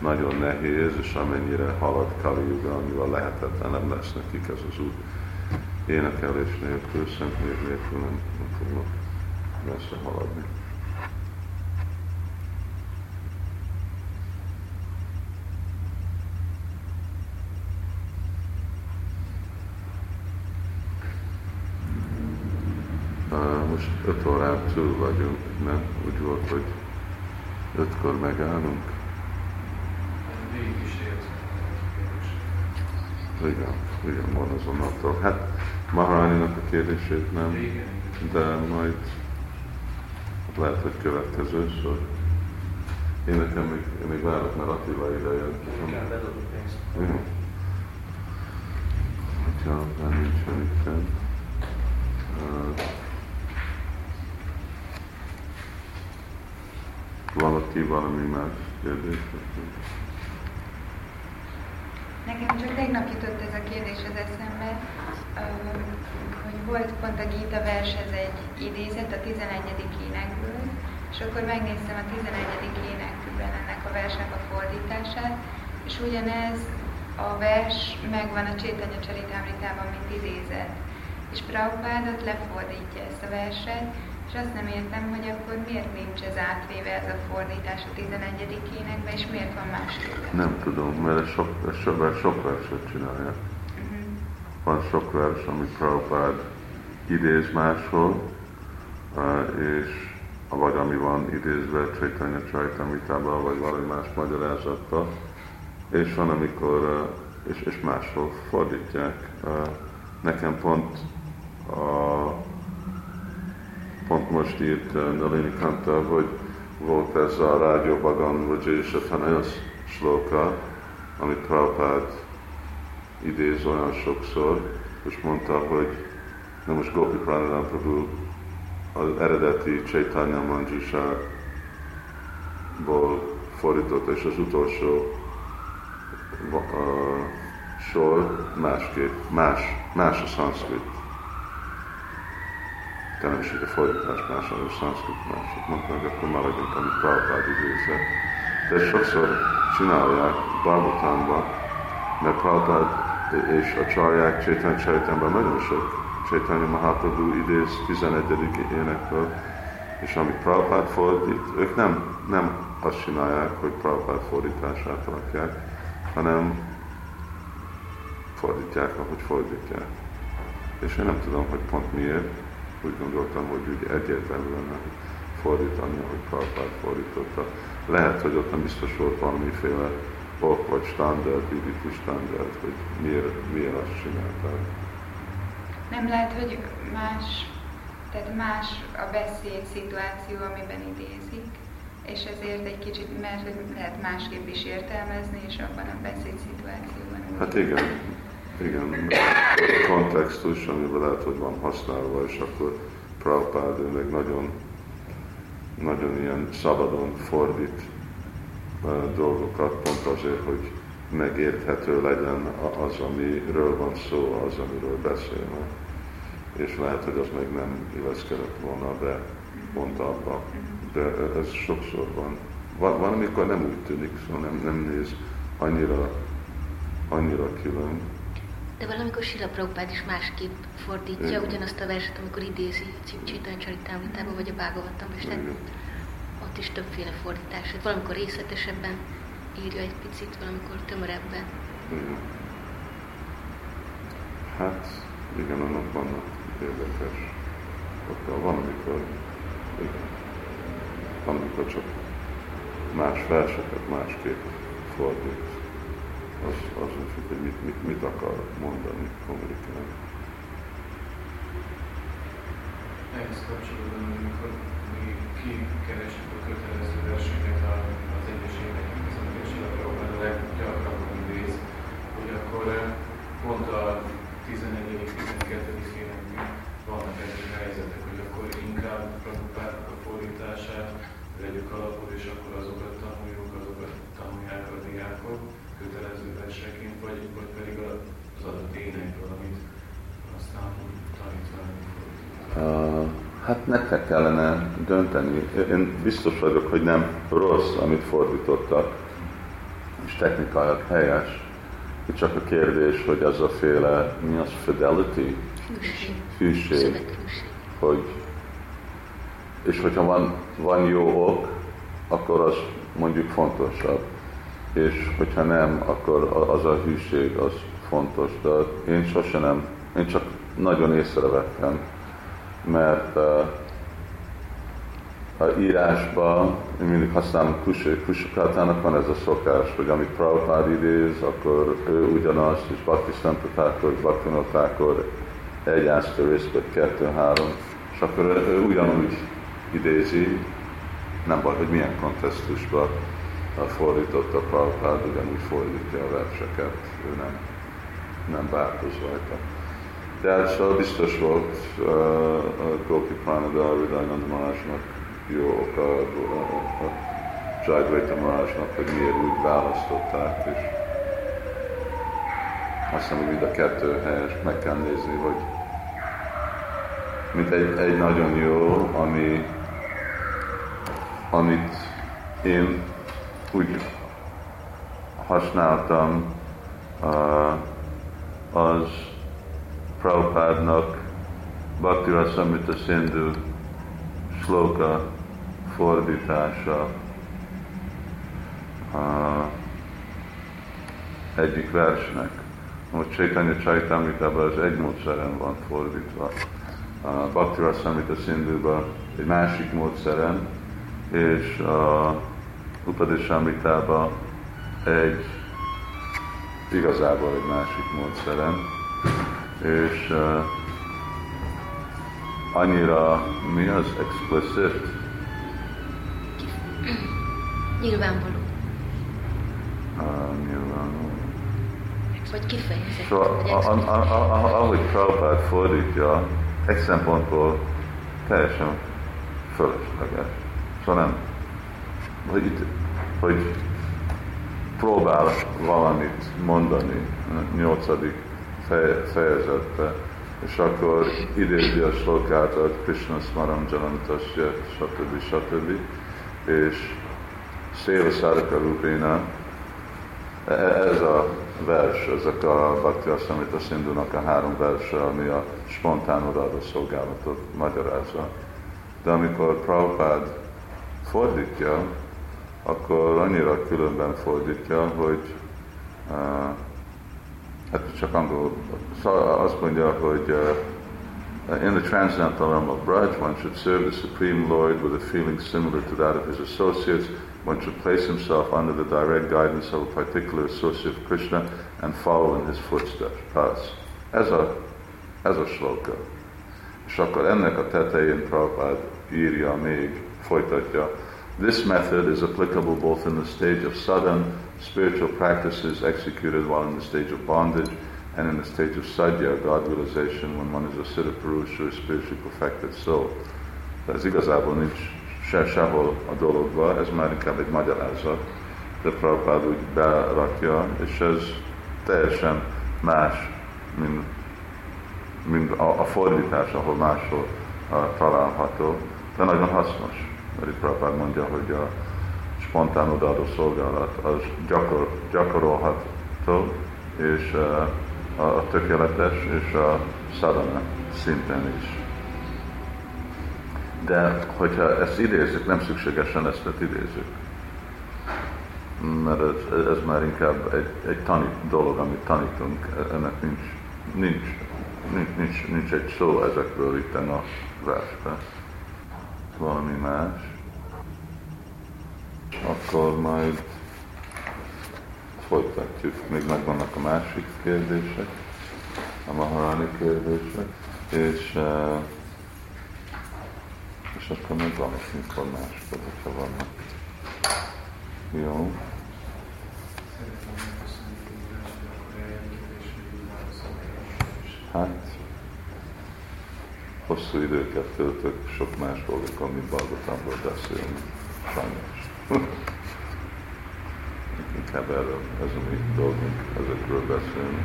nagyon nehéz, és amennyire halad Kali Yuga, amivel lehetetlenebb lesz nekik ez az út. Énekelés nélkül, szent nélkül nem, nem fognak messze haladni. most 5 órán túl vagyunk, nem? Úgy volt, hogy ötkor megállunk. Igen, igen, van azonnantól. Hát Maharaninak a kérdését nem, de majd lehet, hogy következő szor. Én nekem még, én még várok, mert Attila ide jön. Igen, bedobjuk pénzt. Hogyha már nincsen itt. Valaki valami más kérdés?
Nekem csak tegnap jutott ez a kérdés az eszembe, volt pont a Gita vershez egy idézet a 11. énekből, és akkor megnéztem a 11. énekben ennek a versnek a fordítását, és ugyanez a vers megvan a Csétanya Csaritámritában, mint idézet. És Prabhupádot lefordítja ezt a verset, és azt nem értem, hogy akkor miért nincs ez átvéve ez a fordítás a 11. énekbe, és miért van másképp?
Nem tudom, mert ez sok, ez sok, sok verset csinálják. Uh-huh. Van sok vers, amit Prabhupád idéz máshol, és vagy ami van idézve Csaitanya Csaitamritában, vagy valami más magyarázatban, és van, amikor, és, és máshol fordítják. Nekem pont a pont most írt Nalini Kanta, hogy volt ez a Rádió Bagan Rajesh Athanayas sloka, amit Prabhupád idéz olyan sokszor, és mondta, hogy nem most Gopi Pranadam Prabhu az eredeti Chaitanya Manjusha ból fordította, és az utolsó uh, sor másképp, más, más a szanszkrit természetesen a fordítás más, a szanszkrit mások. Mondta, hogy akkor maradjunk, amit Prabhupád idézett. De sokszor csinálják Bhagavatamban, mert Prabhupád és a csarják Csétany Csajtánban nagyon sok Csétanya Mahaprabhu idéz 11. énekből, és amit Prabhupád fordít, ők nem, nem azt csinálják, hogy Prabhupád fordítását rakják, hanem fordítják, ahogy fordítják. És én nem tudom, hogy pont miért, úgy gondoltam, hogy úgy egyértelmű lenne fordítani, ahogy Prabhupád fordította. Lehet, hogy ott nem biztos volt valamiféle ok vagy standard, bibiti standard, hogy miért, miért azt csinálták.
Nem lehet, hogy más, tehát más a beszéd szituáció, amiben idézik, és ezért egy kicsit, mert lehet másképp is értelmezni, és abban a beszéd szituációban.
Hát igen, igen, kontextus, amiben lehet, hogy van használva, és akkor Prabhupád, meg nagyon, nagyon ilyen szabadon fordít dolgokat, pont azért, hogy megérthető legyen az, amiről van szó, az, amiről beszélnek. És lehet, hogy az meg nem illeszkedett volna be pont abba. De ez sokszor van. Van, van amikor nem úgy tűnik, szóval nem, nem néz annyira, annyira külön.
De valamikor Sila Prabhupád is másképp fordítja Igen. ugyanazt a verset, amikor idézi Csitan vagy a Bhagavatamban, és ott is többféle fordítás. Hát valamikor részletesebben, írja egy picit valamikor tömörebben.
Igen. Hát, igen, annak vannak érdekes. Ott van, amikor, van, amikor csak más verseket másképp fordít. Az, az úgy, hogy mit, mit, mit akar mondani, kommunikálni.
Ehhez kapcsolódóan, amikor mi kikeresünk a kötelező versenyeket az egyes éveknek, az egyes években a leggyakrabban idéz, hogy akkor eh, pont a 11. 12. években vannak egyes helyzetek, hogy akkor inkább Prabhupádnak a fordítását vegyük alapul, és akkor azokat tanuljuk, azokat tanulják a diákok kötelező verseként, vagy, vagy pedig az adott énekből, amit aztán tanítványok
Uh, nektek kellene dönteni. Én biztos vagyok, hogy nem rossz, amit fordítottak, és technikailag helyes. Itt csak a kérdés, hogy az a féle, mi az fidelity? Hűség. Hogy, és hogyha van, van jó ok, akkor az mondjuk fontosabb. És hogyha nem, akkor az a hűség az fontos. De én sose nem, én csak nagyon észrevettem, mert uh, a írásban én mindig használom Kusukátának van ez a szokás, hogy amit Prabhupád idéz, akkor ő ugyanazt, és Bhakti Szentetákor, Bhakti egy asterisk, vagy kettő, három, és akkor ő ugyanúgy idézi, nem baj, hogy milyen kontextusban fordította Prabhupád, ugyanúgy fordítja a verseket, ő nem, nem változ rajta. Szóval biztos volt uh, Gopi Pranada Ridayanand Marásnak jó oka a, a, a Jayadvaita Marásnak, hogy miért úgy választották, és azt hiszem, hogy mind a kettő helyes, meg kell nézni, hogy mint egy, egy nagyon jó, ami, amit én úgy használtam, uh, az Prabhupádnak Bhakti Rasamrita Sindhu sloka fordítása uh, egyik versnek. Most Chaitanya Chaitamritában az egy módszeren van fordítva. A Bhakti Rasamrita Sindhuba egy másik módszeren, és a Upadeshamritában egy igazából egy másik módszeren és uh, annyira, mi az explicit?
Nyilvánvaló.
Uh, nyilvánvaló.
Vagy kifejezett.
Szóval, ahogy Prabhupád fordítja, egy szempontból teljesen fölösleges. Szóval nem, hogy, itt, hogy próbál valamit mondani, nyolcadik fejezetbe, és akkor idézi a slokátat, Krishna Smaram Jalantasya, stb. stb. És Széva Száraka Rupéna, e, ez a vers, ezek a Bhakti Assamita Szindunak a három verse, ami a spontán odaadó szolgálatot magyarázza. De amikor Prabhupád fordítja, akkor annyira különben fordítja, hogy uh, hát csak angol, szóval azt mondja, hogy uh, in the transcendental realm of Braj, one should serve the Supreme Lord with a feeling similar to that of his associates. One should place himself under the direct guidance of a particular associate of Krishna and follow in his footsteps. Ez a, ez a sloka. És akkor ennek a tetején Prabhupád írja még, folytatja, This method is applicable both in the stage of sadhana, spiritual practices executed while in the stage of bondage, and in the stage of sadhya, God realization, when one is a siddha purusha, a spiritually perfected soul. De ez igazából nincs se sehol a dologba, ez már inkább egy magyarázat, de Prabhupád úgy berakja, és ez teljesen más, mint, mint a, a fordítás, ahol máshol uh, található, de nagyon hasznos. Mert itt Prabhupád mondja, hogy a spontán odaadó szolgálat az gyakor, gyakorolható, és a, a tökéletes és a szadana szinten is. De hogyha ezt idézzük, nem szükségesen ezt idézzük. mert ez, ez már inkább egy, egy tanít dolog, amit tanítunk, ennek nincs, nincs, nincs, nincs, nincs egy szó ezekről itt a versben. Valami más. Akkor majd folytatjuk. Még megvannak a másik kérdések, a maharani kérdések, és, eh, és akkor meg valamikor máskor, hogyha vannak. Jó. Hát, hosszú időket töltök sok más dolgok, amit Balgotamról beszélni, sajnos. Inkább erről, ez a mi dolgunk, ezekről beszélni.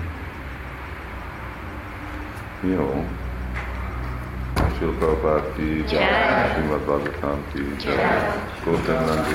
Jó. Srila Prabhupada ki Srimad Bhagavatam ki Gautam Nandi,